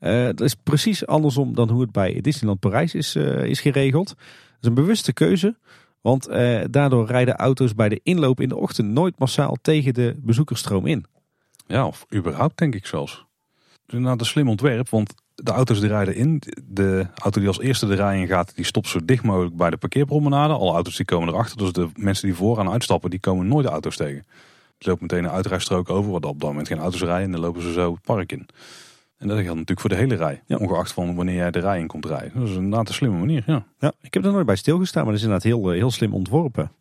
Uh, dat is precies andersom dan hoe het bij Disneyland Parijs is, uh, is geregeld. Dat is een bewuste keuze, want daardoor rijden auto's bij de inloop in de ochtend nooit massaal tegen de bezoekersstroom in. Ja, of überhaupt denk ik zelfs. Dus een slim ontwerp, want de auto's die rijden in. De auto die als eerste de rij in gaat, die stopt zo dicht mogelijk bij de parkeerpromenade. Alle auto's die komen erachter, dus de mensen die vooraan uitstappen, die komen nooit de auto's tegen. Die lopen meteen een uitrijstrook over, waar op dat moment geen auto's rijden en dan lopen ze zo het park in. En dat geldt natuurlijk voor de hele rij. Ja. Ongeacht van wanneer jij de rij in komt rijden. Dat is inderdaad een slimme manier. Ja, ja ik heb er nooit bij stilgestaan, maar dat is inderdaad heel, heel slim ontworpen.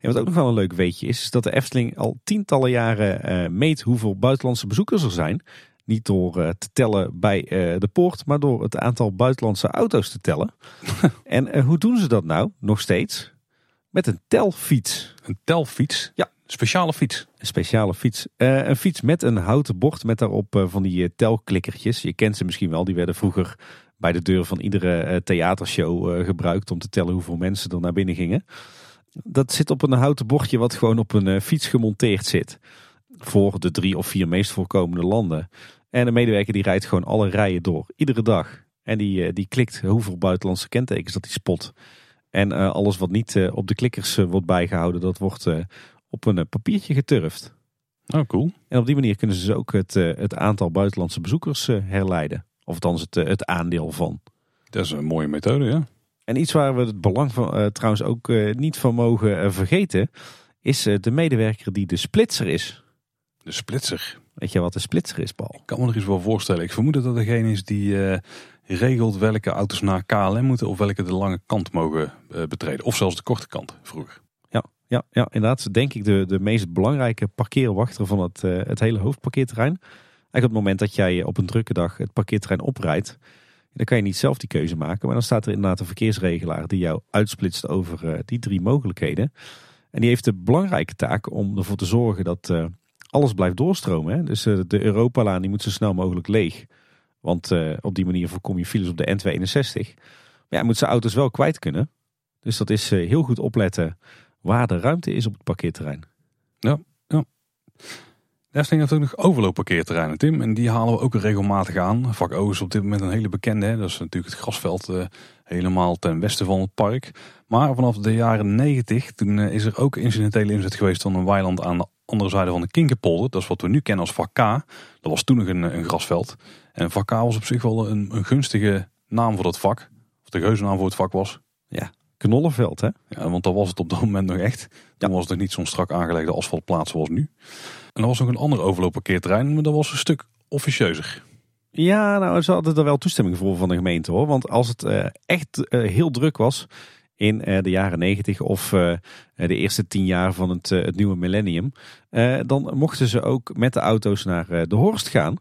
En wat ook nog wel een leuk weetje is, is dat de Efteling al tientallen jaren uh, meet hoeveel buitenlandse bezoekers er zijn. Niet door uh, te tellen bij uh, de poort, maar door het aantal buitenlandse auto's te tellen. *laughs* en hoe doen ze dat nou? Nog steeds? Met een telfiets. Een telfiets? Ja. Speciale fiets. Een speciale fiets. Uh, een fiets met een houten bord met daarop uh, van die uh, telklikkertjes. Je kent ze misschien wel. Die werden vroeger bij de deur van iedere theatershow gebruikt om te tellen hoeveel mensen er naar binnen gingen. Dat zit op een houten bordje wat gewoon op een fiets gemonteerd zit. Voor de drie of vier meest voorkomende landen. En de medewerker die rijdt gewoon alle rijen door. Iedere dag. En die, die klikt hoeveel buitenlandse kentekens dat hij spot. En alles wat niet op de klikkers wordt bijgehouden, dat wordt op een papiertje geturfd. Oh, cool. En op die manier kunnen ze dus ook het, het aantal buitenlandse bezoekers herleiden. Of althans het, het aandeel van. Dat is een mooie methode, ja. En iets waar we het belang van uh, trouwens ook uh, niet van mogen uh, vergeten, is de medewerker die de splitser is. De splitser? Weet je wat de splitser is, Paul? Ik kan me er eens wel voorstellen. Ik vermoed dat dat degene is die regelt welke auto's naar KLM moeten of welke de lange kant mogen betreden. Of zelfs de korte kant vroeger. Ja, ja, inderdaad. Denk ik de, de meest belangrijke parkeerwachter van het, het hele hoofdparkeerterrein. Eigenlijk op het moment dat jij op een drukke dag het parkeerterrein oprijdt dan kan je niet zelf die keuze maken. Maar dan staat er inderdaad een verkeersregelaar die jou uitsplitst over uh, die drie mogelijkheden. En die heeft de belangrijke taak om ervoor te zorgen dat uh, alles blijft doorstromen. Hè? Dus de Europalaan die moet zo snel mogelijk leeg. Want op die manier voorkom je files op de N261. Maar ja, moet zijn auto's wel kwijt kunnen. Dus dat is heel goed opletten waar de ruimte is op het parkeerterrein. Ja, ja. Efteling heeft ook nog overloopparkeerterreinen, Tim. En die halen we ook regelmatig aan. Vak O is op dit moment een hele bekende. Hè? Dat is natuurlijk het grasveld uh, helemaal ten westen van het park. Maar vanaf de jaren 90, toen uh, is er ook incidentele inzet geweest van een weiland aan de andere zijde van de Kinkerpolder. Dat is wat we nu kennen als vak K. Dat was toen nog een, een grasveld. En vak K was op zich wel een, een gunstige naam voor dat vak. Of de geuzennaam voor het vak was. Ja, Knollenveld hè? Ja, want dat was het op dat moment nog echt. Toen was het nog niet zo'n strak aangelegde asfaltplaats zoals nu. En er was nog een ander overloopparkeerterrein, maar dat was een stuk officieuzer. Ja, nou, ze hadden er wel toestemming voor van de gemeente hoor. Want als het uh, echt uh, heel druk was in uh, de jaren negentig of de eerste tien jaar van het, het nieuwe millennium, dan mochten ze ook met de auto's naar de Horst gaan.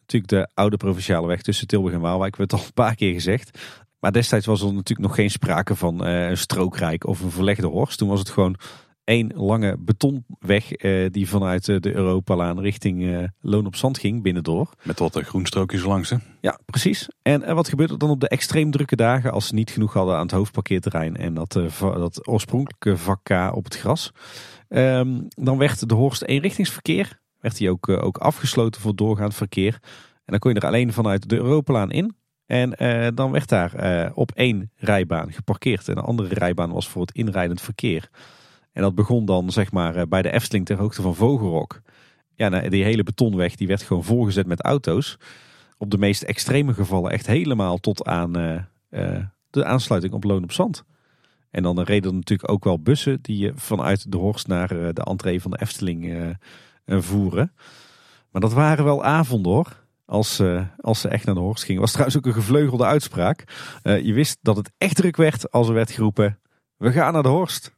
Natuurlijk de oude provinciale weg tussen Tilburg en Waalwijk, we het al een paar keer gezegd. Maar destijds was er natuurlijk nog geen sprake van een strookrijk of een verlegde Horst. Toen was het gewoon één lange betonweg uh, die vanuit uh, de Europalaan richting Loon op Zand ging binnendoor. Met wat groenstrookjes langs hè? Ja, precies. En wat gebeurt er dan op de extreem drukke dagen als ze niet genoeg hadden aan het hoofdparkeerterrein en dat, dat oorspronkelijke vak K op het gras? Um, dan werd de Horst eenrichtingsverkeer, werd die ook, ook afgesloten voor doorgaand verkeer. En dan kon je er alleen vanuit de Europalaan in. En dan werd daar op één rijbaan geparkeerd en de andere rijbaan was voor het inrijdend verkeer. En dat begon dan zeg maar eh, bij de Efteling ter hoogte van Vogelrok. Ja, nou, die hele betonweg die werd gewoon volgezet met auto's. Op de meest extreme gevallen echt helemaal tot aan de aansluiting op Loon op Zand. En dan reden er natuurlijk ook wel bussen die vanuit de Horst naar de entree van de Efteling voeren. Maar dat waren wel avonden hoor. Als, als ze echt naar de Horst gingen. Was trouwens ook een gevleugelde uitspraak. je wist dat het echt druk werd als er werd geroepen: We gaan naar de Horst.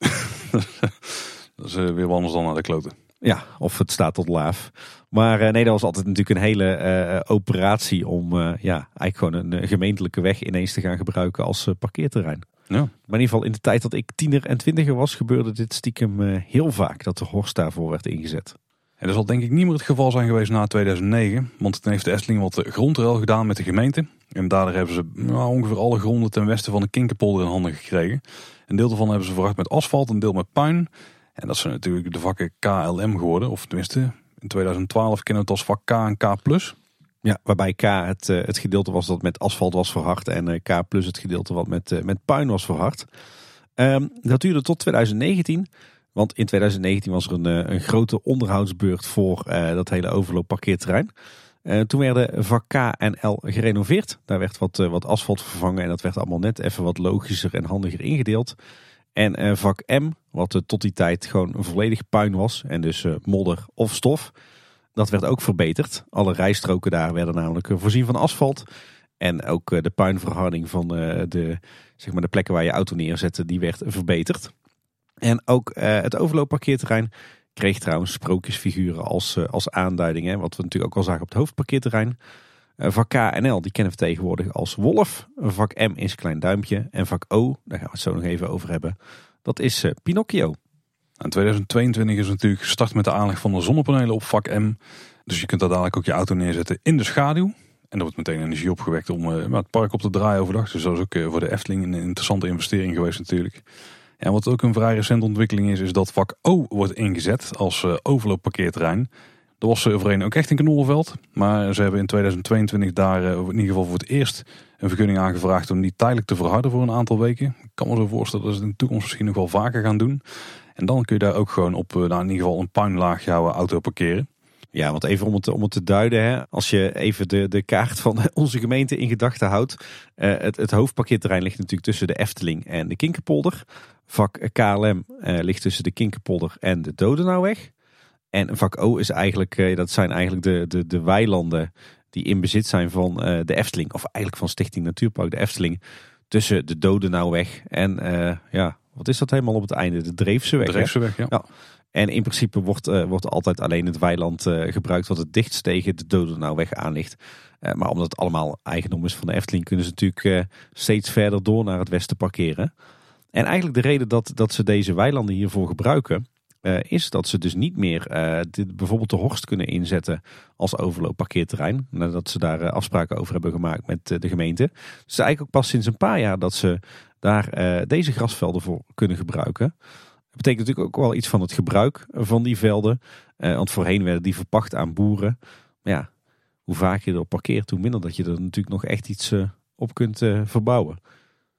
*laughs* dat is eh, weer anders dan naar de kloten. Ja, of het staat tot laaf. Maar uh, nee, dat was altijd natuurlijk een hele uh, operatie om uh, ja, eigenlijk gewoon een gemeentelijke weg ineens te gaan gebruiken als parkeerterrein. Ja. Maar in ieder geval in de tijd dat ik tiener en twintiger was, gebeurde dit stiekem heel vaak dat de Horst daarvoor werd ingezet. En dat zal denk ik niet meer het geval zijn geweest na 2009. Want toen heeft de Efteling wat grondruil gedaan met de gemeente. En daardoor hebben ze nou, ongeveer alle gronden ten westen van de Kinkerpolder in handen gekregen. Een deel daarvan hebben ze verwacht met asfalt, een deel met puin. En dat zijn natuurlijk de vakken KLM geworden. Of tenminste, in 2012 kennen we het als vak K en K+. Ja, waarbij K het, eh, het gedeelte was dat met asfalt was verhard. En eh, K plus het gedeelte wat met, eh, met puin was verhard. Um, dat duurde tot 2019. Want in 2019 was er een, een grote onderhoudsbeurt voor dat hele overloopparkeerterrein. Uh, toen werden vak K en L gerenoveerd. Daar werd wat, wat asfalt vervangen en dat werd allemaal net even wat logischer en handiger ingedeeld. En vak M, wat tot die tijd gewoon volledig puin was en dus modder of stof, dat werd ook verbeterd. Alle rijstroken daar werden namelijk voorzien van asfalt. En ook de puinverharding van de, zeg maar de plekken waar je auto neerzette, die werd verbeterd. En ook het overloopparkeerterrein Kreeg trouwens sprookjesfiguren als, uh, als aanduiding. Wat we natuurlijk ook al zagen op het hoofdparkeerterrein. Uh, vak KNL, die kennen we tegenwoordig als Wolf. Vak M is Klein Duimpje. En vak O, daar gaan we het zo nog even over hebben. Dat is Pinocchio. En 2022 is natuurlijk gestart met de aanleg van de zonnepanelen op vak M. Dus je kunt daar dadelijk ook je auto neerzetten in de schaduw. En er wordt meteen energie opgewekt om het park op te draaien overdag. Dus dat is ook voor de Efteling een interessante investering geweest natuurlijk. En wat ook een vrij recente ontwikkeling is, is dat vak O wordt ingezet als uh, overloopparkeerterrein. Dat was uh, voorheen ook echt in Knollenveld. Maar ze hebben in 2022 daar uh, in ieder geval voor het eerst een vergunning aangevraagd om die tijdelijk te verharden voor een aantal weken. Ik kan me zo voorstellen dat ze het in de toekomst misschien nog wel vaker gaan doen. En dan kun je daar ook gewoon op nou, in ieder geval een puinlaag jouw auto parkeren. Ja, want even om het, om het te duiden, hè, als je even de, de kaart van *laughs* onze gemeente in gedachten houdt. Uh, het, het hoofdparkeerterrein ligt natuurlijk tussen de Efteling en de Kinkerpolder. Vak KLM uh, ligt tussen de Kinkerpolder en de Dodenauweg. En vak O is eigenlijk, uh, dat zijn eigenlijk de, de, de weilanden die in bezit zijn van de Efteling. Of eigenlijk van Stichting Natuurpark de Efteling. Tussen de Dodenauweg en ja, wat is dat helemaal op het einde? De Dreefseweg. Dreefseweg, ja. ja. En in principe wordt, wordt altijd alleen het weiland gebruikt wat het dichtst tegen de Dodenauweg aan ligt. Maar omdat het allemaal eigendom is van de Efteling, kunnen ze natuurlijk steeds verder door naar het westen parkeren. En eigenlijk de reden dat, dat ze deze weilanden hiervoor gebruiken, is dat ze dus niet meer dit, bijvoorbeeld de Horst kunnen inzetten als overloopparkeerterrein. Nadat ze daar afspraken over hebben gemaakt met de gemeente. Dus het eigenlijk ook pas sinds een paar jaar dat ze daar deze grasvelden voor kunnen gebruiken. Dat betekent natuurlijk ook wel iets van het gebruik van die velden. Want voorheen werden die verpacht aan boeren. Maar ja, hoe vaak je erop parkeert, hoe minder dat je er natuurlijk nog echt iets op kunt verbouwen.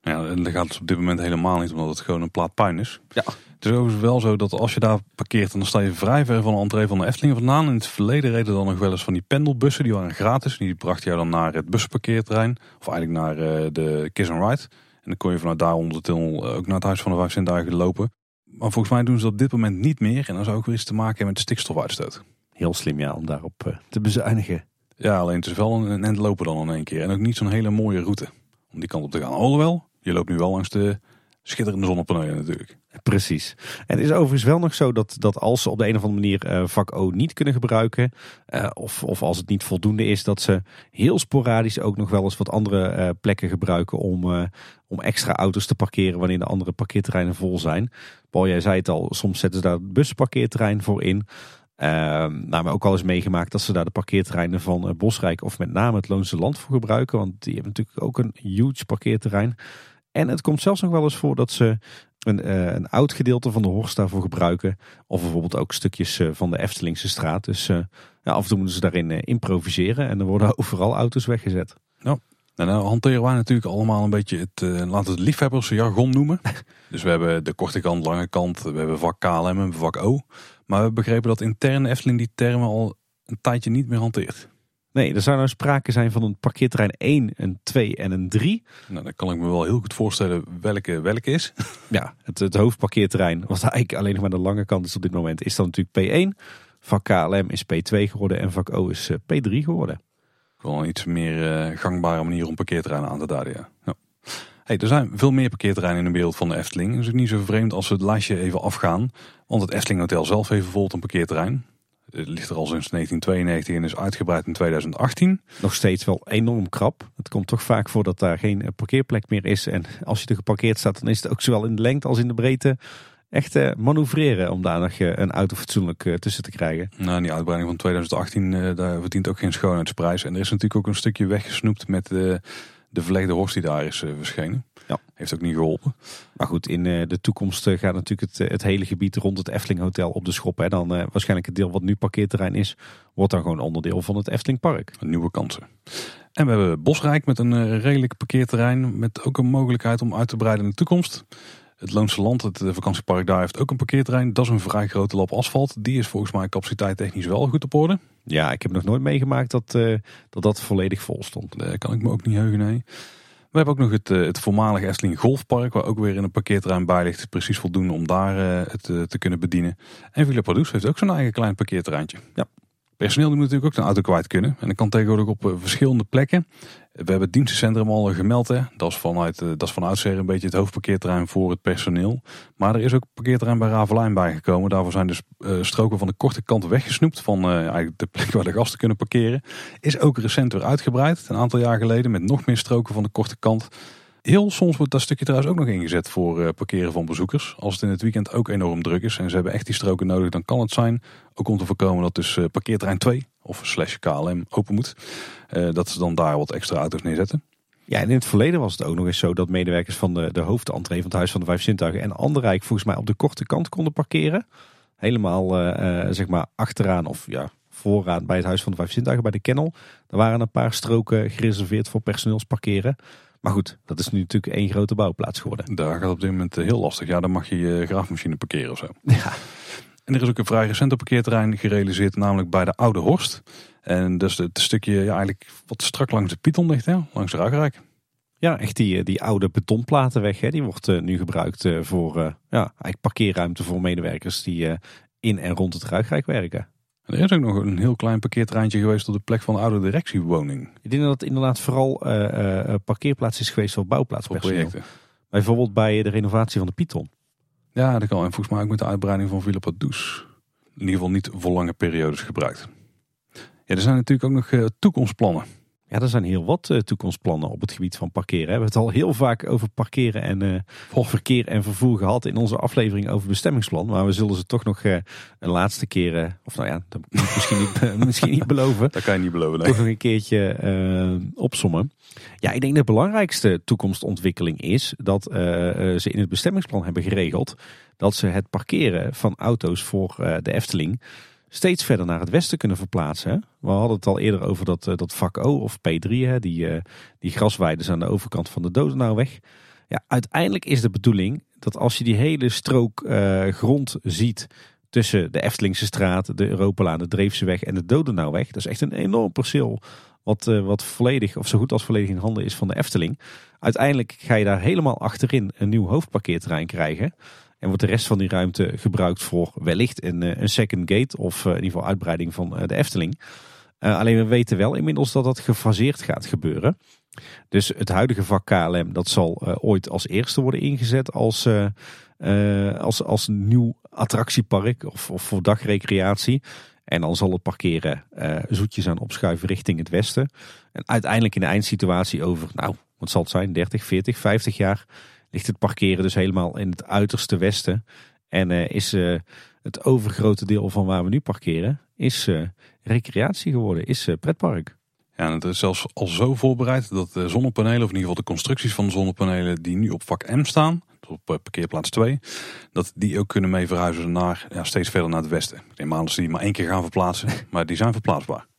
Ja, en dat gaat het op dit moment helemaal niet, omdat het gewoon een plaat puin is. Ja. Het is overigens wel zo dat als je daar parkeert, dan sta je vrij ver van de entree van de Efteling vandaan. In het verleden reden dan nog wel eens van die pendelbussen, die waren gratis. Die brachten jou dan naar het busparkeerterrein, of eigenlijk naar de Kiss and Ride. En dan kon je vanuit daar onder de tunnel ook naar het Huis van de Vijf Zintuigen lopen. Maar volgens mij doen ze dat op dit moment niet meer. En dan zou ook weer iets te maken hebben met stikstofuitstoot. Heel slim ja, om daarop uh, te bezuinigen. Ja, alleen het is wel een end lopen dan in één keer. En ook niet zo'n hele mooie route om die kant op te gaan. Alhoewel, je loopt nu wel langs de schitterende zonnepanelen natuurlijk. Precies. En het is overigens wel nog zo dat, dat als ze op de een of andere manier uh, vak O niet kunnen gebruiken, uh, of, of als het niet voldoende is, dat ze heel sporadisch ook nog wel eens wat andere uh, plekken gebruiken om, om extra auto's te parkeren wanneer de andere parkeerterreinen vol zijn. Paul, jij zei het al, soms zetten ze daar het busparkeerterrein voor in. Uh, nou, maar ook al eens meegemaakt dat ze daar de parkeerterreinen van Bosrijk of met name het Loonse Land voor gebruiken. Want die hebben natuurlijk ook een huge parkeerterrein. En het komt zelfs nog wel eens voor dat ze een, uh, een oud gedeelte van de Horst daarvoor gebruiken. Of bijvoorbeeld ook stukjes uh, van de Eftelingse straat. Dus uh, ja, af en toe moeten ze daarin improviseren. En dan worden *laughs* overal auto's weggezet. Ja. En nou hanteren wij natuurlijk allemaal een beetje het, laten we het liefhebbersjargon noemen. *laughs* dus we hebben de korte kant, lange kant. We hebben vak KLM en vak O. Maar we begrepen dat intern Efteling die termen al een tijdje niet meer hanteert. Nee, er zou nou sprake zijn van een parkeerterrein 1, een 2 en een 3. Nou, dan kan ik me wel heel goed voorstellen welke welke is. *laughs* Ja, het, het hoofdparkeerterrein, wat eigenlijk alleen nog maar de lange kant is op dit moment, is dan natuurlijk P1. Vak KLM is P2 geworden en vak O is eh, P3 geworden. Gewoon een iets meer uh, gangbare manier om parkeerterreinen aan te duiden, ja. ja. Hey, er zijn veel meer parkeerterreinen in de wereld van de Efteling. Dus het is niet zo vreemd als we het lijstje even afgaan. Want het Efteling Hotel zelf heeft bijvoorbeeld een parkeerterrein. Het ligt er al sinds 1992 en is uitgebreid in 2018. Nog steeds wel enorm krap. Het komt toch vaak voor dat daar geen eh, parkeerplek meer is. En als je er geparkeerd staat, dan is het ook zowel in de lengte als in de breedte echt uh, manoeuvreren om daar nog uh, een auto fatsoenlijk tussen te krijgen. Nou, die uitbreiding van 2018, daar verdient ook geen schoonheidsprijs. En er is natuurlijk ook een stukje weggesnoept met de verlegde horst die daar is verschenen. Ja. Heeft ook niet geholpen. Maar goed, in eh, de toekomst eh, gaat natuurlijk het, eh, het hele gebied rond het Efteling Hotel op de schop. Hè. Dan waarschijnlijk het deel wat nu parkeerterrein is, wordt dan gewoon onderdeel van het Efteling Park. Nieuwe kansen. En we hebben Bosrijk met een redelijk parkeerterrein. Met ook een mogelijkheid om uit te breiden in de toekomst. Het Loonse Land, het vakantiepark daar, heeft ook een parkeerterrein. Dat is een vrij grote lap asfalt. Die is volgens mij capaciteit technisch wel goed op orde. Ja, ik heb nog nooit meegemaakt dat dat, dat volledig vol stond. Daar kan ik me ook niet heugen, nee. We hebben ook nog het, eh, het voormalige Efteling Golfpark, waar ook weer in een parkeerterrein bij ligt. Precies voldoende om daar eh, het eh, te kunnen bedienen. En Villa Produce heeft ook zo'n eigen klein parkeerterreintje. Ja. Personeel moet natuurlijk ook een auto kwijt kunnen. En dat kan tegenwoordig op verschillende plekken. We hebben het dienstencentrum al gemeld. Hè. Dat, is vanuit, eh, dat is van oudsher een beetje het hoofdparkeerterrein voor het personeel. Maar er is ook parkeerterrein bij Ravelijn bijgekomen. Daarvoor zijn dus stroken van de korte kant weggesnoept. Van eigenlijk de plek waar de gasten kunnen parkeren. Is ook recent weer uitgebreid. Een aantal jaar geleden met nog meer stroken van de korte kant. Heel soms wordt dat stukje trouwens ook nog ingezet voor uh, parkeren van bezoekers. Als het in het weekend ook enorm druk is en ze hebben echt die stroken nodig, dan kan het zijn. Ook om te voorkomen dat dus uh, parkeerterrein 2 of slash KLM open moet. Uh, dat ze dan daar wat extra auto's neerzetten. Ja, en in het verleden was het ook nog eens zo dat medewerkers van de, de hoofdentree van het Huis van de Vijf Zintuigen en Anderrijk volgens mij op de korte kant konden parkeren. Helemaal zeg maar achteraan of ja, vooraan bij het Huis van de Vijf Zintuigen bij de Kennel. Er waren een paar stroken gereserveerd voor personeelsparkeren. Maar goed, dat is nu natuurlijk één grote bouwplaats geworden. Daar gaat op dit moment heel lastig. Ja, dan mag je je graafmachine parkeren of zo. *laughs* Ja. En er is ook een vrij recent parkeerterrein gerealiseerd, namelijk bij de Oude Horst. En dus het stukje ja, eigenlijk wat strak langs de Python ligt, hè? langs de Ruigrijk. Ja, echt die, eh, die oude betonplatenweg, hè? die wordt uh, nu gebruikt uh, voor uh, ja, eigenlijk parkeerruimte voor medewerkers die in en rond het Ruigrijk werken. Er is ook nog een heel klein parkeerterreintje geweest op de plek van de oude directiewoning. Ik denk dat het inderdaad vooral parkeerplaats is geweest voor bouwplaatspersoneel. Bijvoorbeeld bij de renovatie van de Python. Ja, dat kan. En volgens mij ook met de uitbreiding van Villa Padus. In ieder geval niet voor lange periodes gebruikt. Ja, er zijn natuurlijk ook nog uh, toekomstplannen. Ja, er zijn heel wat uh, toekomstplannen op het gebied van parkeren. We hebben het al heel vaak over parkeren en uh, verkeer en vervoer gehad in onze aflevering over bestemmingsplan. Maar we zullen ze toch nog een laatste keer, of nou ja, dat moet ik misschien niet, *laughs* *laughs* misschien niet beloven. Dat kan je niet beloven. Nee. Toch nog een keertje opsommen. Ja, ik denk de belangrijkste toekomstontwikkeling is dat ze in het bestemmingsplan hebben geregeld dat ze het parkeren van auto's voor de Efteling steeds verder naar het westen kunnen verplaatsen. We hadden het al eerder over dat, eh, dat vak O of P3, hè, die, uh, die grasweiden aan de overkant van de Dodenauweg. Ja, uiteindelijk is de bedoeling dat als je die hele strook uh, grond ziet tussen de Eftelingse straat, de Europalaan, de Dreefseweg en de Dodenauweg. Dat is echt een enorm perceel wat, wat volledig of zo goed als volledig in handen is van de Efteling. Uiteindelijk ga je daar helemaal achterin een nieuw hoofdparkeerterrein krijgen. En wordt de rest van die ruimte gebruikt voor wellicht een, eh, een second gate of eh, in ieder geval uitbreiding van eh, de Efteling. alleen we weten wel inmiddels dat dat gefaseerd gaat gebeuren. Dus het huidige vak KLM dat zal ooit als eerste worden ingezet als, als, als nieuw attractiepark of, of voor dagrecreatie. En dan zal het parkeren zoetjes aan opschuiven richting het westen. En uiteindelijk in de eindsituatie over, nou, wat zal het zijn, 30, 40, 50 jaar ligt het parkeren dus helemaal in het uiterste westen. En uh, is uh, het overgrote deel van waar we nu parkeren, is uh, recreatie geworden, is pretpark. Ja, en het is zelfs al zo voorbereid dat de zonnepanelen, of in ieder geval de constructies van de zonnepanelen die nu op vak M staan, op parkeerplaats 2, dat die ook kunnen mee verhuizen naar ja, steeds verder naar het westen. Ik aan dat die maar één keer gaan verplaatsen, *laughs* maar die zijn verplaatsbaar.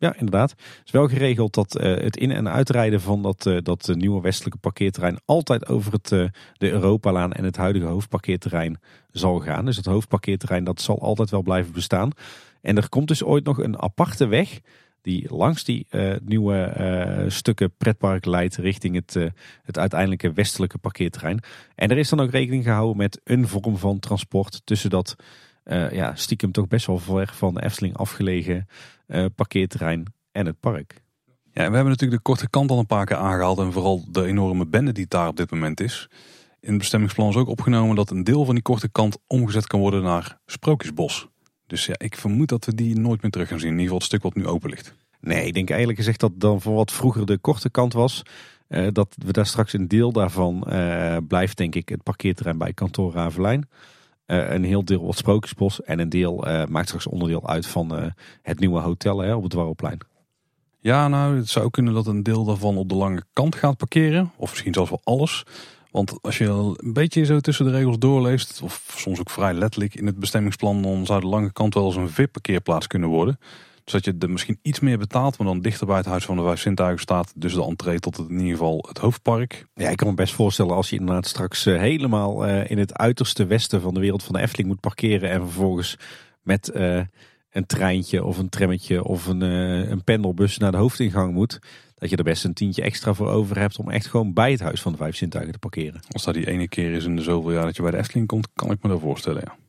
Ja, inderdaad. Het is wel geregeld dat uh, het in- en uitrijden van dat, uh, dat nieuwe westelijke parkeerterrein altijd over het, uh, de Europalaan en het huidige hoofdparkeerterrein zal gaan. Dus het hoofdparkeerterrein dat zal altijd wel blijven bestaan. En er komt dus ooit nog een aparte weg die langs die nieuwe stukken pretpark leidt richting het, het uiteindelijke westelijke parkeerterrein. En er is dan ook rekening gehouden met een vorm van transport tussen dat ja, stiekem toch best wel ver van de Efteling afgelegen parkeerterrein en het park. Ja, we hebben natuurlijk de korte kant al een paar keer aangehaald en vooral de enorme bende die daar op dit moment is. In het bestemmingsplan is ook opgenomen dat een deel van die korte kant omgezet kan worden naar Sprookjesbos. Dus ja, ik vermoed dat we die nooit meer terug gaan zien. In ieder geval het stuk wat nu open ligt. Nee, ik denk eigenlijk gezegd dat dan voor wat vroeger de korte kant was, uh, dat we daar straks een deel daarvan uh, blijft, denk ik, het parkeerterrein bij kantoor Ravelijn. Uh, een heel deel wordt Sprookjesbos en een deel uh, maakt straks onderdeel uit van uh, het nieuwe hotel hè, op het Warrelplein. Ja, nou, het zou kunnen dat een deel daarvan op de lange kant gaat parkeren. Of misschien zelfs wel alles. Want als je een beetje zo tussen de regels doorleest, of soms ook vrij letterlijk in het bestemmingsplan, dan zou de lange kant wel eens een VIP-parkeerplaats kunnen worden. Dus dat je er misschien iets meer betaalt, maar dan dichter bij het Huis van de Vijf Sintuigen staat. Dus de entree tot het, in ieder geval het hoofdpark. Ja, ik kan me best voorstellen als je inderdaad straks uh, helemaal uh, in het uiterste westen van de wereld van de Efteling moet parkeren. En vervolgens met uh, een treintje of een trammetje of een, een pendelbus naar de hoofdingang moet. Dat je er best een tientje extra voor over hebt om echt gewoon bij het Huis van de Vijf Sintuigen te parkeren. Als dat die ene keer is in de zoveel jaar dat je bij de Efteling komt, kan ik me dat voorstellen, ja.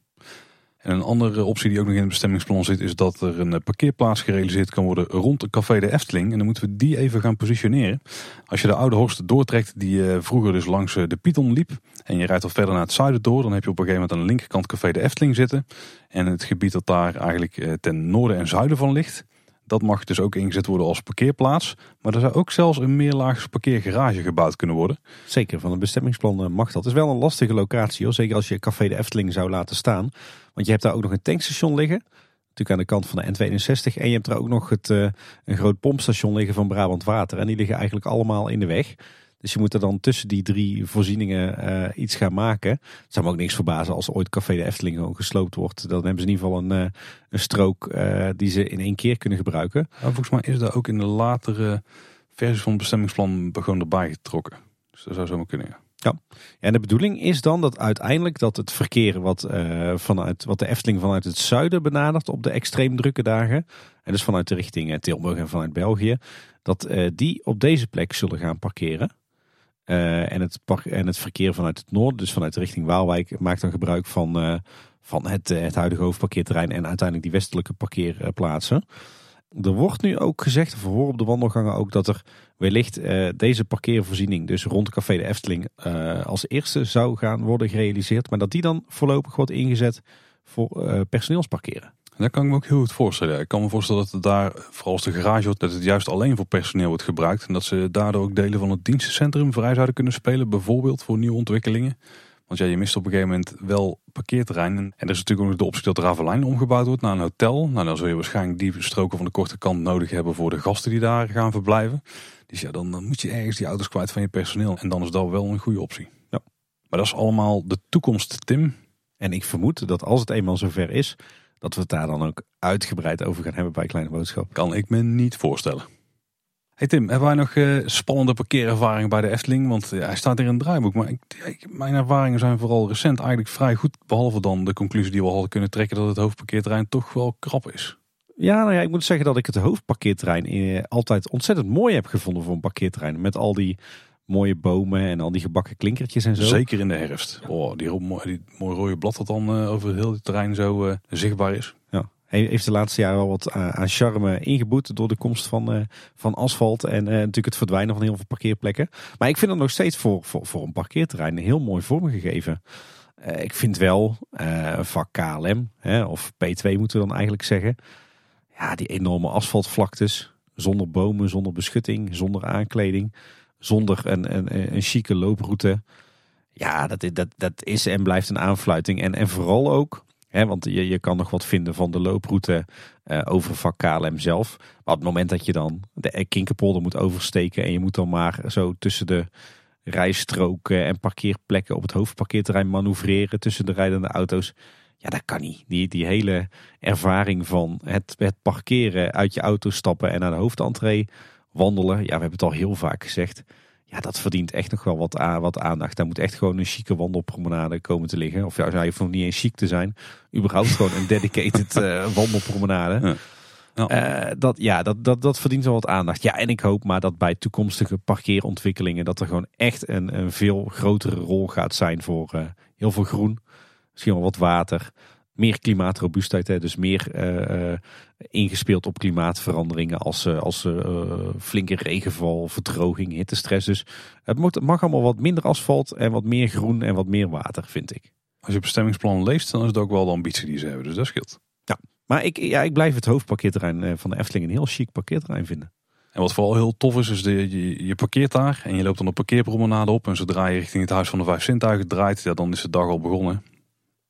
En een andere optie die ook nog in het bestemmingsplan zit, is dat er een parkeerplaats gerealiseerd kan worden rond het café de Efteling. En dan moeten we die even gaan positioneren. Als je de oude Horst doortrekt, die eh, vroeger dus langs eh, de Python liep, en je rijdt wat verder naar het zuiden door, dan heb je op een gegeven moment aan de linkerkant café de Efteling zitten. En het gebied dat daar eigenlijk eh, ten noorden en zuiden van ligt, dat mag dus ook ingezet worden als parkeerplaats. Maar er zou ook zelfs een meerlaags parkeergarage gebouwd kunnen worden. Zeker, van het bestemmingsplan mag dat. Het is wel een lastige locatie hoor. Zeker als je Café de Efteling zou laten staan. Want je hebt daar ook nog een tankstation liggen. Natuurlijk aan de kant van de N62. En je hebt er ook nog het, een groot pompstation liggen van Brabant Water. En die liggen eigenlijk allemaal in de weg. Dus je moet er dan tussen die drie voorzieningen iets gaan maken. Het zou me ook niks verbazen als ooit Café de Efteling gewoon gesloopt wordt. Dan hebben ze in ieder geval een, een strook die ze in één keer kunnen gebruiken. volgens mij is dat ook in de latere versies van het bestemmingsplan gewoon erbij getrokken. Dus dat zou zomaar kunnen, ja. Ja, en de bedoeling is dan dat uiteindelijk dat het verkeer wat, uh, vanuit, wat de Efteling vanuit het zuiden benadert op de extreem drukke dagen, en dus vanuit de richting eh, Tilburg en vanuit België, dat uh, die op deze plek zullen gaan parkeren. En, het en het verkeer vanuit het noorden, dus vanuit de richting Waalwijk, maakt dan gebruik van, van het, het huidige hoofdparkeerterrein en uiteindelijk die westelijke parkeerplaatsen. Er wordt nu ook gezegd, of op de wandelgangen ook, dat er wellicht uh, deze parkeervoorziening, dus rond Café de Efteling, uh, als eerste zou gaan worden gerealiseerd. Maar dat die dan voorlopig wordt ingezet voor uh, personeelsparkeren. Dat kan ik me ook heel goed voorstellen. Ik kan me voorstellen dat het daar, vooral als de garage, dat het juist alleen voor personeel wordt gebruikt. En dat ze daardoor ook delen van het dienstencentrum vrij zouden kunnen spelen. Bijvoorbeeld voor nieuwe ontwikkelingen. Want ja, je mist op een gegeven moment wel parkeerterrein. En er is natuurlijk ook nog de optie dat Ravelijn omgebouwd wordt naar een hotel. Nou, dan zul je waarschijnlijk die stroken van de korte kant nodig hebben voor de gasten die daar gaan verblijven. Dus ja, dan, dan moet je ergens die auto's kwijt van je personeel. En dan is dat wel een goede optie. Ja. Maar dat is allemaal de toekomst, Tim. En ik vermoed dat als het eenmaal zover is, dat we het daar dan ook uitgebreid over gaan hebben bij Kleine Boodschap. Kan ik me niet voorstellen. Hey Tim, hebben wij nog uh, spannende parkeerervaringen bij de Efteling? Want hij staat er in het draaiboek. Maar ik, mijn ervaringen zijn vooral recent eigenlijk vrij goed. Behalve dan de conclusie die we hadden kunnen trekken dat het hoofdparkeerterrein toch wel krap is. Ja, nou ja, ik moet zeggen dat ik het hoofdparkeerterrein eh, altijd ontzettend mooi heb gevonden voor een parkeerterrein. Met al die mooie bomen en al die gebakken klinkertjes en zo. Zeker in de herfst. Oh, die, die mooi rode blad dat dan uh, over heel het terrein zo uh, zichtbaar is. Ja. Heeft de laatste jaren wel wat aan charme ingeboet door de komst van, uh, van asfalt en natuurlijk het verdwijnen van heel veel parkeerplekken. Maar ik vind het nog steeds voor, voor, voor een parkeerterrein heel mooi vormgegeven. ik vind wel vak KLM, of P2 moeten we dan eigenlijk zeggen ja, die enorme asfaltvlaktes. Zonder bomen, zonder beschutting, zonder aankleding. Zonder een, een, een chique looproute. Ja, dat, dat, dat is en blijft een aanfluiting. En, en vooral ook, want je, je kan nog wat vinden van de looproute uh, over vak KLM zelf. Maar op het moment dat je dan de Kinkerpolder moet oversteken... en je moet dan maar zo tussen de rijstroken en parkeerplekken op het hoofdparkeerterrein manoeuvreren... tussen de rijdende auto's ja, dat kan niet. Die, die hele ervaring van het, het parkeren, uit je auto stappen en naar de hoofdentree wandelen. Ja, we hebben het al heel vaak gezegd. Ja, dat verdient echt nog wel wat, wat aandacht. Daar moet echt gewoon een chique wandelpromenade komen te liggen. Of ja, je hoeft nog niet eens chic te zijn. Überhaupt gewoon een *laughs* dedicated uh, wandelpromenade. Ja. Ja. Uh, dat, ja, dat, dat, dat verdient wel wat aandacht. Ja, en ik hoop maar dat bij toekomstige parkeerontwikkelingen... dat er gewoon echt een, een veel grotere rol gaat zijn voor uh, heel veel groen misschien wel wat water. Meer klimaatrobuustheid, hè, dus meer uh, ingespeeld op klimaatveranderingen als, uh, als flinke regenval, verdroging, hittestress. Dus het, moet, mag allemaal wat minder asfalt en wat meer groen en wat meer water, vind ik. Als je bestemmingsplan leest, dan is het ook wel de ambitie die ze hebben, dus dat scheelt. Ja, maar ik, ja, ik blijf het hoofdparkeerterrein van de Efteling een heel chic parkeerterrein vinden. En wat vooral heel tof is, is de, je, je parkeert daar en je loopt dan een parkeerpromenade op. En zodra je richting het Huis van de Vijf Zintuigen draait, ja, dan is de dag al begonnen.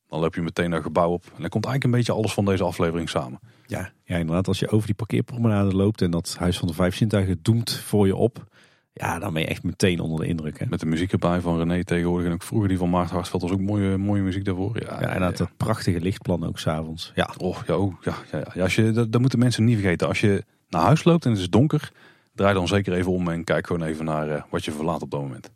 Dan loop je meteen naar gebouw op. En dan komt eigenlijk een beetje alles van deze aflevering samen. Ja, ja, inderdaad. Als je over die parkeerpromenade loopt en dat Huis van de Vijf Zintuigen doemt voor je op. Ja, dan ben je echt meteen onder de indruk. Hè? Met de muziek erbij van René tegenwoordig. En ook vroeger die van Maarten Hartveld was ook mooie, mooie muziek daarvoor. Ja, ja en dat prachtige lichtplan ook s'avonds. Ja. Oh, ja, oh, ja, ja, ja. Als je, dat, dat moeten mensen niet vergeten. Als je naar huis loopt en het is donker, draai dan zeker even om en kijk gewoon even naar uh, wat je verlaat op dat moment.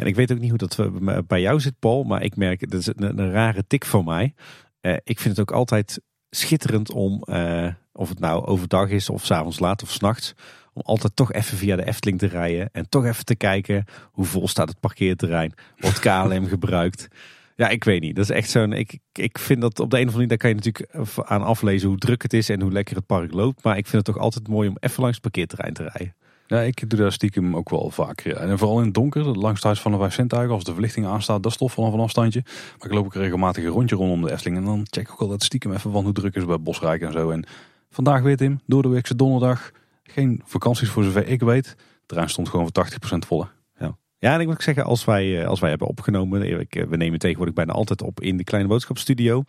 En ik weet ook niet hoe dat bij jou zit, Paul. Maar ik merk, dat is een, een rare tik van mij. Uh, ik vind het ook altijd schitterend om, uh, of het nou overdag is of s'avonds laat of s'nachts, om altijd toch even via de Efteling te rijden. En toch even te kijken hoe vol staat het parkeerterrein. Wordt *laughs* KLM gebruikt? Ja, ik weet niet. Dat is echt zo'n. Ik, ik vind dat op de een of andere manier, daar kan je natuurlijk aan aflezen hoe druk het is en hoe lekker het park loopt. Maar ik vind het toch altijd mooi om even langs het parkeerterrein te rijden. Ja, ik doe daar stiekem ook wel vaak. Ja. En vooral in het donker, langs het huis van de vijf zintuigen, als de verlichting aanstaat, dat is tof vanaf afstandje. Maar ik loop ook regelmatig een rondje rondom de Efteling en dan check ik ook altijd stiekem even van hoe druk is bij Bosrijk en zo. En vandaag weer Tim, door de weekse donderdag, geen vakanties voor zover ik weet. Terrein stond gewoon voor 80% volle. Ja. Ja, en ik moet zeggen, als wij, eh, als wij hebben opgenomen, eh, we nemen tegenwoordig bijna altijd op in de Kleine Boodschapstudio.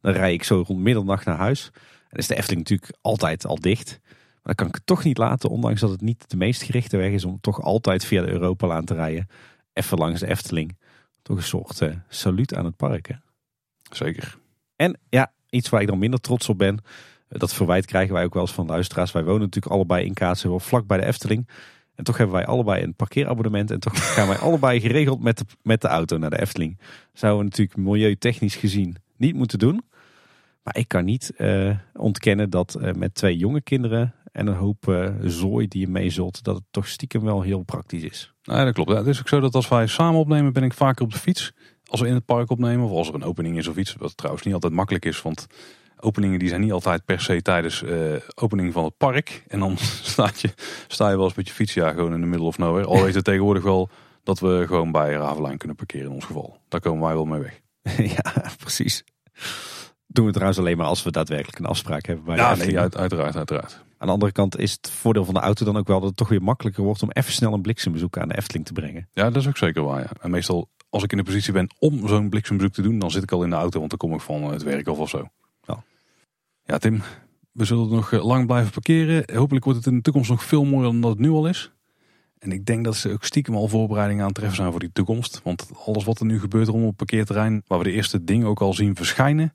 Dan rij ik zo rond middernacht naar huis. En is de Efteling natuurlijk altijd al dicht. Maar dat kan ik het toch niet laten, ondanks dat het niet de meest gerichte weg is om toch altijd via de Europalaan te rijden. Even langs de Efteling. Toch een soort uh, saluut aan het park. Hè? Zeker. En ja, iets waar ik dan minder trots op ben. Dat verwijt krijgen wij ook wel eens van luisteraars. Wij wonen natuurlijk allebei in Kaatsheuvel, vlak bij de Efteling. En toch hebben wij allebei een parkeerabonnement. En toch gaan wij allebei geregeld met de, met de auto naar de Efteling. Zouden we natuurlijk milieutechnisch gezien niet moeten doen. Maar ik kan niet uh, ontkennen dat uh, met twee jonge kinderen en een hoop uh, zooi die je mee zult, dat het toch stiekem wel heel praktisch is. Nee, dat klopt. Ja, het is ook zo dat als wij samen opnemen, ben ik vaker op de fiets. Als we in het park opnemen of als er een opening is of iets. Wat trouwens niet altijd makkelijk is, want openingen die zijn niet altijd per se tijdens uh, opening van het park. En dan *laughs* staat je, sta je wel eens met je fiets ja, gewoon in de middle of nowhere. Al weet het tegenwoordig wel dat we gewoon bij Ravelijn kunnen parkeren in ons geval. Daar komen wij wel mee weg. *laughs* ja, precies. Doen we trouwens alleen maar als we daadwerkelijk een afspraak hebben bij ja, nee, uit, uiteraard, uiteraard. Aan de andere kant is het voordeel van de auto dan ook wel dat het toch weer makkelijker wordt om even snel een bliksembezoek aan de Efteling te brengen. Ja, dat is ook zeker waar. Ja. En meestal als ik in de positie ben om zo'n bliksembezoek te doen, dan zit ik al in de auto, want dan kom ik van het werk of of zo. Ja, ja Tim, we zullen nog eh, lang blijven parkeren. Hopelijk wordt het in de toekomst nog veel mooier dan dat het nu al is. En ik denk dat ze ook stiekem al voorbereidingen aan het treffen zijn voor die toekomst. Want alles wat er nu gebeurt rondom het parkeerterrein, waar we de eerste dingen ook al zien verschijnen.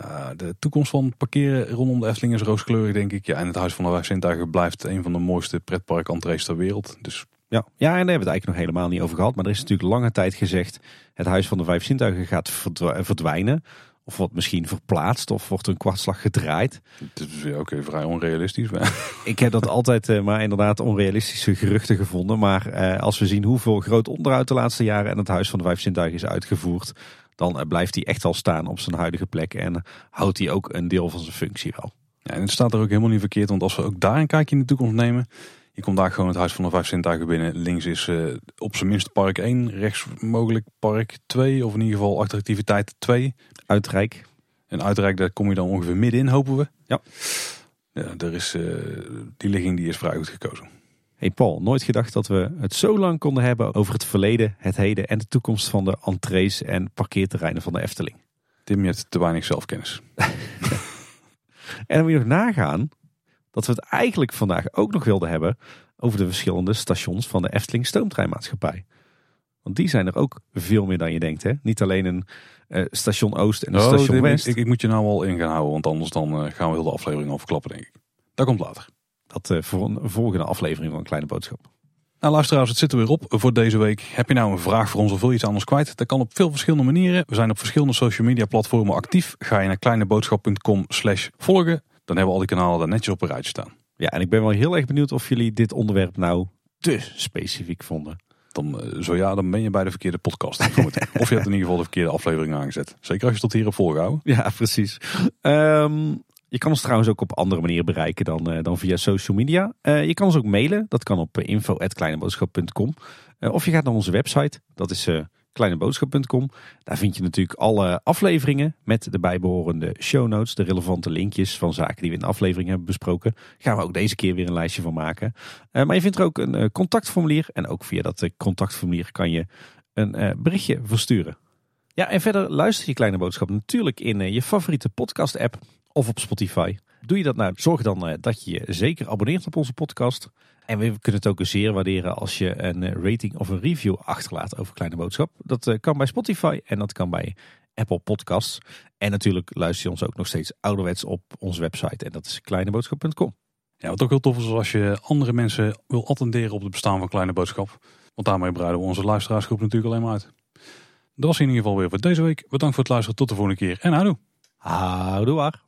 Ja, de toekomst van parkeren rondom de Efteling is rooskleurig, denk ik. Ja, en het Huis van de Vijf Zintuigen blijft een van de mooiste pretpark-entrees ter wereld. Dus ja. ja, en daar hebben we het eigenlijk nog helemaal niet over gehad. Maar er is natuurlijk lange tijd gezegd: het Huis van de Vijf Zintuigen gaat verdwijnen. Of wordt misschien verplaatst of wordt een kwartslag gedraaid. Dat is ook okay, vrij onrealistisch. *laughs* Ik heb dat altijd uh, maar inderdaad onrealistische geruchten gevonden. Maar uh, als we zien hoeveel groot onderhoud de laatste jaren en het Huis van de Vijf Zintuigen is uitgevoerd. Dan uh, blijft hij echt wel staan op zijn huidige plek. En houdt hij ook een deel van zijn functie wel. Ja, en het staat er ook helemaal niet verkeerd. Want als we ook daar een kijkje in de toekomst nemen. Je komt daar gewoon het Huis van de Vijf Zintuigen binnen. Links is uh, op zijn minst park 1, rechts mogelijk park 2, of in ieder geval attractiviteit 2. Uitrijk. En Uitrijk, daar kom je dan ongeveer middenin, hopen we. Ja. Ja, er is, uh, die ligging die is vrij goed gekozen. Hey Paul, nooit gedacht dat we het zo lang konden hebben over het verleden, het heden en de toekomst van de entrees en parkeerterreinen van de Efteling. Tim, je hebt te weinig zelfkennis. *laughs* *laughs* en dan moet je nog nagaan dat we het eigenlijk vandaag ook nog wilden hebben over de verschillende stations van de Efteling Stoomtreinmaatschappij. Want die zijn er ook veel meer dan je denkt. Hè? Niet alleen een uh, station Oost en een oh, station West. Ik, ik, moet je nou wel in gaan houden, want anders dan uh, gaan we heel de aflevering overklappen, denk ik. Dat komt later. Dat uh, voor een volgende aflevering van een kleine boodschap. Nou luisteraars, het zit er weer op voor deze week. Heb je nou een vraag voor ons of wil je iets anders kwijt? Dat kan op veel verschillende manieren. We zijn op verschillende social media platformen actief. Ga je naar kleineboodschap.com slash volgen dan hebben we al die kanalen daar netjes op een rijtje staan. Ja, en ik ben wel heel erg benieuwd of jullie dit onderwerp nou te specifiek vonden. Dan, eh, zo ja, dan ben je bij de verkeerde podcast. of je hebt in ieder geval de verkeerde aflevering aangezet. Zeker als je tot hier hebt volgehouden. Ja, precies. Um, je kan ons trouwens ook op andere manieren bereiken dan, uh, dan via social media. Uh, je kan ons ook mailen. Dat kan op info.kleineboodschap.com. Uh, of je gaat naar onze website. Dat is kleineboodschap.com. Daar vind je natuurlijk alle afleveringen met de bijbehorende show notes, de relevante linkjes van zaken die we in de aflevering hebben besproken. Gaan we ook deze keer weer een lijstje van maken. Maar je vindt er ook een contactformulier en ook via dat contactformulier kan je een berichtje versturen. Ja, en verder luister je Kleine Boodschap natuurlijk in je favoriete podcast app of op Spotify. Doe je dat nou, zorg dan dat je je zeker abonneert op onze podcast. En we kunnen het ook zeer waarderen als je een eh, rating of een review achterlaat over Kleine Boodschap. Dat eh, kan bij Spotify en dat kan bij Apple Podcasts. En natuurlijk luister je ons ook nog steeds ouderwets op onze website. En dat is kleineboodschap.com. Ja, wat ook heel tof is als je andere mensen wil attenderen op het bestaan van Kleine Boodschap. Want daarmee breiden we onze luisteraarsgroep natuurlijk alleen maar uit. Dat was in ieder geval weer voor deze week. Bedankt voor het luisteren. Tot de volgende keer. En houdoe. Houdoe waar.